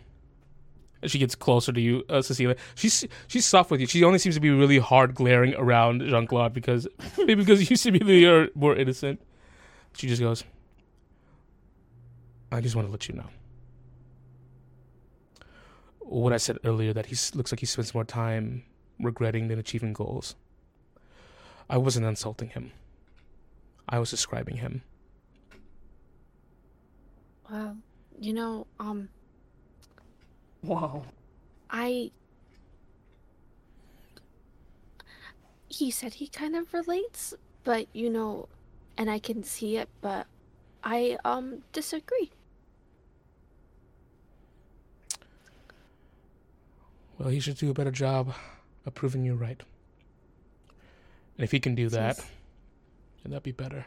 And She gets closer to you, uh, Cecilia. She's she's soft with you. She only seems to be really hard glaring around Jean Claude because maybe because you seem to be more innocent. She just goes, "I just want to let you know." What I said earlier that he looks like he spends more time regretting than achieving goals. I wasn't insulting him. I was describing him. well, you know, um, Whoa. I. He said he kind of relates, but you know, and I can see it, but I um disagree. Well, he should do a better job of proving you right. And if he can do that, Yes. then that'd be better.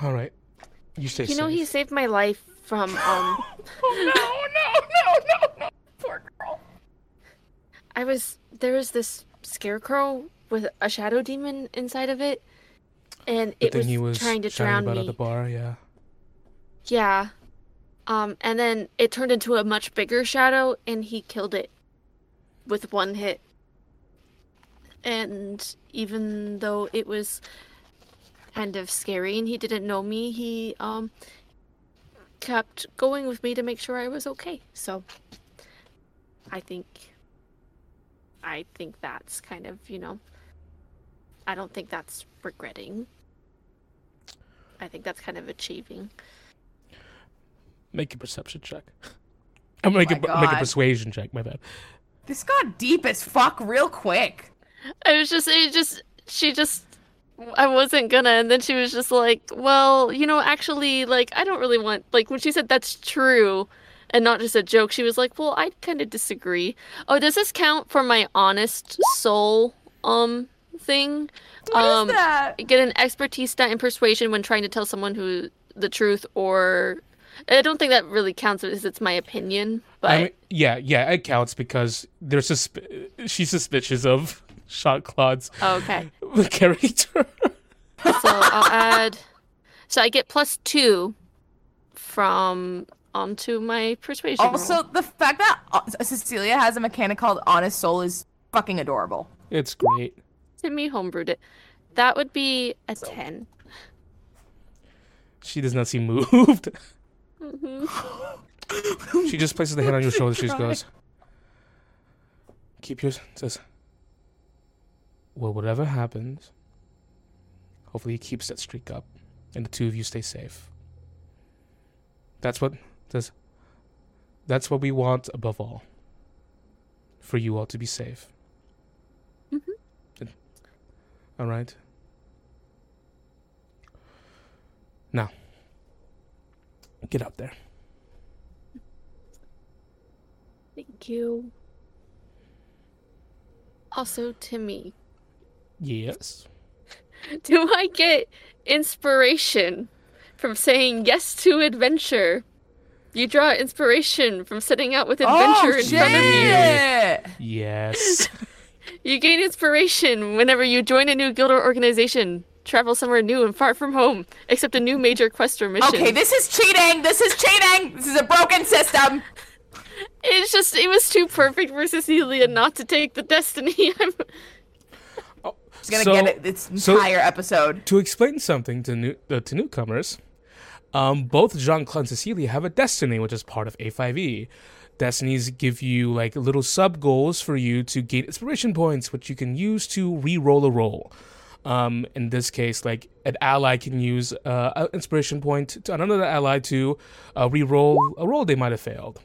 All right. You stay You know, safe. he saved my life from (laughs) um. Oh, no, no, no, no, no. Poor girl. I was there was this scarecrow with a shadow demon inside of it, and but it then was, he was trying to drown about me. at the bar, yeah. Yeah. Um, and then it turned into a much bigger shadow, and he killed it with one hit. And even though it was kind of scary and he didn't know me, he um kept going with me to make sure I was okay. So I think I think that's kind of, you know, I don't think that's regretting. I think that's kind of achieving. Make a perception check. (laughs) I'm gonna make, my a, make a persuasion check, my bad. This got deep as fuck real quick. I was just, it just, she just I wasn't gonna and then she was just like, "Well, you know, actually like I don't really want like when she said that's true and not just a joke, she was like, "Well, I kind of disagree." Oh, does this count for my honest soul um thing? What is um that? get an expertise stat in persuasion when trying to tell someone who the truth or I don't think that really counts because it's my opinion, but I mean, yeah, yeah, it counts because there's susp- she's suspicious of (laughs) Jean Claude's oh, okay. (laughs) character. So I'll add. So I get plus two from onto my persuasion. roll. Also, the fact that uh, Cecilia has a mechanic called Honest Soul is fucking adorable. it's great. Timmy homebrewed it. That would be a ten. She does not seem moved. (laughs) Mm-hmm. (laughs) she just places the hand on your shoulder. She just goes, "Keep yours." Says, "Well, whatever happens, hopefully he keeps that streak up, and the two of you stay safe. That's what says. That's what we want above all. For you all to be safe. Mhm. All right. Now, get out there. Thank you. Also, Timmy, Yes. (laughs) do I get inspiration from saying yes to adventure? You draw inspiration from setting out with adventure oh, in front of you. shit! Yes. (laughs) You gain inspiration whenever you join a new guild or organization, travel somewhere new and far from home, except a new major quest or mission. Okay, this is cheating. This is cheating. This is a broken system. It's just it was too perfect for Cecilia not to take the destiny. (laughs) I'm She's gonna So- get it this so- entire episode. to explain something to new uh, to newcomers, um, both Jean Claude and Cecilia have a destiny, which is part of A5E. Destinies give you like little sub goals for you to gain inspiration points, which you can use to re-roll a roll. Um, in this case, like an ally can use uh, an inspiration point to another ally to uh, re-roll a roll they might have failed.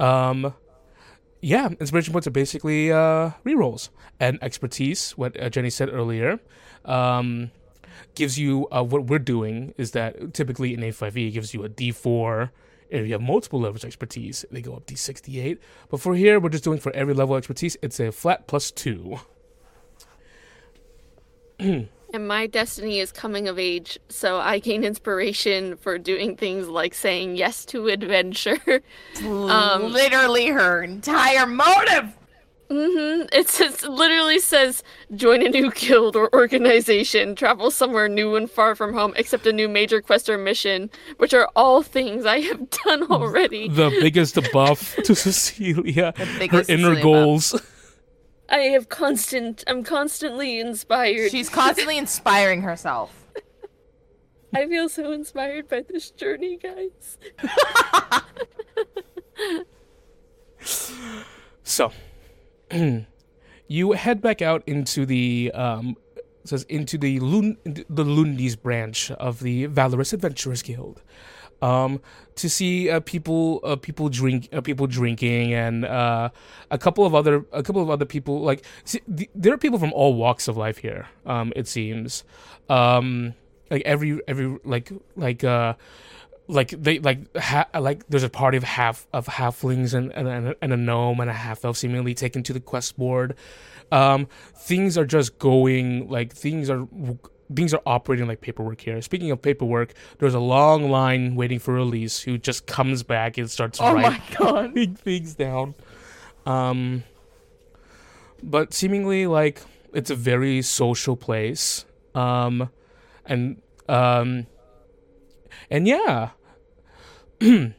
Um, yeah, inspiration points are basically uh, rerolls and expertise. What uh, Jenny said earlier um, gives you uh, what we're doing is that typically in A5e it gives you a D4. If you have multiple levels of expertise, they go up D68. But for here, we're just doing for every level of expertise, it's a flat plus two. And my destiny is coming of age, so I gain inspiration for doing things like saying yes to adventure. (laughs) Um, Literally her entire motive. hmm It says literally says join a new guild or organization, travel somewhere new and far from home, accept a new major quest or mission, which are all things I have done already. The biggest buff to (laughs) Cecilia, her inner Cecilia buff. Goals. I have constant. I'm constantly inspired. She's constantly (laughs) inspiring herself. I feel so inspired by this journey, guys. (laughs) So, (clears throat) you head back out into the um, it says into the Lun- the Lundy's branch of the Valorous Adventurers Guild, um, to see uh, people uh, people drink uh, people drinking and uh, a couple of other a couple of other people like see, th- there are people from all walks of life here. Um, it seems, um, like every every like like uh like they like ha- like there's a party of half of halflings and and, and, a- gnome and a half elf seemingly taken to the quest board. Um, things are just going like things are things are operating like paperwork here. Speaking of paperwork, there's a long line waiting for release who just comes back and starts Oh writing my (laughs) god. big (laughs) things down. Um, but seemingly like it's a very social place. Um, and um, and yeah. (clears throat)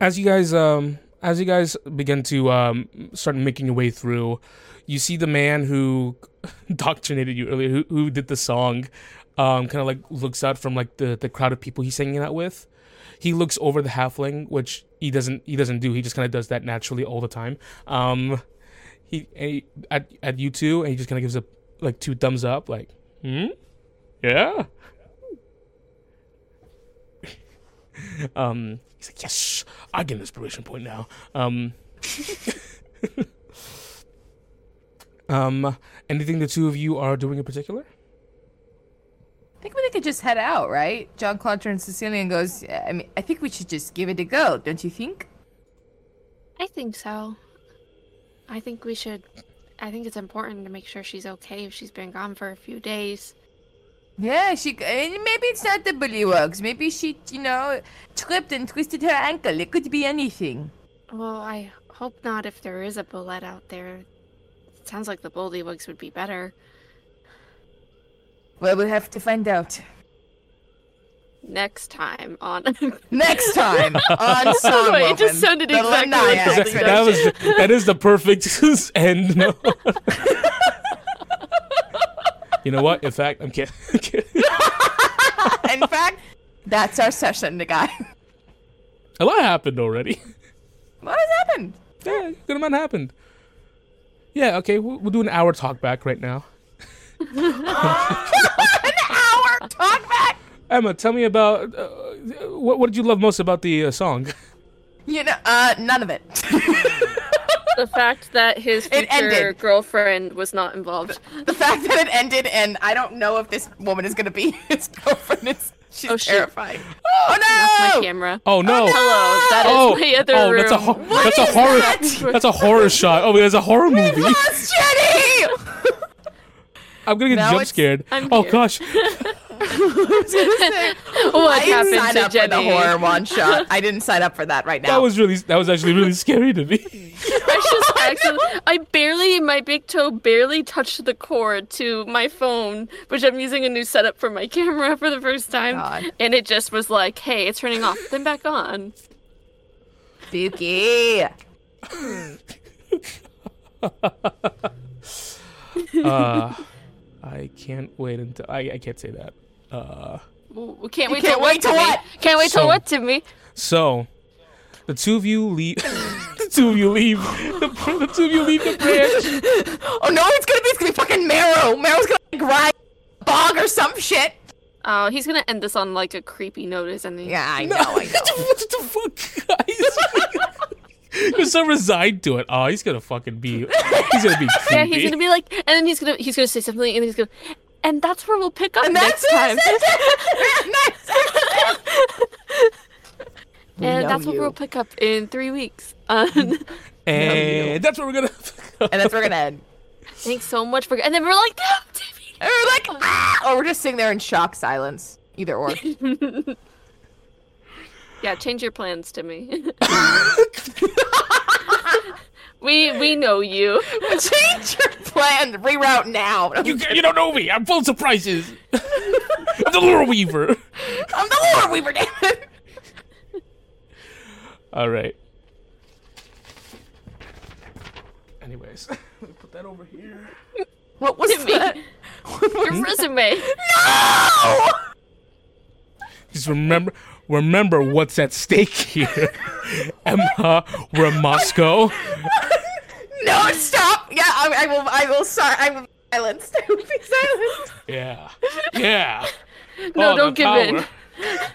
as you guys um as you guys begin to um start making your way through, you see the man who indoctrinated you earlier, who who did the song, um, kind of like looks out from like the the crowd of people he's singing out with he looks over the halfling, which he doesn't he doesn't do. He just kind of does that naturally all the time. Um, he, he at at you two, and he just kind of gives a like two thumbs up, like, hmm, yeah. (laughs) um, he's like, yes, I get an inspiration point now. Um. (laughs) Um, anything the two of you are doing in particular? I think we could just head out, right? Jean Claude turns to Cecilia and goes, "Yeah, I mean, I think we should just give it a go, don't you think? I think so. I think we should. I think it's important to make sure she's okay if she's been gone for a few days. Yeah, she. Maybe it's not the bullywugs. Maybe she, you know, tripped and twisted her ankle. It could be anything. Well, I hope not if there is a bulette out there. It sounds like the bullywugs would be better. Well, we'll have to find out. Next time on. (laughs) Next time on (laughs) Song Wait, it just sounded the exactly like something that was that is the perfect (laughs) end. No. you know what? In fact, I'm kidding. I'm kidding. In fact, that's our session, the guy. A lot happened already. What has happened? Yeah, good amount happened. Yeah, okay, we'll, we'll do an hour talk back right now. (laughs) An hour talk back. Emma, tell me about uh, what, what did you love most about the uh, song? You know, uh, none of it. (laughs) the fact that his It future ended. girlfriend was not involved. the fact that it ended, and I don't know if this woman is gonna be (laughs) his girlfriend. Is she's Oh, shit. terrifying. Oh, oh That's no! my camera. Oh, oh no! Hello, that is Oh, my other oh, room. that's a ho- that's a horror that? that's a horror shot. Oh, that's a horror movie. Lost Jenny! (laughs) I'm gonna get Now jump scared. I'm oh here. gosh! (laughs) What I didn't happened sign to up for the horror one shot. (laughs) I didn't sign up for that right now. That was really that was actually really scary to me. (laughs) I just (laughs) accidentally, I barely, my big toe barely touched the cord to my phone, which I'm using a new setup for my camera for the first time. God. And it just was like, hey, it's turning off, then back on. spooky. Uh, I can't wait until I, I can't say that. Uh, We can't wait can't till wait what till to me. what? Can't wait So- till what to me. so the two of you leave. (laughs) the two of you leave. The, the two of you leave the branch. (laughs) Oh no, it's gonna be it's gonna be fucking Marrow. Marrow's gonna like, ride a bog or some shit. Oh, he's gonna end this on like a creepy notice, and then? Yeah, I know, I (laughs) know. what the fuck, guys? You're so resigned to it. Oh, he's gonna fucking be. He's gonna be creepy. Yeah, he's gonna be like, and then he's gonna he's gonna say something, and he's gonna, and that's where we'll pick up And next (laughs) that's time. it. (laughs) and know that's what we'll pick up in three weeks. Um, (laughs) and that's what we're gonna. and that's where we're gonna end. thanks so much for, and then we're like, no, Timmy. And we're like, ah! or we're just sitting there in shock silence. Either or. Yeah, change your plans to me. We we know you. (laughs) Change your plan. Reroute now. you, you don't know me. I'm full of surprises. (laughs) I'm the lure weaver. (laughs) I'm the Lord Weaver, damn it. All right. Anyways, let me put that over here. What was Timmy. that? Your resume. No! Just remember, remember what's at stake (laughs) here. Emma, we're in Moscow. (laughs) No, stop! Yeah, I, I will. I will. Sorry, I will. Silence. (laughs) I will be silenced. Yeah, yeah. No, Oh, don't the give in.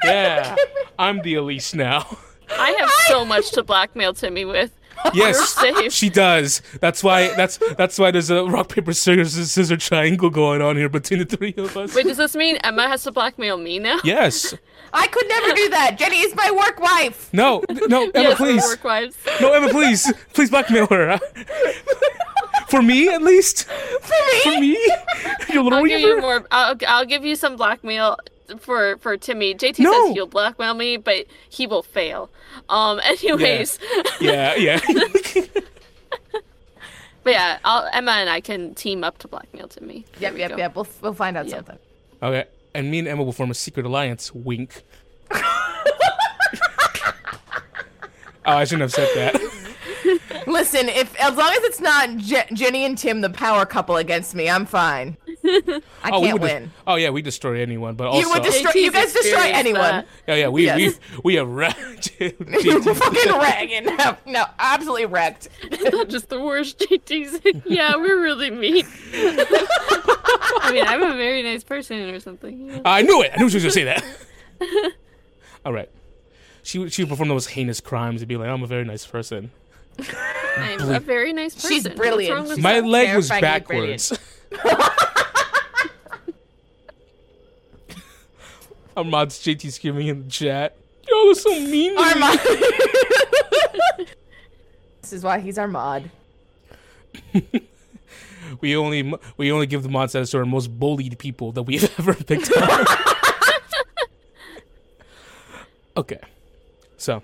Yeah, I'm the Elise now. I have so much to blackmail Timmy with. (laughs) Yes, she does. That's why. That's that's why there's a rock paper scissors scissor triangle going on here between the three of us. Wait, does this mean Emma has to blackmail me now? Yes. (laughs) I could never do that. Jenny is my work wife. No. No. (laughs) Emma, Yes, please. Work wives. No, Emma, please. Please blackmail her. For me, at least. For me. For me. me. You little I'll give you more. I'll, I'll give you some blackmail for for Timmy. JT No. says he'll blackmail me, but he will fail. Um. (laughs) Anyways, Yeah. Yeah. (laughs) but yeah, I'll, Emma and I can team up to blackmail Timmy. There Yep, we yep, go. yep. We'll we'll find out Yeah. something. Okay. And me and Emma will form a secret alliance. Wink. (laughs) Oh, I shouldn't have said that. Listen, if as long as it's not Je- Jenny and Tim, the power couple against me, I'm fine. I Oh, can't would des- win. oh yeah, we destroy anyone, but also You would destroy. You guys destroy anyone. that. yeah, yeah, we Yes. we we have wrecked. (laughs) Fucking wrecked. No, no, absolutely wrecked. Not just the worst JT's. (laughs) yeah, we're really mean. I mean, I'm a very nice person or something. yeah. I knew it. I knew she was gonna say that. (laughs) All right. She would she would perform those heinous crimes and be like, "I'm a very nice person." I'm a very nice person. She's brilliant. She's My leg was backwards. Ahmad's JT screaming in the chat. Y'all are so mean. to me." (laughs) This is why he's our mod. (laughs) We only we only give the mod status to our most bullied people that we've ever picked up. (laughs) okay, so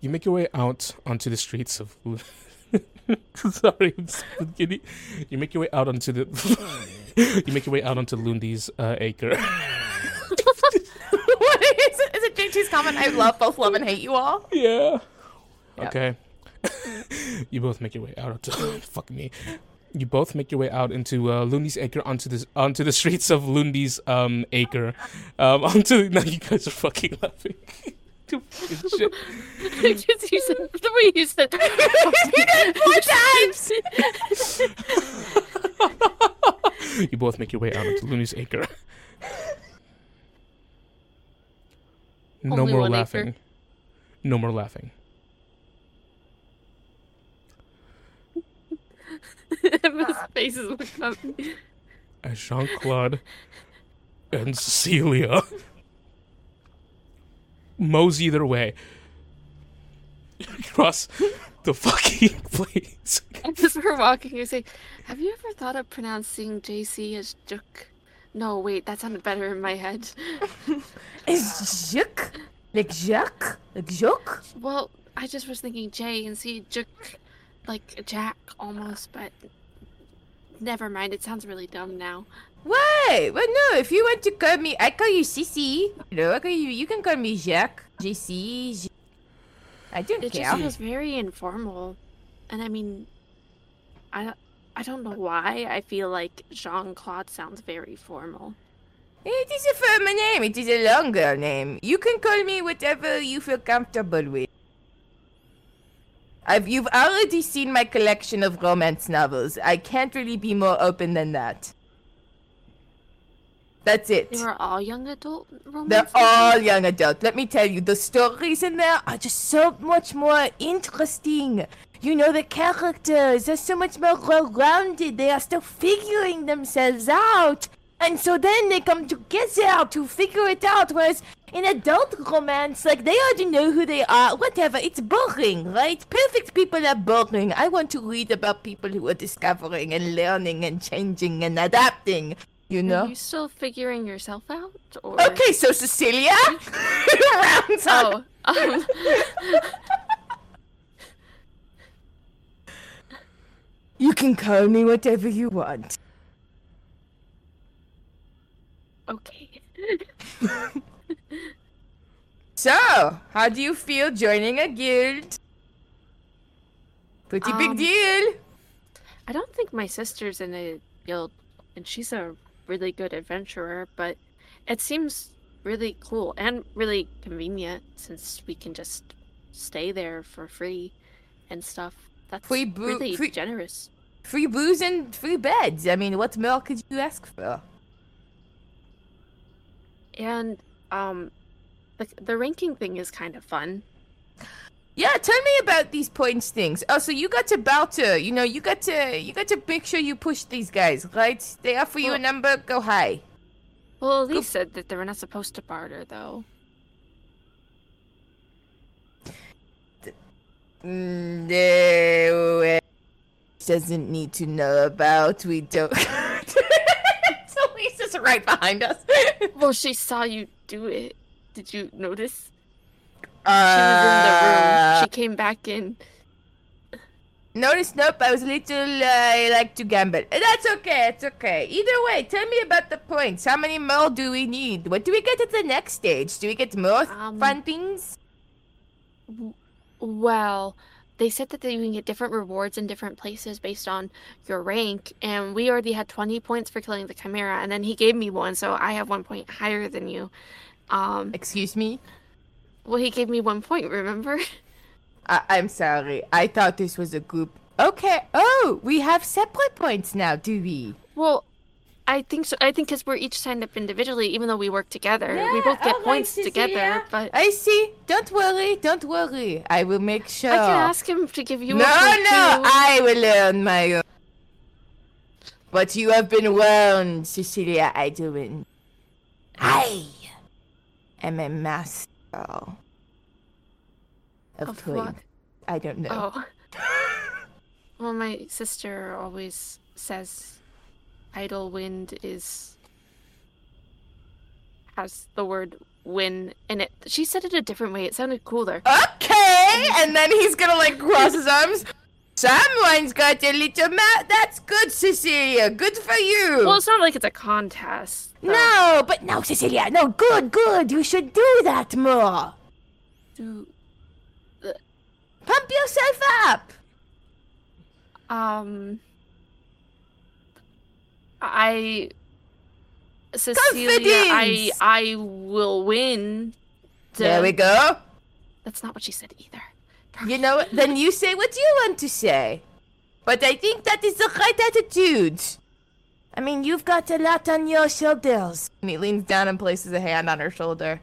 you make your way out onto the streets of. (laughs) Sorry, I'm so giddy. You make your way out onto the. (laughs) you make your way out onto Lundy's uh, acre. (laughs) what is it? Is it JT's comment? I love both love and hate you all. Yeah. Yeah. Okay. you both make your way out onto fuck me. You both make your way out into uh, Lundy's acre onto this onto the streets of Lundy's um acre. Um onto now you guys are fucking laughing. You fucking shit. (laughs) Just you said (laughs) the way you said. Four times. (laughs) You both make your way out onto Lundy's acre. No Only more one acre. laughing. No more laughing. Emma's faces look up. As Jean Claude and Cecilia mosey their way across the fucking (laughs) place. As we're walking, you say, "Have you ever thought of pronouncing JC as Juk?" No, wait, that sounded better in my head. (laughs) Is Juk like Juk Like Jock? Well, I just was thinking J and C Juk, like Jack almost, but never mind. It sounds really dumb now. Why? Well, no. If you want to call me, I call you Sissy. You know, I call you. You can call me Jacques, JC. J- I don't It care. just feels very informal, and I mean, I don't- I don't know why. I feel like Jean Claude sounds very formal. It is a formal name. It is a longer name. You can call me whatever you feel comfortable with. I've, you've already seen my collection of romance novels. I can't really be more open than that. That's it. They were all young adult romance. They're all young adult. Let me tell you, the stories in there are just so much more interesting. You know, the characters are so much more well-rounded. They are still figuring themselves out. And so then they come together to figure it out. Whereas in adult romance, like, they already know who they are. Whatever. It's boring, right? Perfect people are boring. I want to read about people who are discovering and learning and changing and adapting. You know? Are you still figuring yourself out? Or... Okay, so Cecilia (laughs) (laughs) rounds. Oh, um, (laughs) You can call me whatever you want. okay. So, how do you feel joining a guild? Pretty big Um, deal. I don't think my sister's in a guild, and she's a really good adventurer, but it seems really cool and really convenient since we can just stay there for free and stuff. That's Free boo- really free- generous. Free booze and free beds. I mean, what more could you ask for? And um, the the ranking thing is kind of fun. Yeah, tell me about these points things. Oh, so you got to Balter. You know, you got to you got to make sure you push these guys, right? They offer you a number, go high. Well, Elise said that they were not supposed to barter, though. Mm, No, uh, doesn't need to know about. We don't. (laughs) so Elise's right behind us. Well, she saw you do it. Did you notice? She Uh, was in the room. She came back in. Notice, nope. I was a little. Uh, I like to gamble. Uh, That's okay. It's okay. Either way, tell me about the points. How many more do we need? What do we get at the next stage? Do we get more Um, fun things? Well, they said that you can get different rewards in different places based on your rank, and we already had 20 points for killing the Chimera, and then he gave me one, so I have one point higher than you. Um, Excuse me. Well, he gave me one point, remember? (laughs) I- I'm sorry. I thought this was a group. Okay. Oh, we have separate points now, do we? Well, I think so. I think because we're each signed up individually, even though we work together, we both get points together. Cecilia. But I see. Don't worry. Don't worry. I will make sure. I can ask him to give you no, no. too. I will learn my own. But you have been warned, Cecilia Idwin. I am a master of, Of twin. what? I don't know. Oh. (laughs) well, my sister always says idle wind is has the word win in it. She said it a different way. It sounded cooler. Okay, and then he's gonna like cross his arms. Someone's got a little mat. That's good, Cecilia. Good for you. Well, it's not like it's a contest. though. no, but no, Cecilia. No, good, good. You should do that more. Do- Pump yourself up. Um, I, Cecilia, I Confidence! I will win. There we go. That's not what she said either. You know, then you say what you want to say. But I think that is the right attitude. I mean, you've got a lot on your shoulders. And he leans down and places a hand on her shoulder.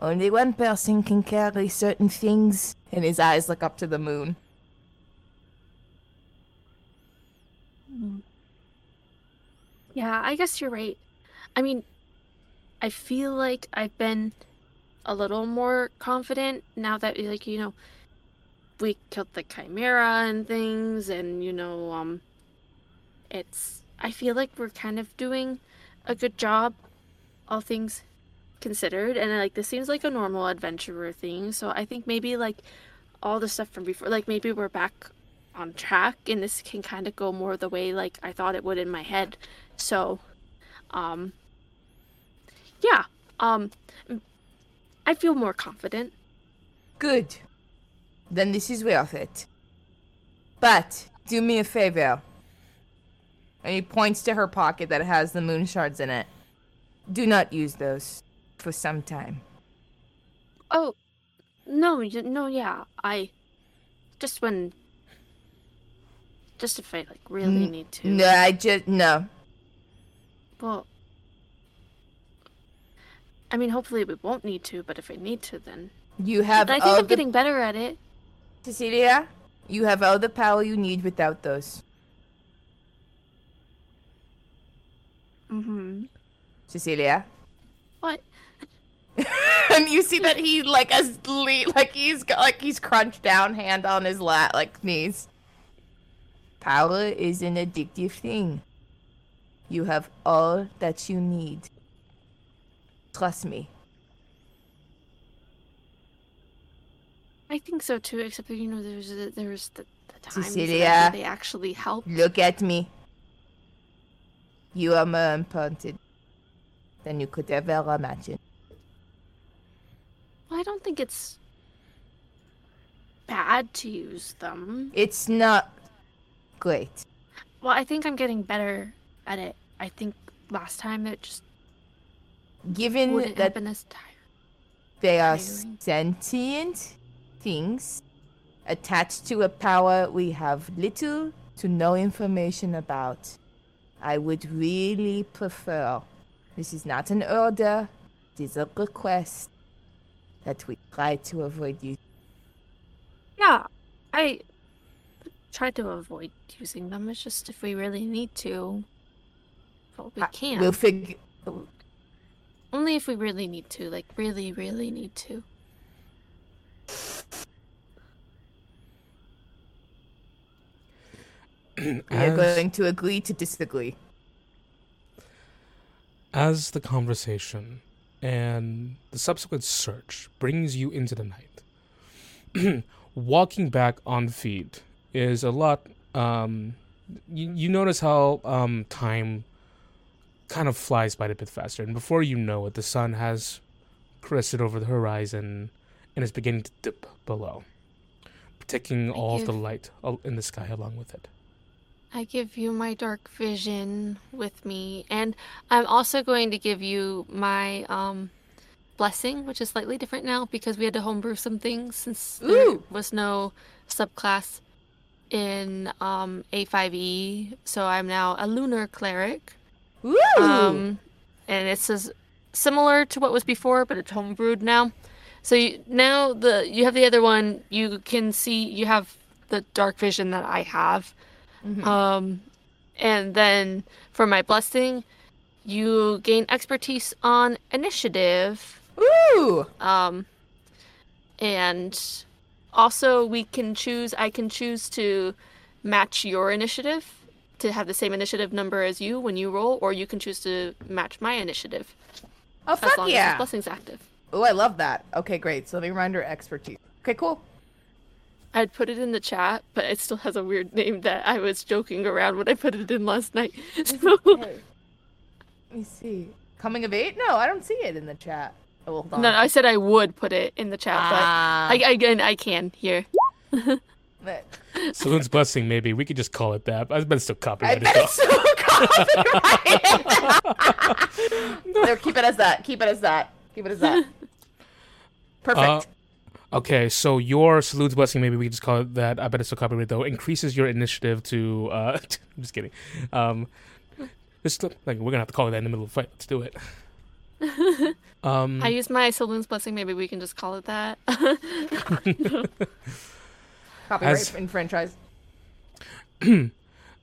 Only one person can carry certain things. And his eyes look up to the moon. Yeah, I guess you're right. I mean, I feel like I've been a little more confident now that like you know we killed the chimera and things and you know um it's I feel like we're kind of doing a good job all things considered. And like this seems like a normal adventurer thing. So I think maybe like all the stuff from before like maybe we're back on track and this can kind of go more the way like I thought it would in my head. So um yeah um I feel more confident. Good. Then this is worth it. But do me a favor. And he points to her pocket that has the moon shards in it. Do not use those for some time. oh no no yeah I just when just if I like really need to No, I just no. well I mean hopefully we won't need to but if I need to then You have I think I'm the getting better at it Cecilia. You have all the power you need without those. mm-hmm Cecilia. what (laughs) and you see that he like as le- like he's got like he's crunched down, hand on his lat like knees. Power is an addictive thing. You have all that you need. Trust me. I think so too except that you know there's the, there's the, the times Cecilia. that they actually help Look at me. You are more important than you could ever imagine. well, I don't think it's bad to use them It's not great. Well, I think I'm getting better at it. I think last time it just Given that have been as tired. They are tiring. sentient things attached to a power we have little to no information about. I would really prefer. This is not an order, it is a request that we try to avoid you. Yeah, I try to avoid using them. It's just if we really need to. But we can't. We'll figure. Only if we really need to. Like, really, really need to. We are going to agree to disagree. As the conversation and the subsequent search brings you into the night, (clears throat) walking back on feet is a lot. Um, you, you notice how um, time kind of flies by a bit faster, and before you know it, the sun has crested over the horizon and is beginning to dip below, taking all of the light in the sky along with it. I give you my dark vision with me, and I'm also going to give you my um blessing, which is slightly different now because we had to homebrew some things since there was no subclass in um A5E. So I'm now a lunar cleric. Woo! Um, and it's says similar to what was before, but it's homebrewed now. So you, now the you have the other one. You can see you have the dark vision that I have. Um, and then for my blessing, you gain expertise on initiative. Ooh! Um, and also we can choose. I can choose to match your initiative to have the same initiative number as you when you roll, or you can choose to match my initiative Oh, as fuck long as yeah. his blessing's active. Oh, I love that. Okay, great. So let me remind her expertise. Okay, cool. I'd put it in the chat, but it still has a weird name that I was joking around when I put it in last night. (laughs) So, Okay. Let me see. Coming of eight? No, I don't see it in the chat. Oh, hold no, I said I would put it in the chat, Ah. but I, again, I can here. But (laughs) Selûne's blessing, maybe we could just call it that. I bet it's still I copyrighted. bet though. (laughs) it's so copyrighted. there, keep it as that. Keep it as that. Keep it as (laughs) that. Perfect. Uh, Okay, so your Selûne's blessing, maybe we could just call it that. I bet it's still copyright though. Increases your initiative to. Uh, (laughs) I'm just kidding. Um, just like we're gonna have to call it that in the middle of the fight. Let's do it. (laughs) Um, I use my Selûne's blessing. Maybe we can just call it that. Copyright as- in franchise. (clears throat)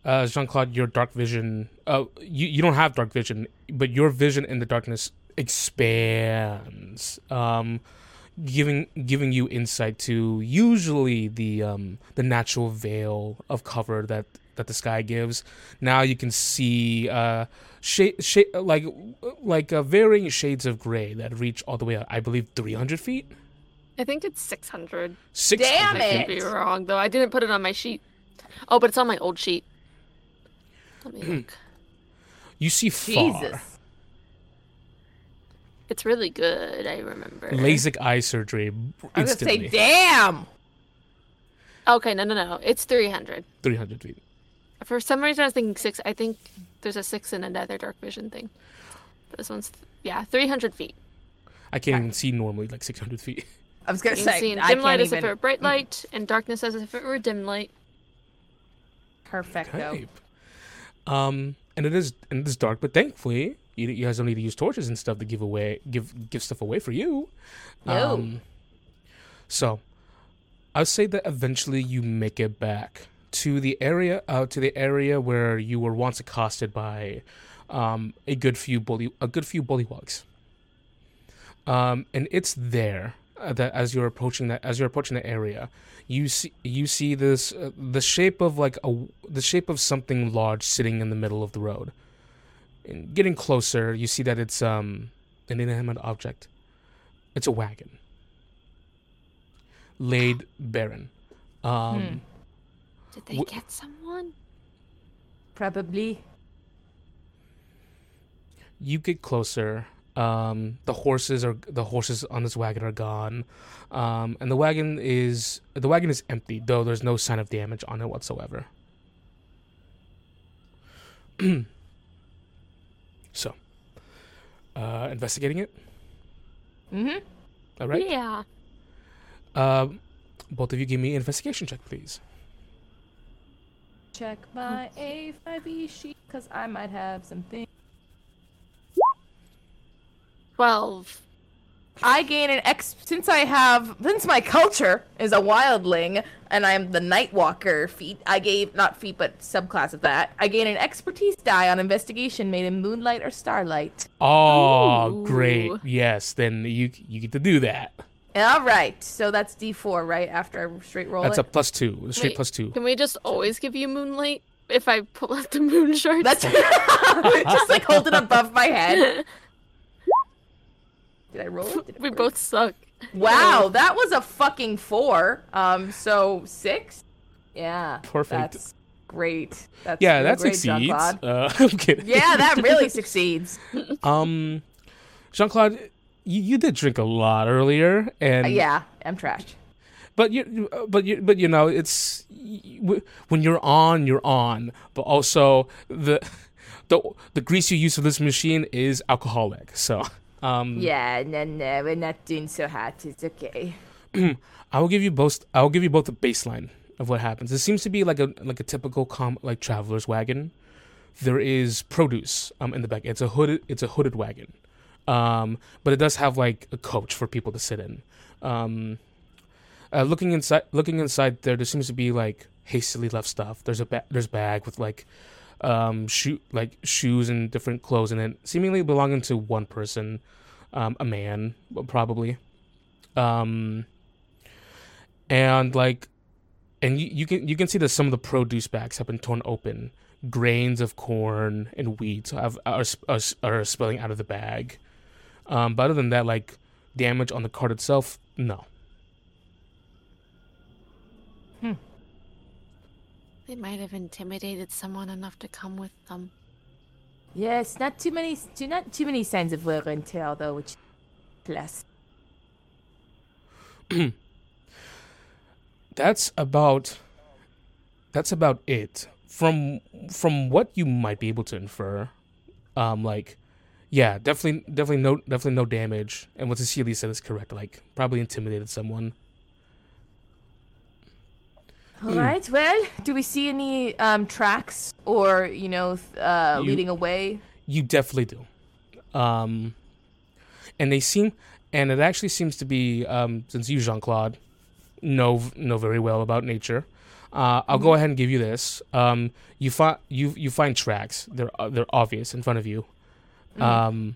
uh, Jean Claude, your dark vision. Uh, you you don't have dark vision, but your vision in the darkness expands, um, giving giving you insight to usually the um the natural veil of cover that that the sky gives. Now you can see uh shade shade like like uh, varying shades of gray that reach all the way up. I believe three hundred feet. I think it's 600. Six Damn it! Could be wrong, though. I didn't put it on my sheet. Oh, but it's on my old sheet. Let me (clears throat) look. You see far. Jesus. It's really good, I remember. LASIK eye surgery I was gonna say, instantly. damn. Okay, no, no, no. It's 300. Three hundred feet. For some reason, I was thinking six. I think there's a six in another dark vision thing. This one's, yeah, 300 feet. I can't even see normally like 600 feet. I was gonna You can say, see in I dim light can't as if it were bright light, and darkness as if it were dim light. Perfecto. Okay. Um, and it is and it is dark, but thankfully you, you guys don't need to use torches and stuff to give away give give stuff away for you. No. Um, so I would say that eventually you make it back to the area uh, to the area where you were once accosted by um, a good few bully a good few bullywugs. Um, and it's there uh, that as you're approaching that as you're approaching the area, you see you see this uh, the shape of like a the shape of something large sitting in the middle of the road. And getting closer, you see that it's um an inanimate object. It's a wagon. Laid (gasps) barren. Um, Did they Wh- get someone? Probably. you get closer um the horses are the horses on this wagon are gone um and the wagon is the wagon is empty though there's no sign of damage on it whatsoever (clears throat) so uh investigating it Mm-hmm. all right Yeah. um both of you give me an investigation check please Check my A5E sheet because I might have something. 12. I gain an X since I have since my culture is a wildling and I'm the Nightwalker feat. I gave not feat but subclass of that. I gain an expertise die on investigation made in moonlight or starlight. oh great yes then you you get to do that All right, so that's D4 right after I straight roll that's a it. plus two straight Wait, plus two Can we just always give you moonlight if I pull out the moon shards? That's (laughs) just like hold it above my head. (laughs) Did I roll it? Did it (laughs) we work? both suck. Wow, that was a fucking four. Um, so six. Yeah. Perfect. That's great. That's yeah that great, succeeds uh (laughs) i'm kidding Yeah, that (laughs) really succeeds. Um, Jean Claude, you, you did drink a lot earlier, and Uh, yeah, I'm trashed. but you, but you, but you know, it's when you're on, you're on. But also the the the grease you use for this machine is alcoholic. So, um, Yeah, no, no, we're not doing so hot. It's okay. (clears throat) I will give you both. I will give you both the baseline of what happens. It seems to be like a like a typical com like traveler's wagon there is produce um, in the back. It's a hooded it's a hooded wagon, um, but it does have like a coach for people to sit in. Um, uh, looking inside, looking inside there, there seems to be like hastily left stuff. There's a ba- there's a bag with like um shoe like shoes and different clothes in it, seemingly belonging to one person, um, a man probably, um, and like, and you, you can you can see that some of the produce bags have been torn open. Grains of corn and wheat have are are, are spilling out of the bag. Um, but other than that, like damage on the cart itself, no. They might have intimidated someone enough to come with them. Yes, not too many, too, not too many signs of wear and tear though, which plus. (clears throat) that's about that's about it from from what you might be able to infer um like yeah definitely definitely no definitely no damage and what cecilia said is correct like probably intimidated someone All right. Well, do we see any um, tracks or you know uh, You- leading away? you definitely do um and they seem and it actually seems to be um since you jean-claude know know very well about nature uh, I'll go ahead and give you this. Um, you find you you find tracks. They're uh, they're obvious in front of you. Um,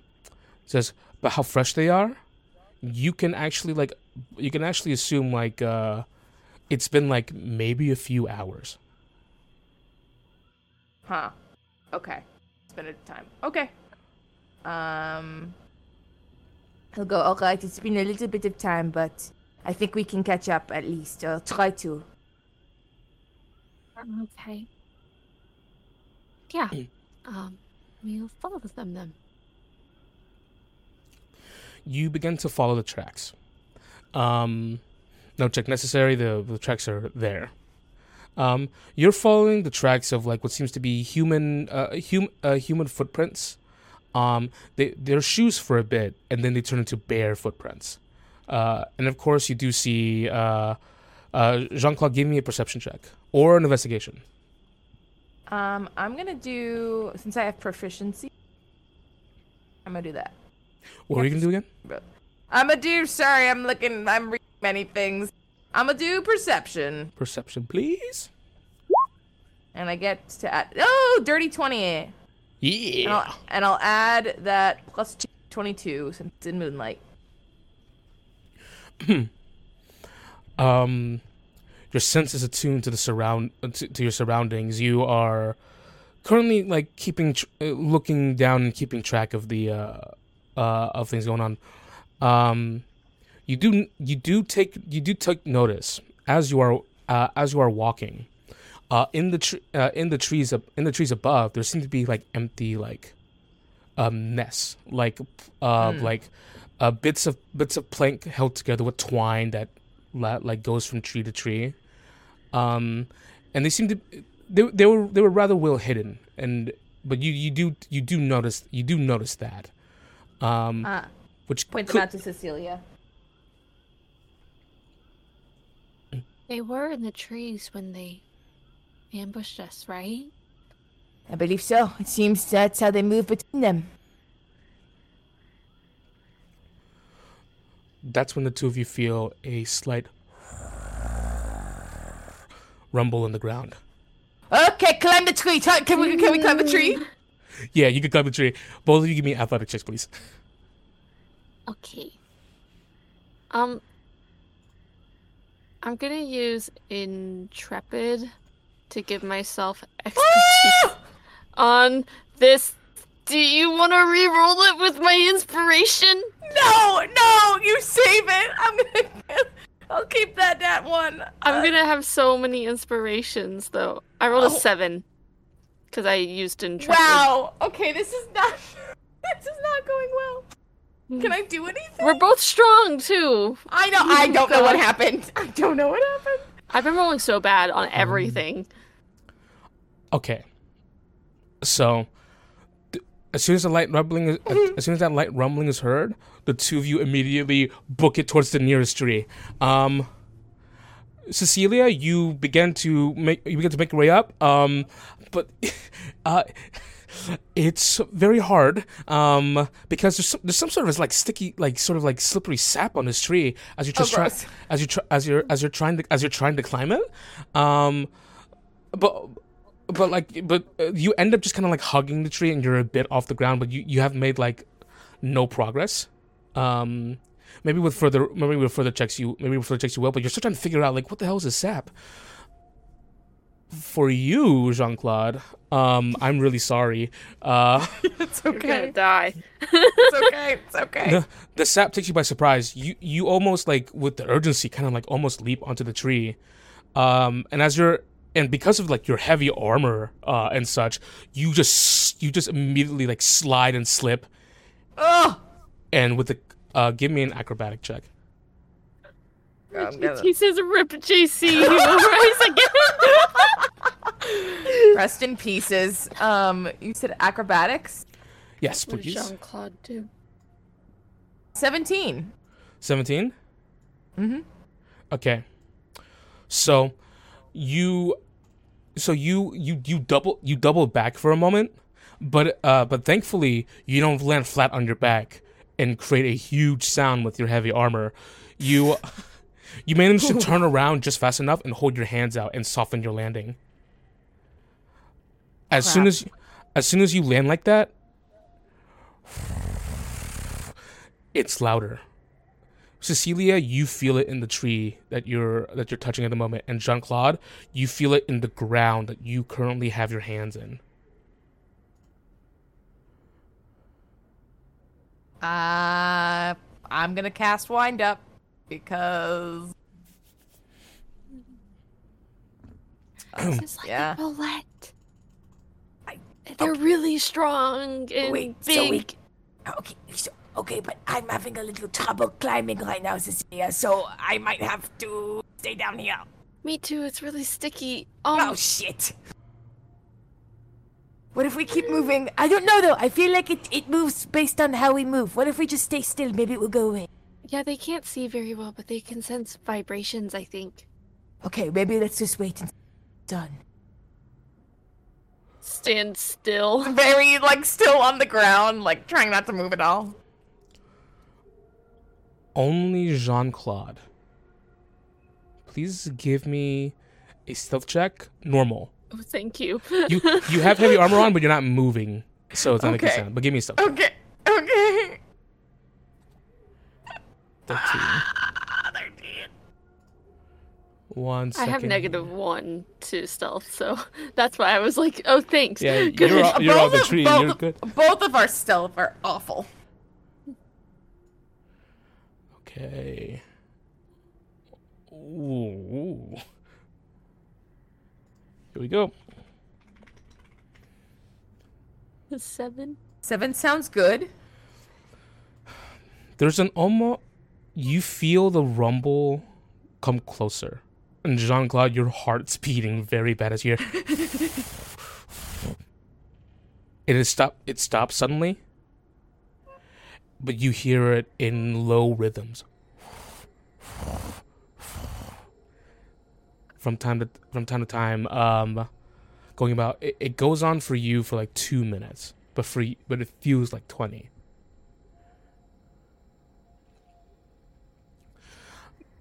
says, but how fresh they are, you can actually like you can actually assume like uh, it's been like maybe a few hours. Huh. Okay. Spend a time. Okay. Um. He'll go. All right. It's been a little bit of time, but I think we can catch up at least, or try to. Okay. Yeah. um, we'll follow them then. you begin to follow the tracks. Um, no check necessary. The the tracks are there. Um, you're following the tracks of like what seems to be human uh, hum, uh, human footprints. Um, they they're shoes for a bit, and then they turn into bare footprints. Uh, and of course, you do see uh, uh, Jean Claude. Give me a perception check or an investigation. Um. I'm gonna do since I have proficiency. I'm gonna do that. What are you gonna do again? I'm gonna do. Sorry, I'm looking. I'm reading many things. I'm gonna do perception, Perception, please. and I get to add. Oh, dirty twenty. And Yeah. I'll, and I'll add that plus two, 22 since it's in moonlight. (clears throat) um your sense is attuned to the surround uh, to, to your surroundings you are currently like keeping tr- uh, looking down and keeping track of the uh uh of things going on um you do you do take you do take notice as you are uh, as you are walking. Uh in the tr- uh, in the trees ab- in the trees above there seem to be like empty like um nests like uh like uh bits of bits of plank held together with twine that la- like goes from tree to tree. Um and they seem to they, they were they were rather well hidden and but you you do you do notice you do notice that. Um Ah, which point could- them out to Cecilia. They were in the trees when they ambushed us, right? I believe so. It seems that's how they move between them. that's when the two of you feel a slight rumble in the ground Okay, climb the tree. Can we can we climb the tree? yeah you can climb the tree both of you give me athletic checks please Okay. Um, I'm gonna use intrepid to give myself ah! expertise on this. Do you want to re-roll it with my inspiration? No, no, you save it. I'm gonna. (laughs) I'll keep that that one. I'm uh, gonna have so many inspirations though. I rolled Oh. a seven because I used intrepid. Wow. Okay, this is not. (laughs) This is not going well. Can I do anything? We're both strong too. I know. I don't know what happened. I don't know what happened. I've been rolling so bad on Um, everything. Okay. So, th- as soon as the light rumbling, is, as soon as that light rumbling is heard, the two of you immediately book it towards the nearest tree. Um, Cecilia, you begin to make you begin to make your way up, um, but (laughs) uh, it's very hard um, because there's some, there's some sort of like sticky, like sort of like slippery sap on this tree as you just try, gross. as you try, as you're as you're trying to as you're trying to climb it. Um, but but like but uh, you end up just kind of like hugging the tree and you're a bit off the ground, but you you have made like no progress. Um, maybe with further maybe with further checks you maybe with further checks you will, but you're still trying to figure out like what the hell is this sap. For you, Jean Claude, um, I'm really sorry. Uh, (laughs) It's You're gonna okay. die. It's okay. It's okay. the, the sap takes you by surprise. You you almost like with the urgency, kind of like almost leap onto the tree, um, and as you're and because of like your heavy armor uh, and such, you just you just immediately like slide and slip, Ugh. and with the uh, give me an acrobatic check. I'm (laughs) gonna He says, "Rip JC." Rise again. rest in pieces. Um, you said acrobatics. Yes, please. Jean Claude do? Seventeen. 17 Mm-hmm. okay so you so you you you double you double back for a moment but uh but thankfully you don't land flat on your back and create a huge sound with your heavy armor you you manage to (laughs) turn around just fast enough and hold your hands out and soften your landing. As soon as as soon as you land like that it's louder. Cecilia, you feel it in the tree that you're that you're touching at the moment, and Jean Claude, you feel it in the ground that you currently have your hands in. Uh, I'm gonna cast wind up because It's like Yeah. a bulette. I- They're really strong and Wait, big. so we Okay, so, okay, but I'm having a little trouble climbing right now, Cecilia, so I might have to stay down here. Me too. It's really sticky. Oh, Um, shit. What if we keep moving? I don't know though. I feel like it, it moves based on how we move. What if we just stay still? Maybe it will go away. Yeah, they can't see very well, but they can sense vibrations. I think. Okay, maybe let's just wait and done. Stand still. (laughs) very like still on the ground, like trying not to move at all. Only Jean Claude. Please give me a stealth check. Normal. Oh, thank you. You you have heavy (laughs) armor on, but you're not moving, so it's not making Okay. sound. But give me a stealth. check. Okay. Okay. Thirteen. Ah, One I have negative one to stealth, so (laughs) that's why I was like, "Oh, thanks." Yeah, Good. (laughs) you're on, you're on Both the of- tree. both You're good. Both of our stealth are awful. Okay. Ooh. Here we go. seven. Seven sounds good. There's an almost. You feel the rumble come closer. And Jean Claude, your heart's beating very bad as you hear. (laughs) it is stop. It stops suddenly. But you hear it in low rhythms. From time to from time to time, um, going about. It, it goes on for you for like two minutes, but for but it feels like twenty.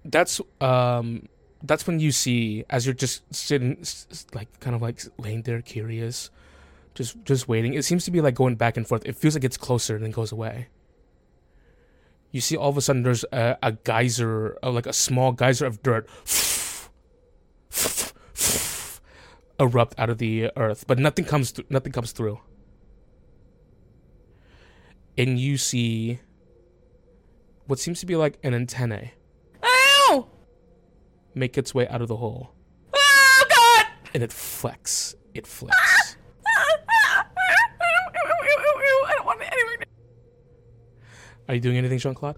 That's um that's when you see as you're just sitting like kind of like laying there curious just just waiting it seems to be like going back and forth. It feels like it's closer and then goes away. You see all of a sudden there's a, a geyser like a small geyser of dirt erupt out of the earth but nothing comes th- nothing comes through. And you see what seems to be like an antennae! Make its way out of the hole Oh God! and it flecks. It flicks. I don't want it anywhere. Are you doing anything, Jean Claude?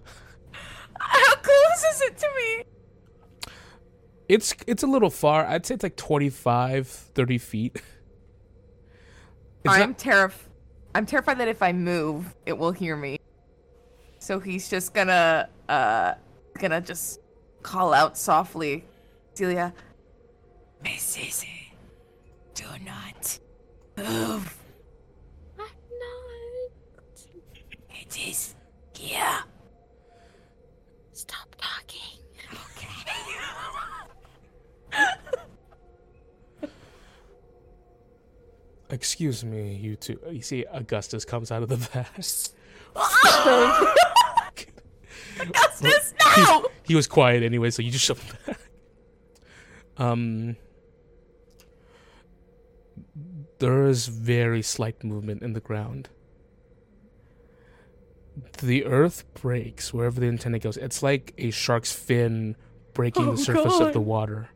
How close is it to me? It's it's a little far. I'd say it's like 25, 30 feet. It's I'm not, terrified. I'm terrified that if I move, it will hear me. So he's just gonna, uh, gonna just call out softly, Celia. Miss Sissy, do not move. I'm not. It is here. Stop talking. Okay. (laughs) Excuse me, you two. You see, Augustus comes out of the back. (laughs) (laughs) Augustus, no! he was quiet anyway, so you just shove him back. Um, there is very slight movement in the ground. The earth breaks wherever the antenna goes. It's like a shark's fin breaking Oh, the surface of the water.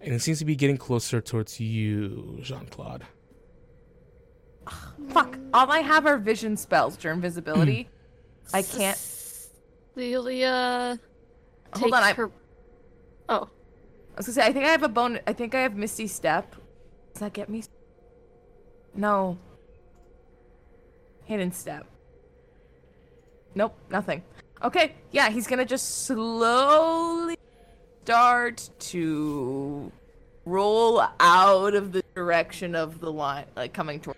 And it seems to be getting closer towards you, Jean Claude. Fuck. All I have are vision spells, your invisibility. I can't. Celia Hold on, I- her. Oh, I was gonna say, I think I have a bone. I think I have Misty Step. Does that get me? No. Hidden Step. Nope, nothing. Okay, yeah, he's gonna just slowly start to roll out of the direction of the line, like coming toward.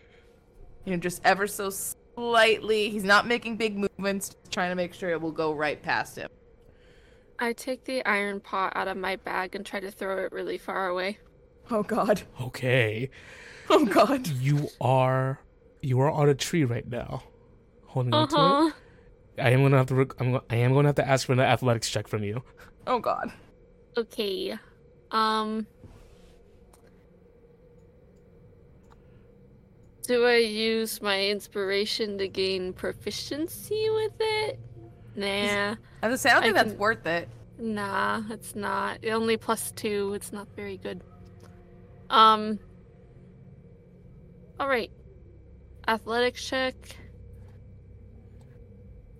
You know, just ever so slightly. He's not making big movements, just trying to make sure it will go right past him. I take the iron pot out of my bag and try to throw it really far away. Oh God. Okay. Oh God. You are you are on a tree right now. Holding Uh onto it. I am gonna have to. Rec- I'm, go- I am going to have to ask for an athletics check from you. Oh God. Okay. Um. Do I use my inspiration to gain proficiency with it? Nah. I was gonna say, I don't I think that's can- worth it. Nah, it's not. Only plus two. It's not very good. Um. Alright. Athletics check.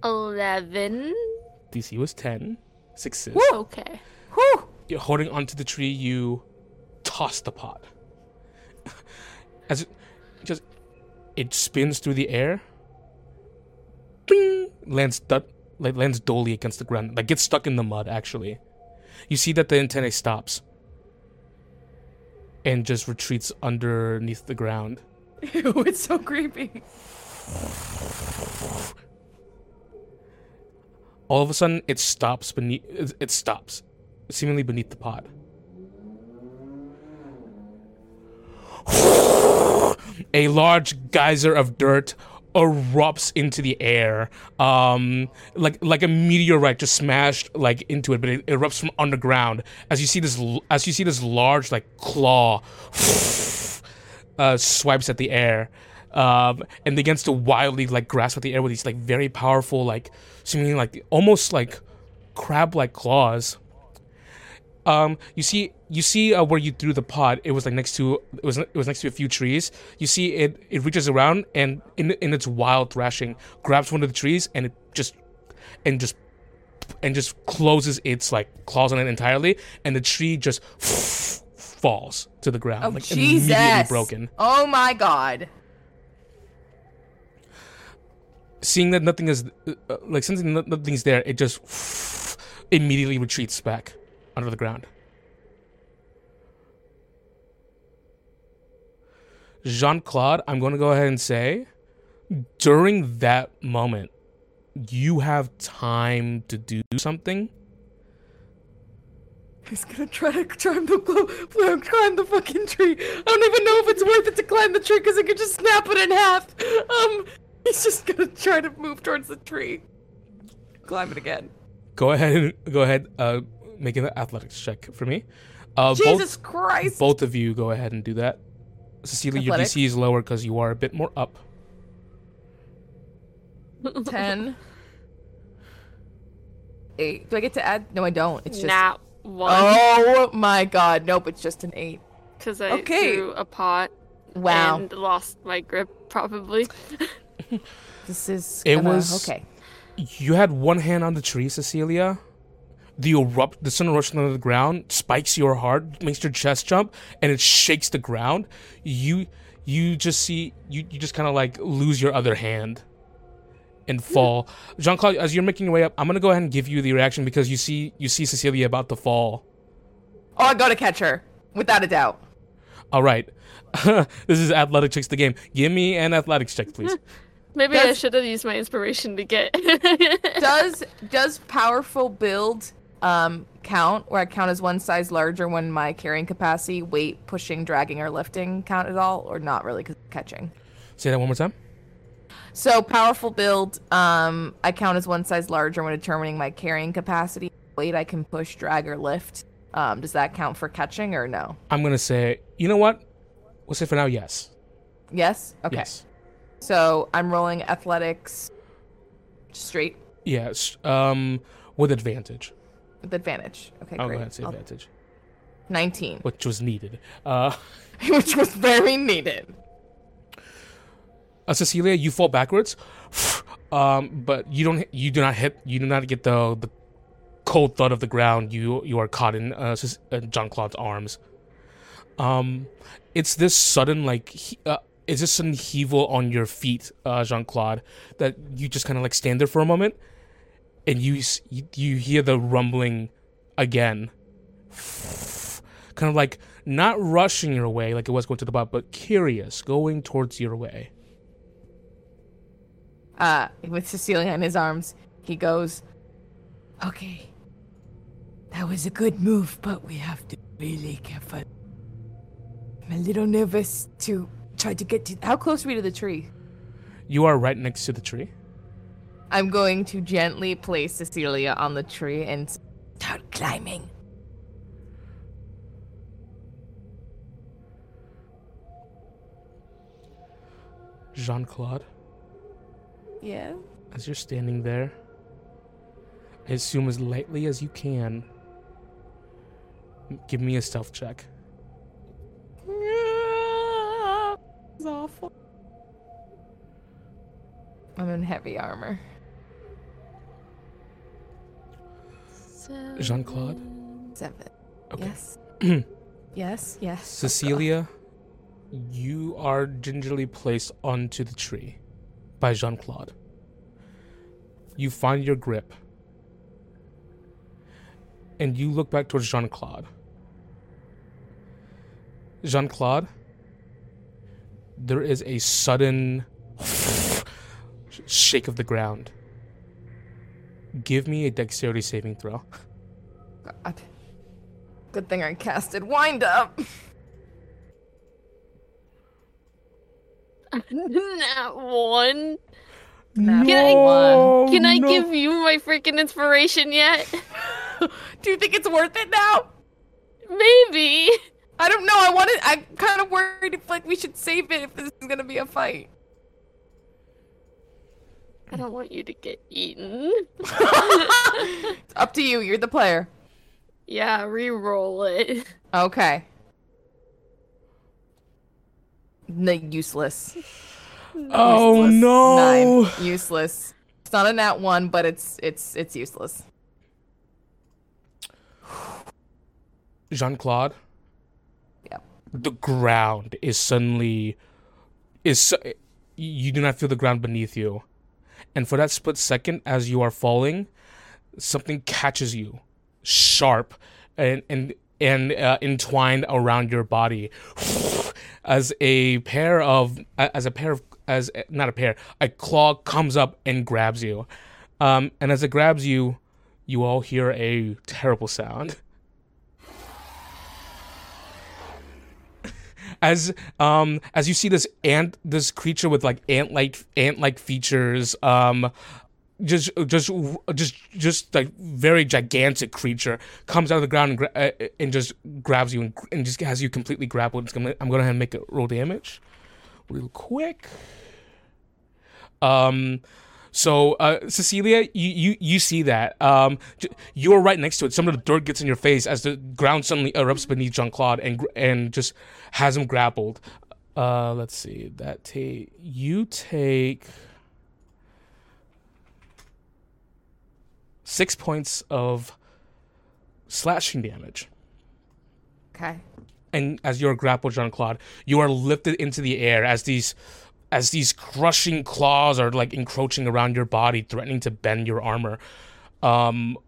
11. DC was 10. Success. Okay. Whew. You're holding onto the tree. You toss the pot. (laughs) As it just it spins through the air. Ding! Lands du- like lands dully against the ground. Like gets stuck in the mud. Actually, you see that the antennae stops and just retreats underneath the ground. (laughs) Ew, it's so creepy. All of a sudden, it stops beneath. It, it stops, seemingly beneath the pot. A large geyser of dirt erupts into the air, um, like like a meteorite just smashed like into it, but it erupts from underground. As you see this, as you see this large like claw, (sniffs) uh, swipes at the air, um, and begins to wildly like grasp at the air with these like very powerful, like seemingly like almost like crab-like claws. Um, you see, you see uh, where you threw the pot. It was like next to it was it was next to a few trees. You see it it reaches around and in in its wild thrashing grabs one of the trees and it just and just and just closes its like claws on it entirely, and the tree just (laughs) falls to the ground Oh like Jesus! immediately broken. Oh my God. seeing that nothing is uh, like since nothing's there, it just (laughs) immediately retreats back under the ground. Jean Claude, I'm going to go ahead and say, during that moment, you have time to do something. He's gonna try to climb the cl- climb the fucking tree. I don't even know if it's worth it to climb the tree because it could just snap it in half. Um, he's just gonna try to move towards the tree. Climb it again. Go ahead and go ahead, uh, make an athletics check for me. Uh, Jesus both, Christ! both of you go ahead and do that. Cecilia, your Athletics? DC is lower because you are a bit more up. (laughs) Ten. Eight. Do I get to add? No, I don't. It's just. Nat one. Oh my God! Nope. It's just an eight. Because I Okay. threw a pot Wow. and lost my grip, probably. (laughs) This is. It gonna- was- okay. You had one hand on the tree, Cecilia. The erupt, the sun eruption under the ground spikes your heart, makes your chest jump, and it shakes the ground. You, you just see, you, you just kind of like lose your other hand, and fall. Jean Claude, as you're making your way up, I'm gonna go ahead and give you the reaction because you see you see Cecilia about to fall. Oh, I gotta catch her, without a doubt. All right, (laughs) this is athletic checks the game. Give me an athletics check, please. (laughs) Maybe I should have used my inspiration to get. (laughs) Does does powerful build um count where I count as one size larger when my carrying capacity, weight, pushing, dragging, or lifting count at all, or not really because catching? Say that one more time. So powerful build, um, I count as one size larger when determining my carrying capacity. Weight I can push, drag, or lift. Um, does that count for catching or no? I'm gonna say, you know what? We'll say for now, yes. Yes. Okay. Yes. So I'm rolling athletics straight Yes. Um, with advantage. With advantage. Okay, I'll go great. ahead and say I'll- advantage, 19, which was needed. Uh, (laughs) which was very needed. uh, Cecilia, you fall backwards, (sighs) um, but you don't. You do not hit. You do not get the the cold thud of the ground. You you are caught in uh, Jean Claude's arms. Um, it's this sudden like. He, uh, it's this sudden heaval on your feet, uh, Jean Claude, that you just kind of like stand there for a moment, and you you, hear the rumbling again, kind of like not rushing your way like it was going to the bot, but curious, going towards your way. Uh, with Cecilia in his arms, he goes, Okay. That was a good move, but we have to be really careful. I'm a little nervous to try to get to. How close are we to the tree? You are right next to the tree. I'm going to gently place Cecilia on the tree and Start climbing. Jean Claude, yeah. as you're standing there, I assume as lightly as you can, give me a stealth check. It's awful. I'm in heavy armor. Jean Claude, Seven. Okay. Yes. (clears throat) yes. Yes. Cecilia, you are gingerly placed onto the tree by Jean Claude. You find your grip, and you look back towards Jean Claude. Jean Claude, there is a sudden (laughs) shake of the ground. Give me a dexterity saving throw. God. Good thing I casted wind up. (laughs) Not one. Nat Can I- Can I give you my freaking inspiration yet? (laughs) Do you think it's worth it now? Maybe. I don't know. I wanted. I'm kind of worried if like we should save it if this is gonna be a fight. I don't want you to get eaten. It's up to you. You're the player. Yeah, re-roll it. Okay. No, useless. Oh Useless. no! Nine. Useless. It's not a nat one, but it's it's it's useless. Jean Claude. Yep. The ground is suddenly is su- you do not feel the ground beneath you, and for that split second, as you are falling, something catches you, sharp, and and and uh, entwined around your body, (sighs) as a pair of as a pair of as not a pair a claw comes up and grabs you, um, and as it grabs you, you all hear a terrible sound. As um as you see this ant this creature with like ant like ant like features um just just just just like very gigantic creature comes out of the ground and, gra- uh, and just grabs you and, and just has you completely grappled. Gonna, I'm gonna make a roll damage real quick. Um, so uh, Cecilia, you, you you see that um, you're right next to it. Some of the dirt gets in your face as the ground suddenly erupts beneath Jean Claude and and just has him grappled. Uh, let's see that take you take six points of slashing damage. Okay. and as you're grappled, Jean Claude, you are lifted into the air as these as these crushing claws are like encroaching around your body, threatening to bend your armor. Um,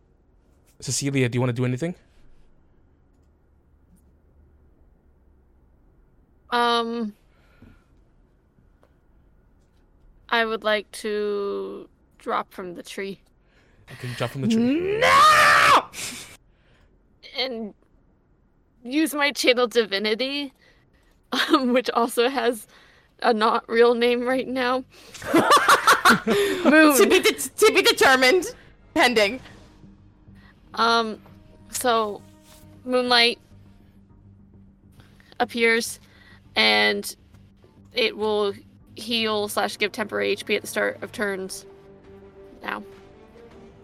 Cecilia, do you want to do anything? Um, I would like to drop from the tree Okay, drop from the tree. No! and use my channel divinity, (laughs) um, which also has a not real name right now. (laughs) to be de- to be determined, pending. Um, so moonlight appears, and it will heal slash give temporary HP at the start of turns. Now,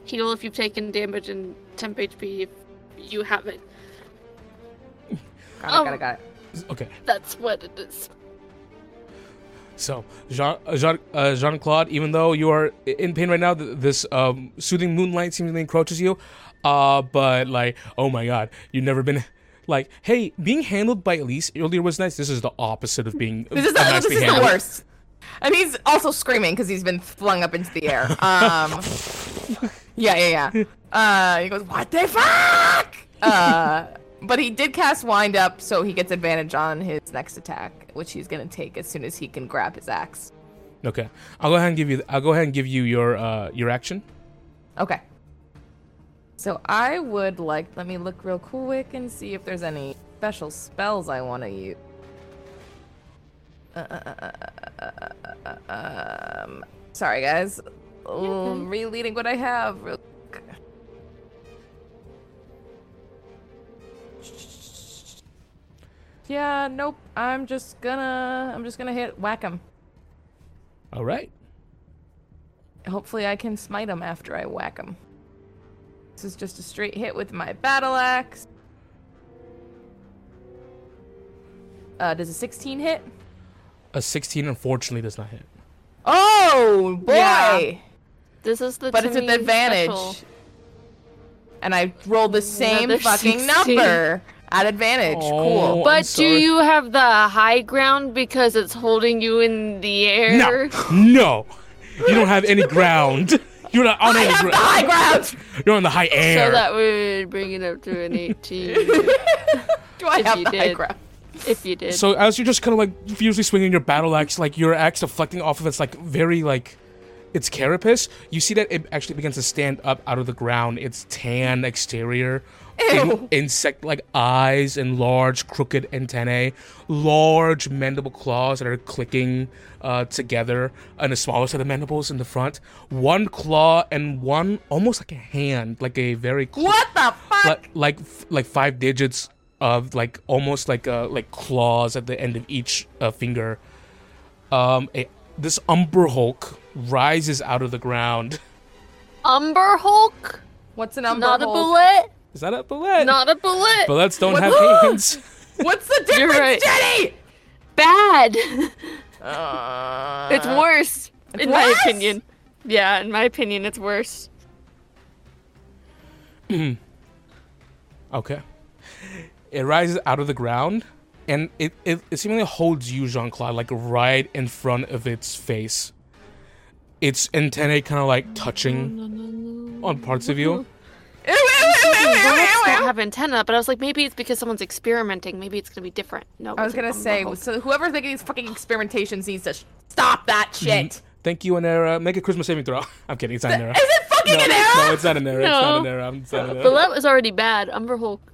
heal if you've taken damage and temp HP if you haven't. Got it, Um, got it, got it. Okay, That's what it is. So Jean uh, Jean uh, Jean Claude, even though you are in pain right now, th- this um, soothing moonlight seemingly encroaches you. Uh, but like, oh my god, you've never been. Like, hey, being handled by Elise earlier was nice. This is the opposite of being This is, the, this nicely is the worst. And he's also screaming because he's been flung up into the air. (laughs) Um, yeah, yeah, yeah. Uh, he goes, "What the fuck?" Uh, but he did cast wind up, so he gets advantage on his next attack, which he's gonna take as soon as he can grab his axe. Okay, I'll go ahead and give you. I'll go ahead and give you your uh your action. Okay. So I would like. Let me look real quick and see if there's any special spells I want to use. Uh, uh, um, sorry guys. Oh, Rereading what I have. Yeah, nope. I'm just gonna. I'm just gonna hit whack him. All right. Hopefully, I can smite him after I whack him. This is just a straight hit with my battle axe. Uh, does a 16 hit? A 16 unfortunately does not hit. Oh boy! Yeah. This is the But it's with Timmy advantage. special. And I rolled the same Another fucking 16. number at advantage. Oh, cool. But do you have the high ground because it's holding you in the air? No, no, you don't have any ground. You're not on I any have the ground. high ground. You're on the high air. So that would bring it up to an 18 (laughs) Do I If have you the high did. ground? if you did. So as you're just kind of like furiously swinging your battle axe, like your axe deflecting off of its like very like its carapace, you see that it actually begins to stand up out of the ground. Its tan exterior, Ew. insect-like eyes and large crooked antennae, large mandible claws that are clicking uh, together, and a smaller set of mandibles in the front. One claw and one almost like a hand, like a very cl- What the fuck? like like f- like five digits of like almost like uh like claws at the end of each uh, finger. Um, a, this Umber Hulk rises out of the ground. Umber Hulk? What's an umber Not a bulette? Is that a bulette? Not a bulette. Bulettes don't What- have hands. (laughs) What's the difference, You're right. Jenny? Bad. Uh, it's worse, it's in my opinion. Yeah, in my opinion, it's worse. (clears throat) Okay. It rises out of the ground, and it it, it seemingly holds you, Jean Claude, like right in front of its face. Its antennae kind of like touching on parts of you. Ew, ew, ew, ew, ew, ew, Bulettes ew, don't have antenna, but I was like, maybe it's because someone's experimenting. Maybe it's gonna be different. No, I was gonna Umber say, Hulk. so whoever's making these fucking experimentations needs to sh- stop that mm-hmm. shit. Thank you, Anera. Make a Christmas saving throw. (laughs) I'm kidding. It's not Anera. Is it fucking no, an error? no, it's not Anera. error. It's not Anera. No. error. It's not an But error. that was already bad. Umber Hulk.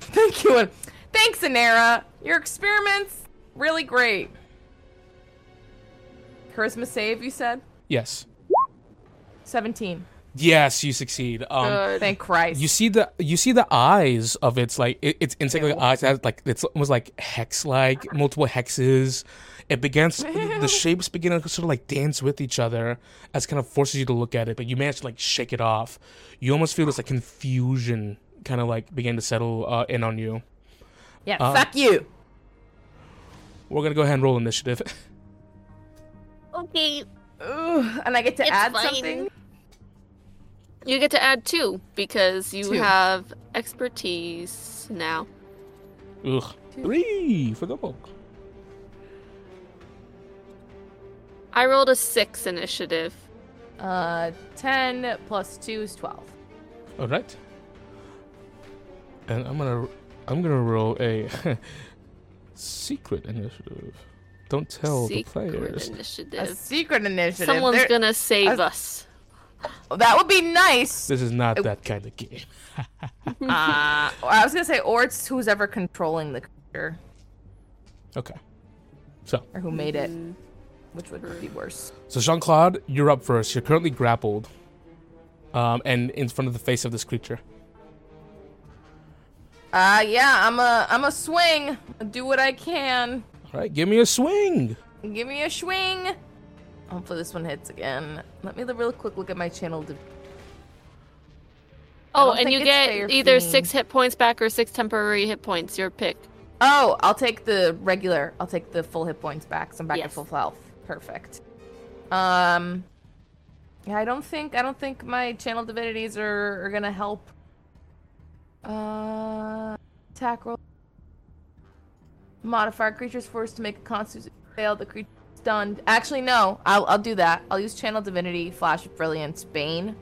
Thank you. and- Thanks, Anera. Your experiments really great. Charisma save, you said? Yes. 17. Yes, you succeed. Um, Good. Thank Christ. you see the you see the eyes of its like it, its insect like eyes has like it's almost like hex like multiple hexes. It begins (laughs) the shapes begin to sort of like dance with each other as kind of forces you to look at it, but you manage to like shake it off. You almost feel this like confusion kind of like begin to settle uh, in on you. yeah, uh, fuck you. We're gonna go ahead and roll initiative. (laughs) Okay. Ooh, and I get to It's add fine. something? You get to add two because you Two. have expertise now. Ugh. Three for the book. I rolled a six initiative. Uh, 10 plus 2 is 12. All right. And I'm gonna I'm gonna roll a (laughs) secret initiative. Don't tell Secret the players. A initiative. secret initiative. Someone's There- gonna save I- us. That would be nice. This is not that kind of game. (laughs) Uh, I was gonna say, or it's who's ever controlling the creature Okay. So, or who made it, which would be worse. so Jean Claude, you're up first. You're currently grappled, um, and in front of the face of this creature. Uh, yeah, I'm a, I'm a swing. Do what I can. All right, give me a swing. Give me a swing. Hopefully this one hits again. Let me real quick look at my channel. To... Oh, and you get either six hit points back or six temporary hit points. Your pick. Oh, I'll take the regular. I'll take the full hit points back. So I'm back at full health. Perfect. Um, yeah, I don't think I don't think my channel divinities are, are gonna help. Uh, attack roll. Modifier creature's forced to make a constitution fail. The creature stunned. Actually, no. I'll I'll do that. I'll use channel divinity, flash of brilliance, bane.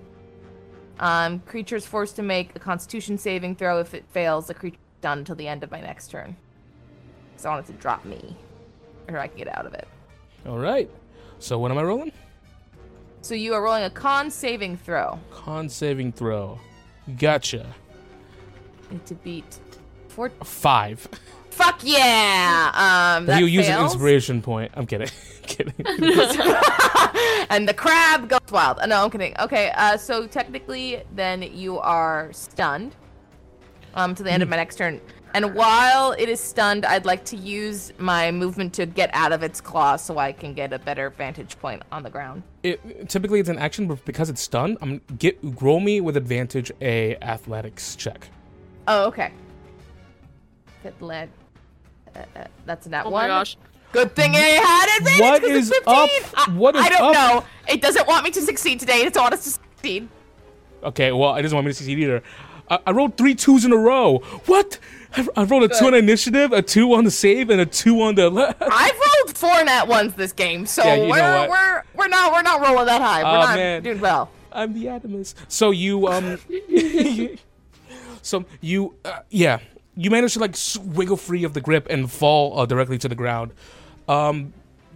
Um, creature's forced to make a Constitution saving throw. If it fails, the creature is stunned until the end of my next turn. So I want it to drop me, or I can get out of it. All right. So what am I rolling? So you are rolling a con saving throw Con saving throw. Gotcha. and to beat four. Five. Fuck yeah! Um, you use an inspiration point. I'm kidding. (laughs) kidding. (laughs) and the crab goes wild. Uh, no, I'm kidding. Okay, uh, so technically, then you are stunned um, to the end of my next turn. And while it is stunned, I'd like to use my movement to get out of its claw so I can get a better vantage point on the ground. It, typically, it's an action, but because it's stunned, I'm get roll me with advantage a athletics check. Oh, okay. Good lead. Uh, uh, that's a nat Oh one. my gosh. Good thing I had advantage. What it's is up? 15. I, What is I don't up? know. It doesn't want me to succeed today. It doesn't want us to succeed. Okay, well, it doesn't want me to succeed either. I, I rolled three twos in a row. What? I, I rolled a two on initiative, a two on the save, and a two on the. Le- (laughs) I've rolled four nat ones this game, so Yeah, we're we're we're not we're not rolling that high. We're Aw, not man. doing well. I'm the Adamus. So you um, (laughs) so you uh, yeah, you managed to like wiggle free of the grip and fall uh, directly to the ground. Um,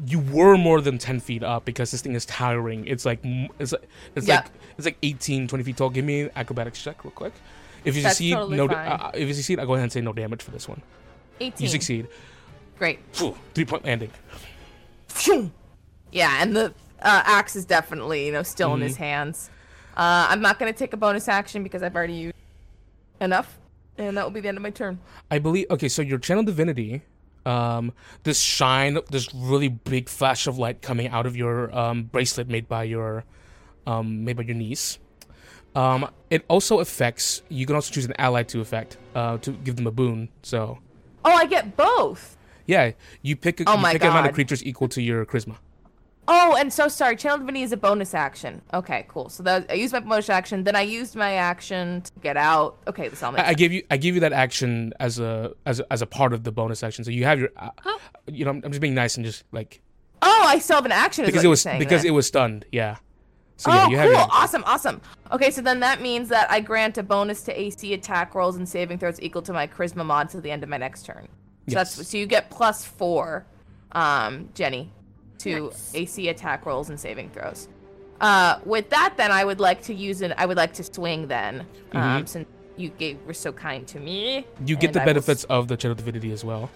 you were more than ten feet up because this thing is towering. It's like it's like it's Yeah. like it's like 18, 20 feet tall. Give me an acrobatics check real quick. If you That's succeed, totally no. Uh, if you succeed, I go ahead and say no damage for this one. Eighteen. You succeed. Great. Three point landing. Phew. Yeah, and the uh, axe is definitely you know still in his Mm-hmm. hands. Uh, I'm not gonna take a bonus action because I've already used enough, and that will be the end of my turn. I believe. Okay, so your channel divinity, um, this shine, this really big flash of light coming out of your um, bracelet made by your, um, made by your niece. Um, it also affects. You can also choose an ally to affect, uh, to give them a boon. So Oh, I get both. yeah, you pick. A, Oh you my pick an amount of creatures equal to your charisma. Oh, and so sorry. Channel Divinity is a bonus action. Okay, cool. So that I used my bonus action, then I used my action to get out. Okay, this all makes I, I give you. I give you that action as a as a, as a part of the bonus action. So you have your. Uh, You know, I'm, I'm just being nice and just like Oh, I still have an action. because it was because then. it was stunned. Yeah. So oh, yeah, you have cool! your, Awesome, awesome. Okay, so then that means that I grant a bonus to AC attack rolls and saving throws equal to my charisma mod to the end of my next turn. So Yes. that's so you get plus four, um, Jenny, to Nice. AC attack rolls and saving throws. Uh, with that, then I would like to use an. I would like to swing then, um, since you gave were so kind to me. Mm-hmm. You get the I will benefits of the channel divinity as well.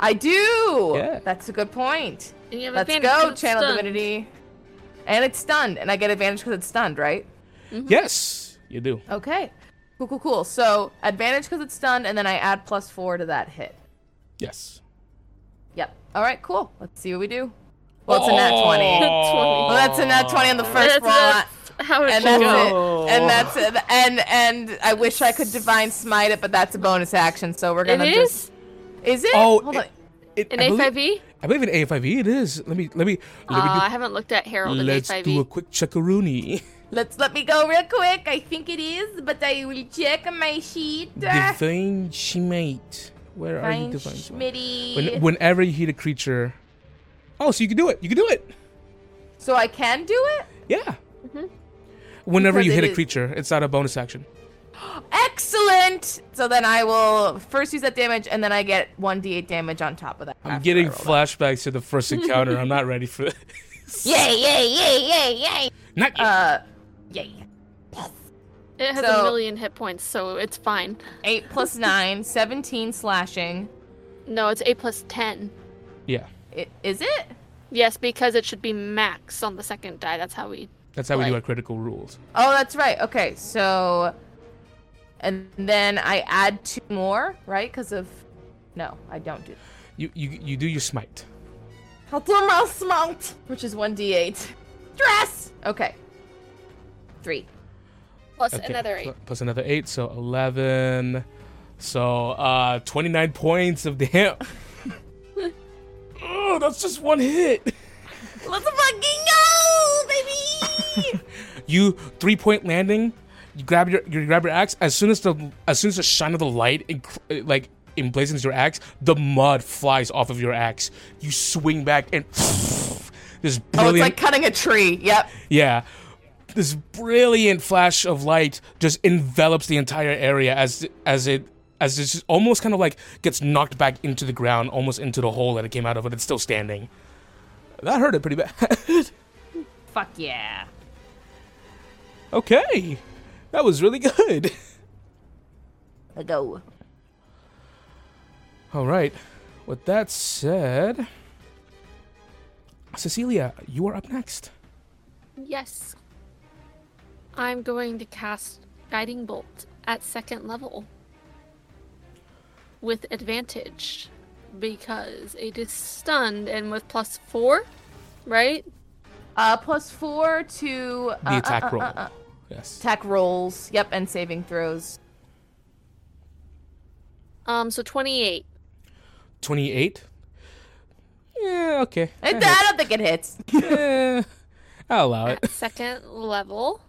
I do. Yeah. That's a good point. And you have Let's advantage go, 'cause it's channel stunned. divinity. And it's stunned, and I get advantage because it's stunned, right? Yes, you do. Okay. Cool, cool, cool. So advantage because it's stunned, and then I add plus four to that hit. Yes. Yep. All right, cool. Let's see what we do. Well, it's a nat 20. Well, that's a nat 20 on the first That's- roll. how it And should that's go. it. And that's it. And and I wish I could divine smite it, but that's a bonus action. So we're gonna is just. Is it? Oh, Hold it- on. It, an I believe, A5E. I believe in A5E it is. Let me let me Uh, let I haven't looked at Harold do, in let's A5E. do a quick checkaroony. (laughs) Let's let me go real quick. I think it is, but I will check my sheet. Divine Smite. Where are you, Divine Smite? Schmitty. When, whenever you hit a creature. Oh, so you can do it. You can do it. So I can do it? Yeah. Whenever Because you hit a is- creature, it's not a bonus action. (gasps) Excellent! So then I will first use that damage, and then I get 1d8 damage on top of that. I'm getting I roll flashbacks to the first (laughs) encounter. I'm not ready for (laughs) this. Yay, yay, yay, yay, yay! Not yet. Uh, yay. It has So- a million hit points, so it's fine. 8 plus 9, 17 slashing. No, it's 8 plus 10. yeah. It, is it? Yes, because it should be max on the second die. That's how we. That's how we do our critical rules. Oh, that's right. Okay, so. And then I add two more, right? Because of. No, I don't do You you you do your smite. I'll do my smite, which is 1d8. Dress! Okay. Three. Plus Okay, another 8. Plus another eight, so eleven. So uh, twenty nine points of (laughs) damn. Oh, that's just one hit. Let's fucking go, baby! (laughs) You three point landing. You grab your you grab your axe. As soon as the as soon as the shine of the light inc- like emblazons your axe, the mud flies off of your axe. You swing back and (sighs) this brilliant. oh, it's like cutting a tree. Yep. Yeah. This brilliant flash of light just envelops the entire area as as it as it just almost kind of like gets knocked back into the ground, almost into the hole that it came out of, but it's still standing. That hurt it pretty bad. (laughs) Fuck yeah. okay. That was really good. Let go. All right. With that said, Cecilia, you are up next. Yes. I'm going to cast Guiding Bolt at second level with advantage because it is stunned and with plus four, right? Uh, plus four to The uh, attack uh, uh, roll. uh, uh, Yes. attack rolls. Yep, and saving throws. Um, so 28. 28. Yeah, okay. I, I don't think it hits. (laughs) Eh, I'll allow it. At second level.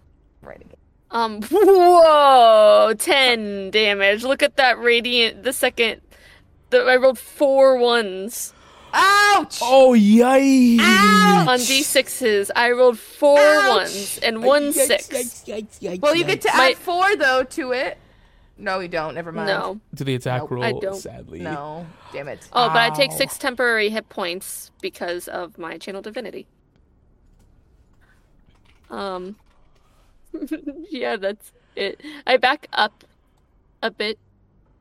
right again. Um, (laughs) whoa, 10 damage. Look at that radiant, the second. The, I rolled four ones Ouch! Oh, yikes. on d6s. I rolled four Ouch. ones and one six. well, you get to My- add four though to it. No, you don't. Never mind. No. To the attack Nope. roll, I don't. sadly. No. Damn it. Oh, but I take six temporary hit points because of my channel divinity. Um. (laughs) yeah, that's it. I back up a bit.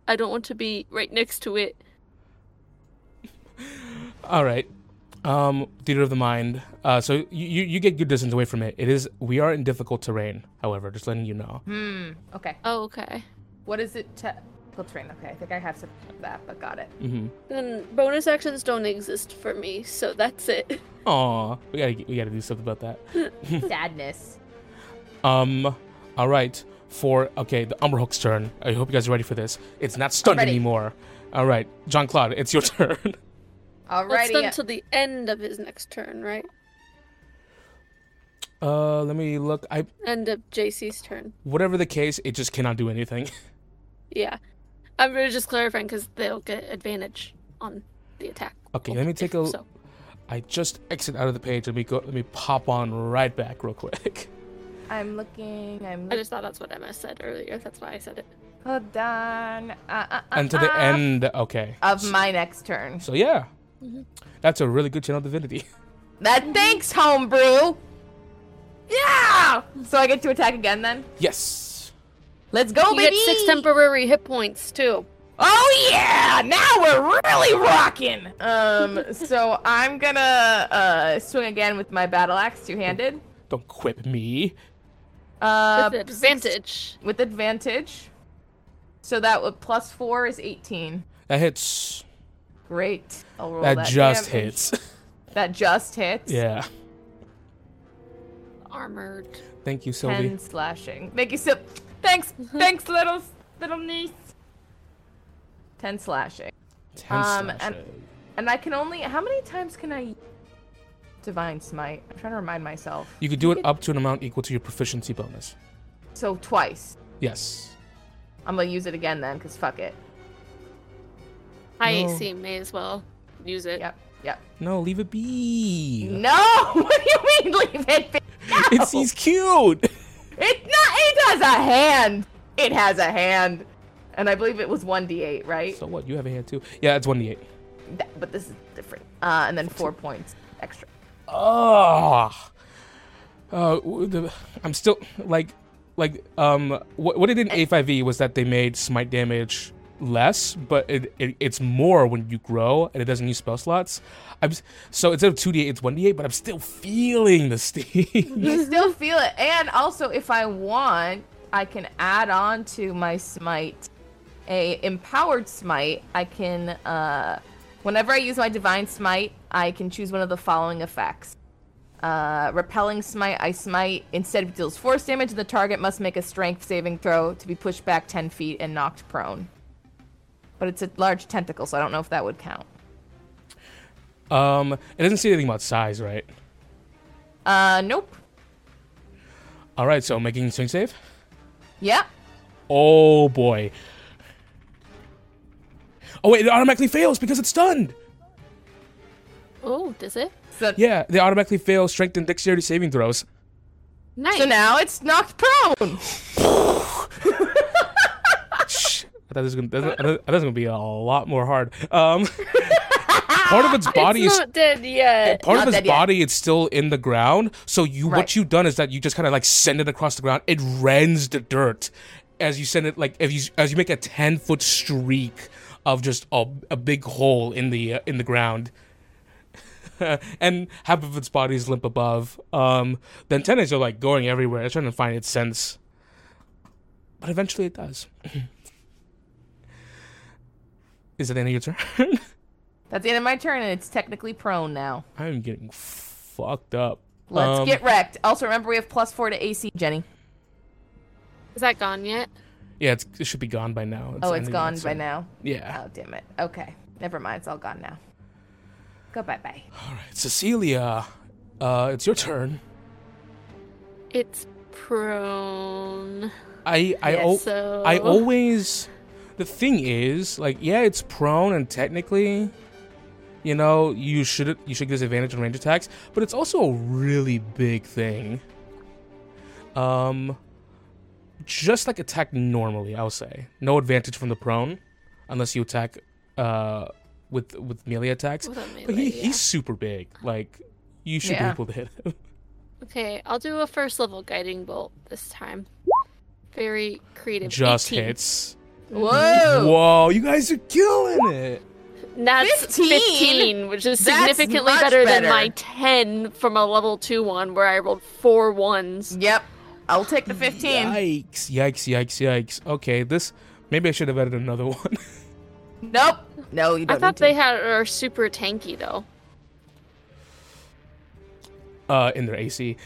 I don't want to be right next to it. All right. Um, theater of the mind. Uh, so you, you you get good distance away from it. It is we are in difficult terrain. However, just letting you know. Hmm. Okay. Oh, okay. What is it? Te- Filtrain. Okay, I think I have some of that, but got it. Mm-hmm. Then bonus actions don't exist for me, so that's it. Aw, we gotta we gotta do something about that. (laughs) Sadness. Um, all right. For okay, the Umber Hulk's turn. I hope you guys are ready for this. It's not stunned anymore. All right, Jean Claude, it's your (laughs) turn. Let's Alrighty. until the end of his next turn, right? Uh, let me look. I End of JC's turn. whatever the case, it just cannot do anything. (laughs) Yeah. I'm really just clarifying because they'll get advantage on the attack. Okay, let me take a. So, I just exit out of the page. Let me go. Let me pop on right back real quick. (laughs) I'm looking. I'm I just thought that's what Emma said earlier. That's why I said it. Hold on. Uh, uh, uh, And to the uh, end. Okay. of my next turn. So yeah, Mm-hmm. that's a really good channel divinity. (laughs) That thanks, homebrew. Yeah. So I get to attack again then. yes. Let's go, you baby. get six temporary hit points too. Oh yeah! Now we're really rocking. Um. (laughs) so I'm gonna uh swing again with my battle axe, two handed. Don't quip me. Uh, With advantage. with advantage. So that would plus four is 18. That hits. Great. I'll roll That, that. just damage. hits. (laughs) That just hits. yeah. Armored. Thank you, Sylvie. Ten slashing. Thank you so. Thanks, (laughs) thanks, little little niece. Ten slashing, Ten um, and- slashing. and I can only. How many times can I? Divine smite. I'm trying to remind myself. You could do it up to an amount equal to your proficiency bonus. So twice. Yes. I'm gonna use it again then, cause fuck it. High No. AC may as well. use it. Yep. Yep. No, leave it be. No. (laughs) What do you mean leave it? be? (laughs) No. It's he's cute. (laughs) It's not. It has a hand. It has a hand, and I believe it was one d8, right? So what? You have a hand too. Yeah, it's one d eight. Th- but this is different. Uh, and then four points extra. Oh. Uh, the, I'm still like, like um, what, what it did in A5e was that they made smite damage less, but it, it it's more when you grow and it doesn't use spell slots. I'm so instead of two d8, it's one d8, but I'm still feeling the steam. You (laughs) still feel it, and also if I want, I can add on to my smite a empowered smite. I can, uh, whenever I use my divine smite, I can choose one of the following effects. Uh, repelling smite, I smite instead of deals force damage, the target must make a strength saving throw to be pushed back 10 feet and knocked prone. But it's a large tentacle, so I don't know if that would count. um, it doesn't say anything about size, right? Uh, nope. All right, so making swing save. Yep. Oh boy. Oh wait, it automatically fails because it's stunned. Oh, does it? So, Yeah, they automatically fail strength and dexterity saving throws. Nice. so now it's knocked prone. Shh. I thought this was gonna, I thought I thought this was gonna be a lot more hard. Um, (laughs) part of its (laughs) body it's is not dead yet. part Not of its dead yet. body. It's still in the ground. So you, Right. what you've done is that you just kind of like send it across the ground. It rends the dirt as you send it. Like if you as you make a ten foot streak of just a, a big hole in the uh, in the ground. (laughs) and half of its body is limp above. Um, the antennas are like going everywhere. It's trying to find its sense, but eventually it does. (clears throat) is it the end of your turn? (laughs) That's the end of my turn, and it's technically prone now. I'm getting fucked up. Let's Um, get wrecked. Also, remember we have plus four to AC, Jenny. Is that gone yet? Yeah, it's, it should be gone by now. oh, it's gone by now. Yeah. Oh, damn it. Okay, never mind. It's all gone now. Go bye bye. All right, Cecilia, uh, it's your turn. It's prone. I I Yeah, al- so- I always the thing is like yeah, it's prone and technically, you know, you should you should get disadvantage on range attacks, but it's also a really big thing. Um, just like attack normally, I'll say no advantage from the prone, unless you attack uh with with melee attacks. With a But he, yeah. he's super big. Like you should Yeah. be able to hit him. (laughs) Okay, I'll do a first level guiding bolt this time. Very creative. Just 18. hits. Whoa! Whoa, you guys are killing it. That's 15? 15, which is significantly better, better. than my 10 from a level 2 one where I rolled four ones. Yep. I'll take the 15. Yikes! Yikes! Yikes! Yikes! Okay, this maybe I should have added another (laughs) one. Nope. No, you I don't. thought need they had are super tanky though. uh, in their AC.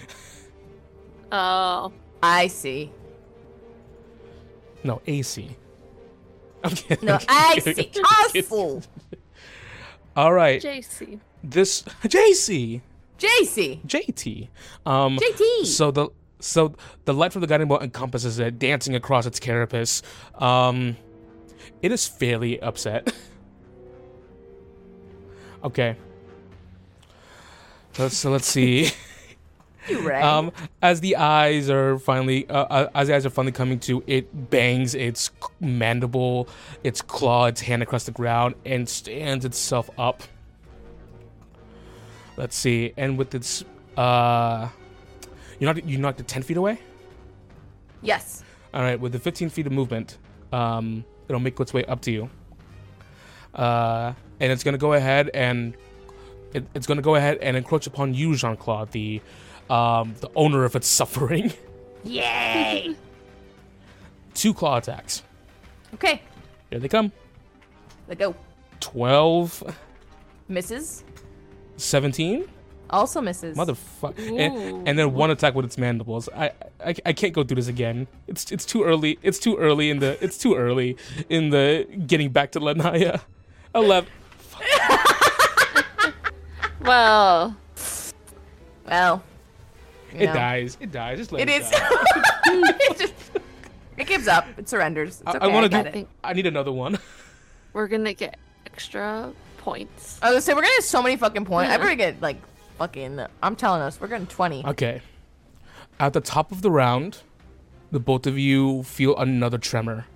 Oh. I see. No AC. I'm kidding. No, (laughs) I'm kidding, see. I'm. Awful. All right, JC. this (laughs) JC JC. JT. Um, JT. So the so the light from the guiding bolt encompasses it, dancing across its carapace. Um, it is fairly upset. (laughs) okay. Let's so let's see. (laughs) You (laughs) right. Um, as the eyes are finally, uh, uh, as the eyes are finally coming to, it bangs its mandible, its claw, its hand across the ground, and stands itself up. Let's see, and with its, uh, you knocked, you knocked it ten feet away. yes. All right, with the 15 feet of movement, um, it'll make its way up to you. Uh, and it's gonna go ahead and it, it's gonna go ahead and encroach upon you, Jean Claude, the um, the owner of its (laughs) suffering. Yay. (laughs) Two claw attacks. okay. Here they come. Let go. 12, Misses. 17. Also misses. Motherfucker. And, and then one attack with its mandibles. I, I I can't go through this again. It's it's too early. It's too early in the it's too early in the getting back to Lanya. (laughs) 11. (laughs) Well, Well. It know. dies. It dies. Just let It it, is. die. (laughs) it just. It gives up. It surrenders. It's I, okay. want to do. it. I need another one. we're gonna get extra points. I was gonna say we're gonna get so many fucking points. I better get like fucking. I'm telling us, we're getting twenty. Okay. At the top of the round, the both of you feel another tremor.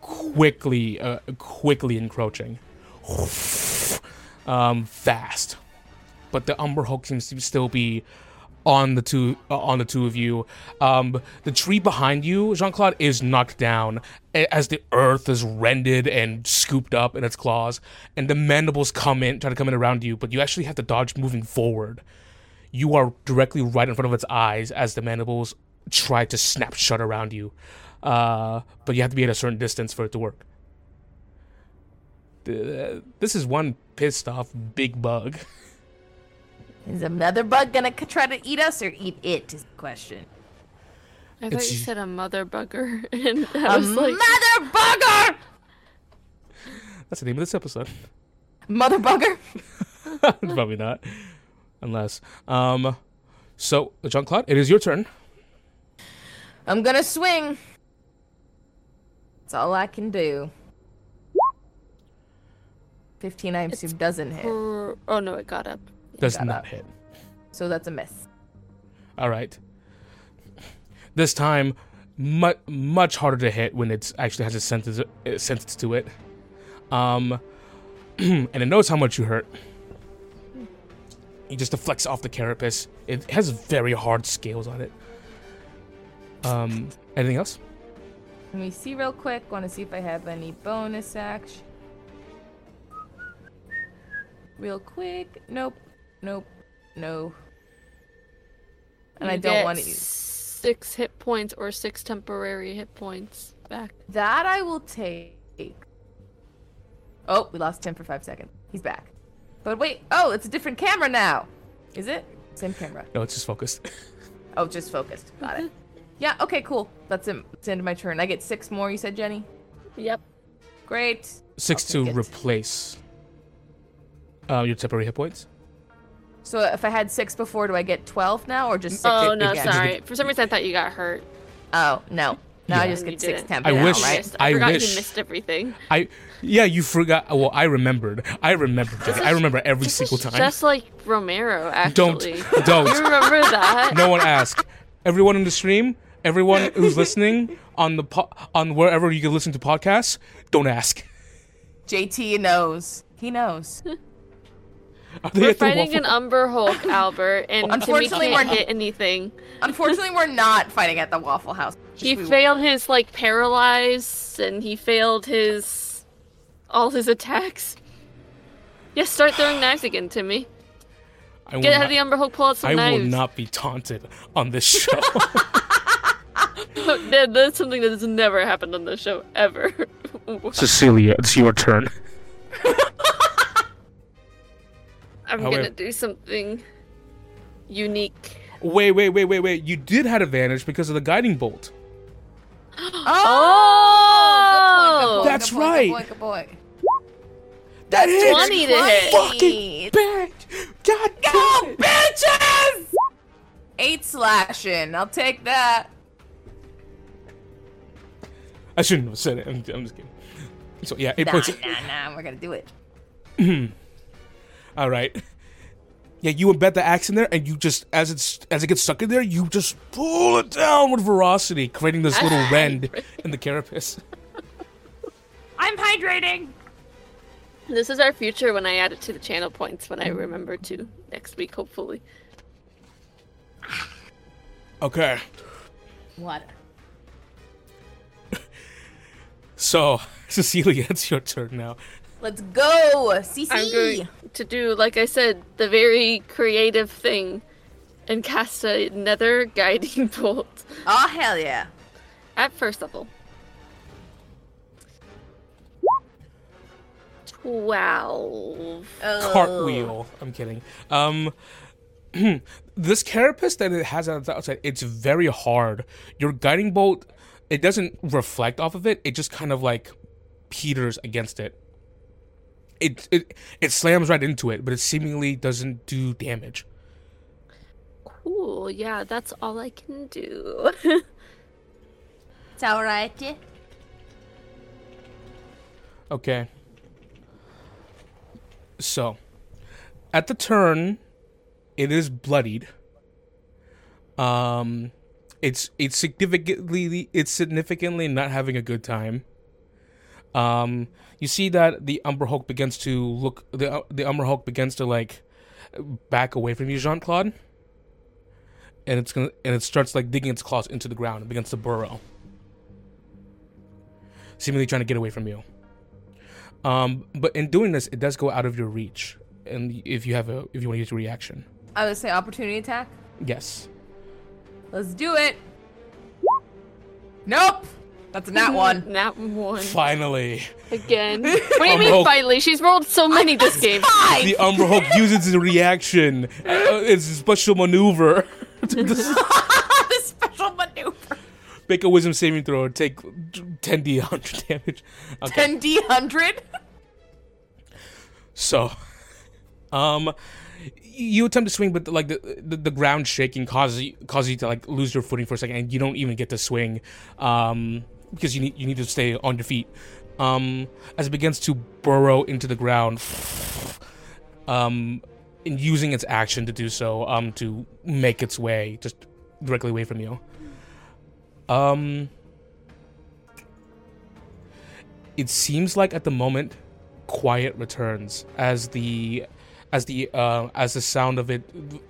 Quickly, uh, quickly encroaching. Um, fast. But the Umber Hulk seems to still be on the two uh, on the two of you. Um, the tree behind you, Jean Claude, is knocked down as the earth is rended and scooped up in its claws, and the mandibles come in, try to come in around you, but you actually have to dodge moving forward. You are directly right in front of its eyes as the mandibles try to snap shut around you, uh, but you have to be at a certain distance for it to work. Th- This is one pissed off big bug. (laughs) Is another bug gonna try to eat us or eat it? Is the question. I thought It's- you said a mother bugger, (laughs) and I A was like, mother bugger. That's the name of this episode. Mother bugger. (laughs) Probably not. Unless. Um so Jean Claude, it is your turn. I'm gonna swing. That's all I can do. 15 I assume doesn't hit. "Brr." oh no, it got up. Does not up. hit. So that's a miss. Alright. This time much much harder to hit when it actually has a sentence a sentence to it. Um (clears throat) and it knows how much you hurt. He just deflects off the carapace. It has very hard scales on it. Um anything else? Let me see real quick. Want to see if I have any bonus action. Real quick. Nope. Nope. No. And You I don't want to use six hit points or six temporary hit points back. that. I will take. Oh, we lost Tim for five seconds. He's back. But wait. Oh, it's a different camera now. Is it? Same camera. No, it's just focused. (laughs) Oh, just focused. Got it. (laughs) Yeah. Okay. Cool. That's it. It's the end of my turn. I get six more. You said, Jenny. Yep. Great. Six to it. replace uh, your temporary hit points. So if I had six before, do I get twelve now, or just six Oh a- no, again? sorry. For some reason, I thought you got hurt. Oh no. Now I just You get six temp I now, wish- right? Missed- I, I forgot wish- you missed everything. I yeah, you forgot. Well, I remembered. I remembered. Jenny. I remember every This single is time. Just like Romero, actually. don't don't. (laughs) You remember that? no one ask. Everyone in the stream, everyone who's listening on the po- on wherever you can listen to podcasts, don't ask. JT knows. He knows. (laughs) (laughs) Are they We're at fighting waffle- an Umber Hulk, (laughs) Albert, and Timmy Unfortunately, can't we're- hit anything. (laughs) Unfortunately, we're not fighting at the Waffle House. He We- failed his like paralyze, and he failed his all his attacks. Yes, start throwing (sighs) knives again, Timmy. I will Get ahead not, of the Umber Hulk, pull out some I knives. I will not be taunted on this show. That- That's something that has never happened on this show ever. Cecilia, it's your turn. I'm However- gonna do something unique. Wait, wait, wait, wait, wait. You did have advantage because of the guiding bolt. (gasps) Oh, That's right. Good boy, good boy. That hits. 20 to hit. Fucking bad. God Go, damn it. bitches! Eight slashing. I'll take that. I shouldn't have said it. I'm, I'm just kidding. So yeah, eight Nah, points. nah, nah. We're gonna do it. (clears throat) All right. Yeah, you embed the axe in there, and you just as it's as it gets stuck in there, you just pull it down with ferocity, creating this little rend in the carapace. I'm hydrating. This is our future when I add it to the channel points when I remember to next week, hopefully. Okay, What? (laughs) so (laughs) Cecilia, it's your turn now. Let's go, CC. I'm going to do, like I said, the very creative thing and cast a nether (laughs) guiding bolt Oh hell yeah! at first level. 12. Oh. Cartwheel. I'm kidding. Um, (clears throat) this carapace that it has on the outside, it's very hard. Your guiding bolt, it doesn't reflect off of it. It just kind of like peters against it. It it it slams right into it, but it seemingly doesn't do damage. Cool, yeah, that's all I can do. (laughs) It's alright. Okay. So, at the turn, it is bloodied. Um, it's it's significantly it's significantly not having a good time. Um, you see that the Umber Hulk begins to look the the Umber Hulk begins to like back away from you, Jean Claude, and it's gonna and it starts like digging its claws into the ground and begins to burrow, seemingly trying to get away from you. Um, but in doing this, it does go out of your reach, and if you have a if you want to use a reaction, I would say opportunity attack. yes. Let's do it. Nope. That's a nat one. (laughs) Nat one. Finally, Again. (laughs) What do you mean Hulk- finally? She's rolled so many this (laughs) game. Five. the Umber Hulk uses its reaction, uh, its special maneuver. to Special maneuver. make a wisdom saving throw and take 10d 100 damage. Okay. 10 D hundred. So, um, you attempt to swing, but like the, the the ground shaking causes you, causes you to like lose your footing for a second, and you don't even get to swing, um, because you need you need to stay on your feet. Um, as it begins to burrow into the ground, um, and using its action to do so, um, to make its way just directly away from you. Um, it seems like at the moment quiet returns as the as the uh, as the sound of it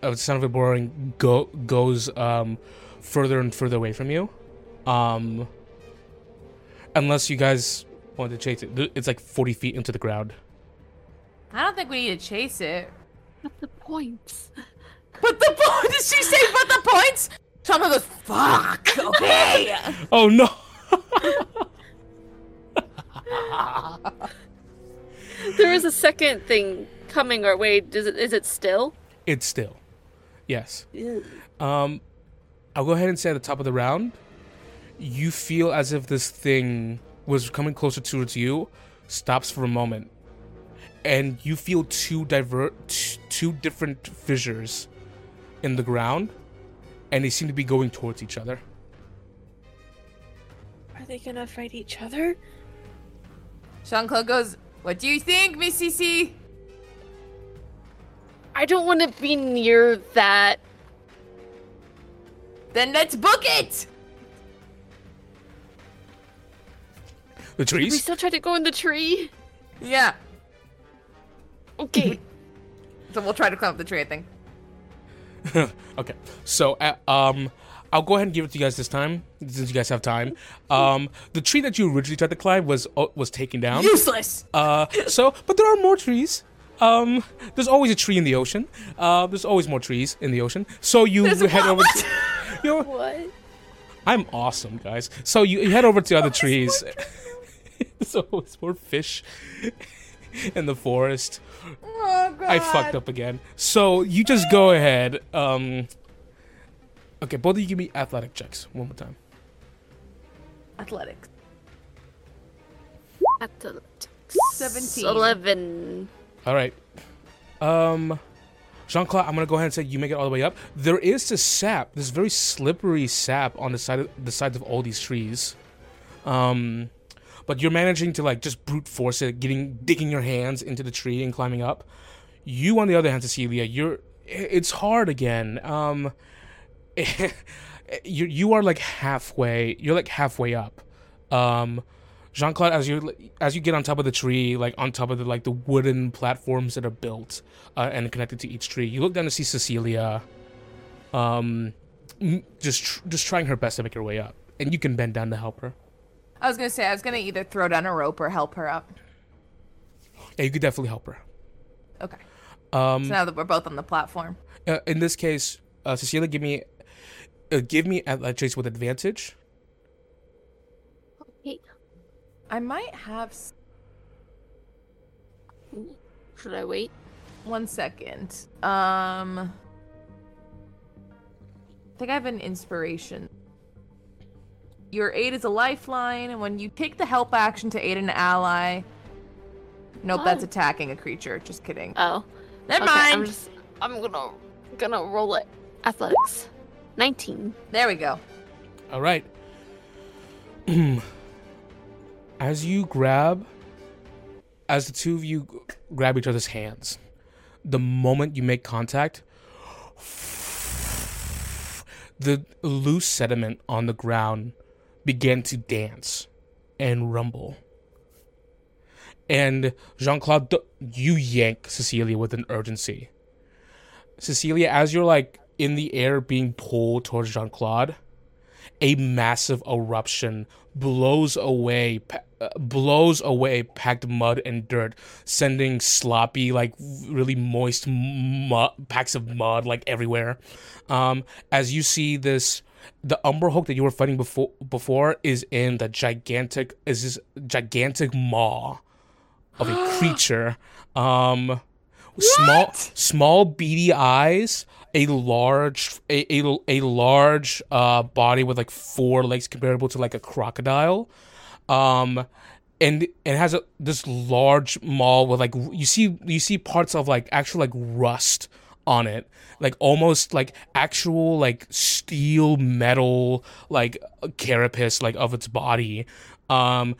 uh, the sound of it boring go, goes um, further and further away from you um, unless you guys want to chase it it's like 40 feet into the ground I don't think we need to chase it. But the points. (laughs) But the point. Did she say but the points? Someone goes fuck. Okay. (laughs) oh no (laughs) There is a second thing coming our way. Is it, is it still? it's still yes um i'll go ahead and say at the top of the round you feel as if this thing was coming closer towards you stops for a moment and you feel two divert t- two different fissures in the ground and they seem to be going towards each other Are they gonna fight each other? Jean Claude goes. What do you think, Missy I don't want to be near that. Then let's book it. The We still try to go in the tree. Yeah. (laughs) Okay. So we'll try to climb up the tree. I think. (laughs) okay so uh, um i'll go ahead and give it to you guys this time since you guys have time um the tree that you originally tried to climb was uh, was taken down Useless. Uh, so, but there are more trees. Um, there's always a tree in the ocean. Uh, there's always more trees in the ocean. So you There's head what? over. To, (laughs) you know, what? I'm awesome, guys. So you, you head over to other trees. There's always more fish (laughs) in the forest. Oh god. I fucked up again. So you just go ahead. Um, okay, both of you give me athletic checks one more time. Athletics. Athletics. 17. Eleven. All right. Um, Jean Claude, I'm gonna go ahead and say you make it all the way up. There is this sap, this very slippery sap on the side of the sides of all these trees. Um, but you're managing to like just brute force it, getting digging your hands into the tree and climbing up. You, on the other hand, Cecilia, you're it's hard again. Um, (laughs) you you are like halfway. You're like halfway up. Um, Jean Claude, as you as you get on top of the tree, like on top of the like the wooden platforms that are built uh, and connected to each tree, you look down to see Cecilia, um, just tr- just trying her best to make her way up, and you can bend down to help her. I was gonna say I was gonna either throw down a rope or help her up. Yeah, you could definitely help her. Okay. Um, So now that we're both on the platform. uh, in this case, uh, Cecilia, give me uh, give me athletics with advantage. Okay. I might have s- should I wait? one second. Um. I think I have an inspiration. Your aid is a lifeline, and when you take the help action to aid an ally. Nope, that's attacking a creature. Just kidding. Oh, Never okay, mind. I'm just. I'm gonna gonna roll it. Athletics. Nineteen. There we go. All right. (clears throat) As you grab as the two of you grab each other's hands, the moment you make contact, the loose sediment on the ground began to dance and rumble. And Jean Claude, you yank Cecilia with an urgency. Cecilia, as you're like in the air being pulled towards Jean Claude, a massive eruption blows away uh, blows away packed mud and dirt sending sloppy like really moist mud, packs of mud like everywhere um as you see this the umber hulk that you were fighting before before is in the gigantic is this gigantic maw of a (gasps) creature. Um small small beady eyes a large a, a, a large uh body with like four legs comparable to like a crocodile. Um and it has a this large maw with like you see you see parts of like actual like rust on it like almost like actual like steel metal like carapace like of its body um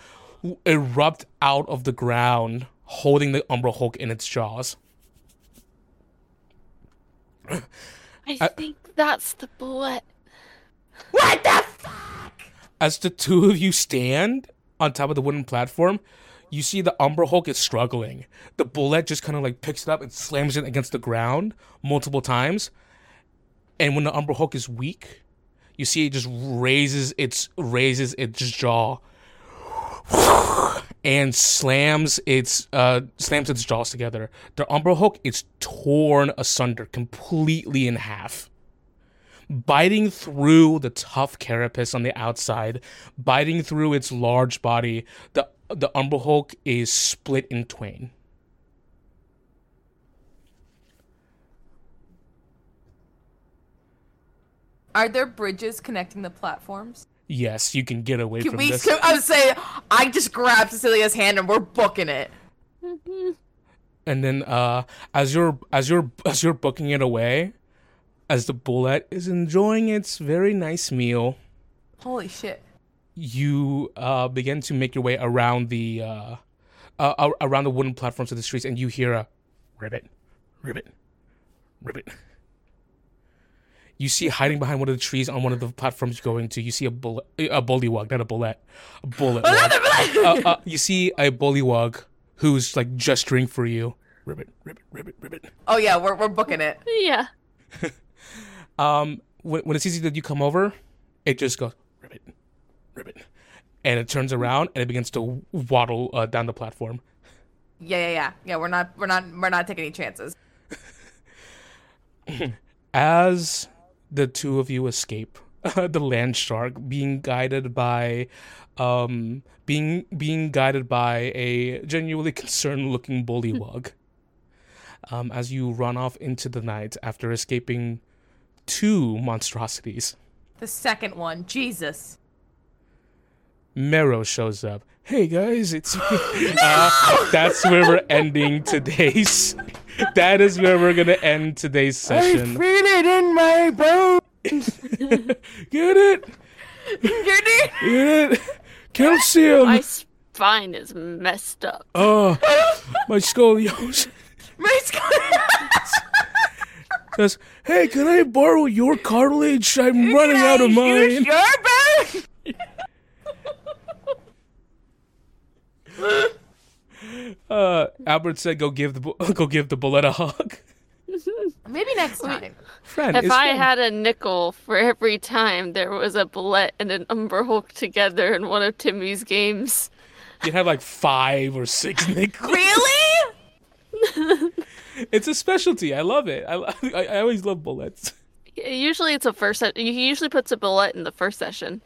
erupt out of the ground holding the Umber Hulk in its jaws I think that's the bulette. What the fuck? as the two of you stand on top of the wooden platform, you see the Umber Hulk is struggling. The bulette just kind of like picks it up and slams it against the ground multiple times. And when the Umber Hulk is weak, you see it just raises its raises its jaw and slams its uh slams its jaws together. The Umber Hulk is torn asunder completely in half biting through the tough carapace on the outside, biting through its large body, the the Umber Hulk is split in twain. Are there bridges connecting the platforms? Yes, you can get away Can from we? this. Can, I would say I just grabbed Cecilia's hand and we're booking it. and then uh as you're as you're (laughs) as you're booking it away, as the bulette is enjoying its very nice meal, Holy shit! You uh begin to make your way around the uh, uh around the wooden platforms of the streets and you hear a ribbit ribbit ribbit. You see hiding behind one of the trees on one of the platforms you're going to you see a bullet a bullywug not a bullet a bullet. Uh, uh, you see a bullywug who's like gesturing for you. Ribbit ribbit ribbit ribbit. Oh yeah, we're we're booking it. Yeah. (laughs) um when, when it sees that you come over it just goes ribbit ribbit and it turns around and it begins to waddle uh, down the platform Yeah, yeah, yeah, yeah. We're not we're not we're not taking any chances. (laughs) as the two of you escape (laughs) the land shark being guided by um being being guided by a genuinely (laughs) concerned looking bullywug um as you run off into the night after escaping two monstrosities The second one, Jesus. Mero shows up. Hey guys, it's me. (laughs) Uh, that's where we're ending today's. That is where we're gonna end today's session. I Feel it in my bones. (laughs) Get it? Get it? Get it? Calcium. My spine is messed up. Oh, my scoliosis. My scoliosis. Says, hey, can I borrow your cartilage? I'm running out of mine. (laughs) Uh, Albert said, "Go give the (laughs) go give the bulette a hug." (laughs) Maybe next time. Friend, If I fine. had a nickel for every time there was a bulette and an Umber Hulk together in one of Timmy's games, you'd have like five or six nickels. Really? It's a specialty. I love it. I, I, I always love bulettes. usually it's a first. Se- he usually puts a bulette in the first session.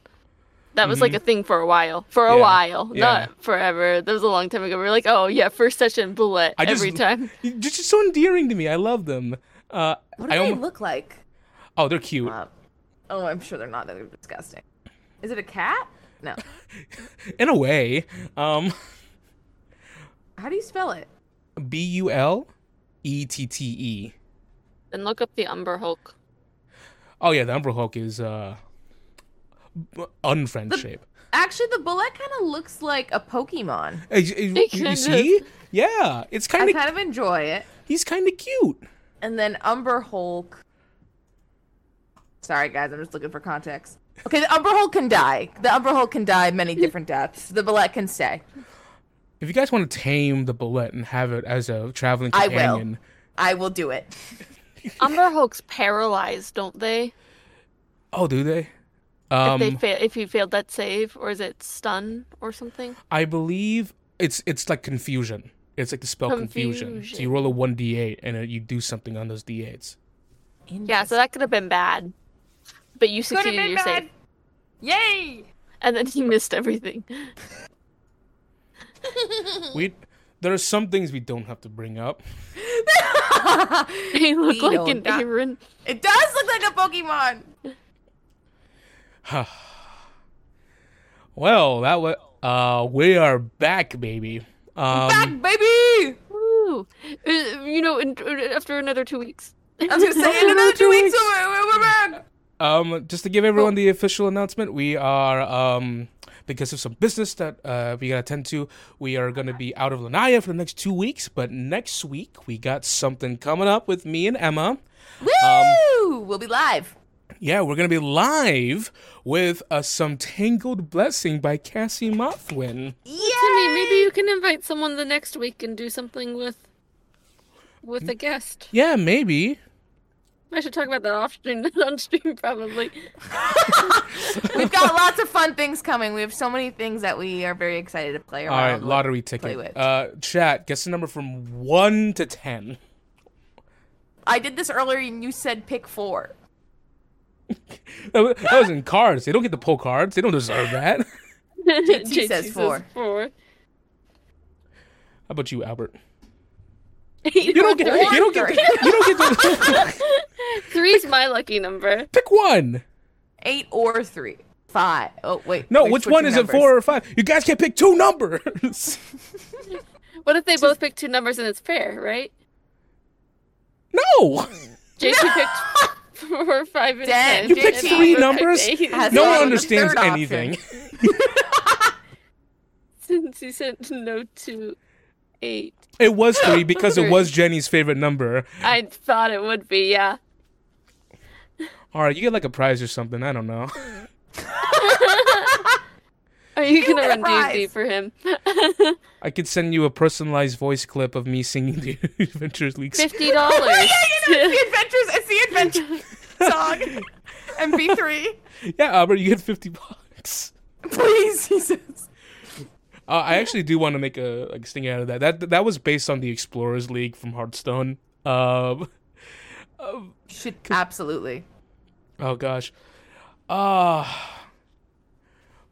That was like a thing for a while. For a Mm-hmm. Yeah. while, Yeah. not forever. That was a long time ago. We were like, oh yeah, first session bulette I just, every time. (laughs) They're just so endearing to me. I love them. Uh, What do I they almo- look like? oh, they're cute. Uh, oh, I'm sure they're not. They're disgusting. Is it a cat? No. (laughs) In a way. Um, How do you spell it? B U L E T T E. Then look up the Umber Hulk. Oh yeah, the Umber Hulk is uh, b- unfriend shape. Actually, the bulette kind of looks like a Pokemon. Uh, you- you, you kind see? Yeah, it's kind of. I of kind of enjoy it. he's kind of cute. And then Umber Hulk. Sorry, guys, I'm just looking for context. Okay, the Umber Hulk can die. The Umber Hulk can die many different deaths. The bulette can stay. If you guys want to tame the bulette and have it as a traveling companion, I will. companion, I will do it. Umber Hulk's paralyzed, don't they? oh, do they? If Um, they fail, if you failed that save, or is it stun or something? I believe it's it's like confusion. It's like the spell confusion. So you roll a one d8 and you do something on those d8s. Yeah, so that could have been bad, but you Could have succeeded been your bad. save, Yay! and then he missed everything. (laughs) We there are some things we don't have to bring up. (laughs) (laughs) you look We like don't an Aaron. It does look like a Pokemon. (sighs) Well, that was uh we are back, baby. Um, Back, baby! Woo! Uh, you know, in, uh, after another two weeks. I was gonna say in (laughs) another two weeks, we're, we're- we're back. Um, just to give everyone the official announcement, we are um because of some business that uh we gotta attend to, we are gonna be out of Lanya for the next two weeks. But next week we got something coming up with me and Emma. Woo! we'll be live. Yeah, we're gonna be live with uh, some Tangled Blessing by Cassie Mothwin. Timmy, maybe you can invite someone the next week and do something with with a guest. Yeah, maybe. I should talk about that off stream, not (laughs) on stream probably. (laughs) We've got lots of fun things coming. We have so many things that we are very excited to play All around. right, with. lottery play ticket. with. Uh, chat, guess the number from one to ten. I did this earlier and you said pick four. (laughs) That was, in cards. They don't get to pull cards. They don't deserve that. (laughs) How JT says four. four. How about you, Albert? (laughs) You You don't get. You don't get. You don't get to Three's my lucky number. pick one. Eight or three. Five. Oh wait. No, which one is numbers. it? Four or five? You guys can't pick two numbers. What if they both pick two numbers and it's fair, right? no. JT picked four, five, and Dang, ten. You picked three numbers. picked eight. Has No one understands anything. (laughs) Since he said no to eight. It was three (laughs) because it was Jenny's favorite number. I thought it would be, yeah. All right, you get like a prize or something. I don't know. (laughs) (laughs) Are you You gonna run prize. D&D for him? (laughs) I could send you a personalized voice clip of me singing the (laughs) Adventures League. Fifty dollars. It's the adventures. It's the adventure song. MP3. Yeah, Albert, you get fifty bucks. Please, he says. Uh, I actually do want to make a like sting out of that. That that was based on the Explorers League from Hearthstone. Um, Should absolutely. oh gosh. Ah.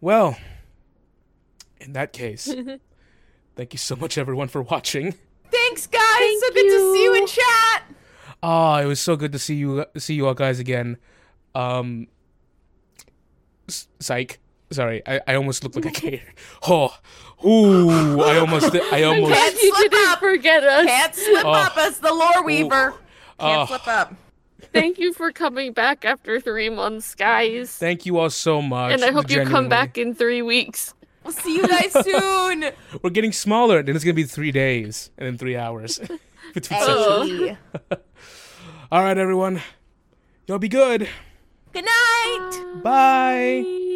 well, in that case, (laughs) thank you so much, everyone, for watching. Thanks, guys. so good to see you in chat. Ah, it was so good to see you see you all guys again. Um, s- psych. Sorry, I, I almost looked like a (laughs) gator. Oh, ooh, I almost I (laughs) almost. Glad you slip didn't up. forget us. Can't slip Oh. up as the lore weaver. Can't Oh. slip up. Thank you for coming back after three months, guys. Thank you all so much. And I hope you come back in three weeks. We'll see you guys (laughs) soon. We're getting smaller. Then it's gonna be three days and then three hours. (laughs) Between Oh. sessions. Hey. (laughs) All right, everyone. Y'all be good. Good night. Bye.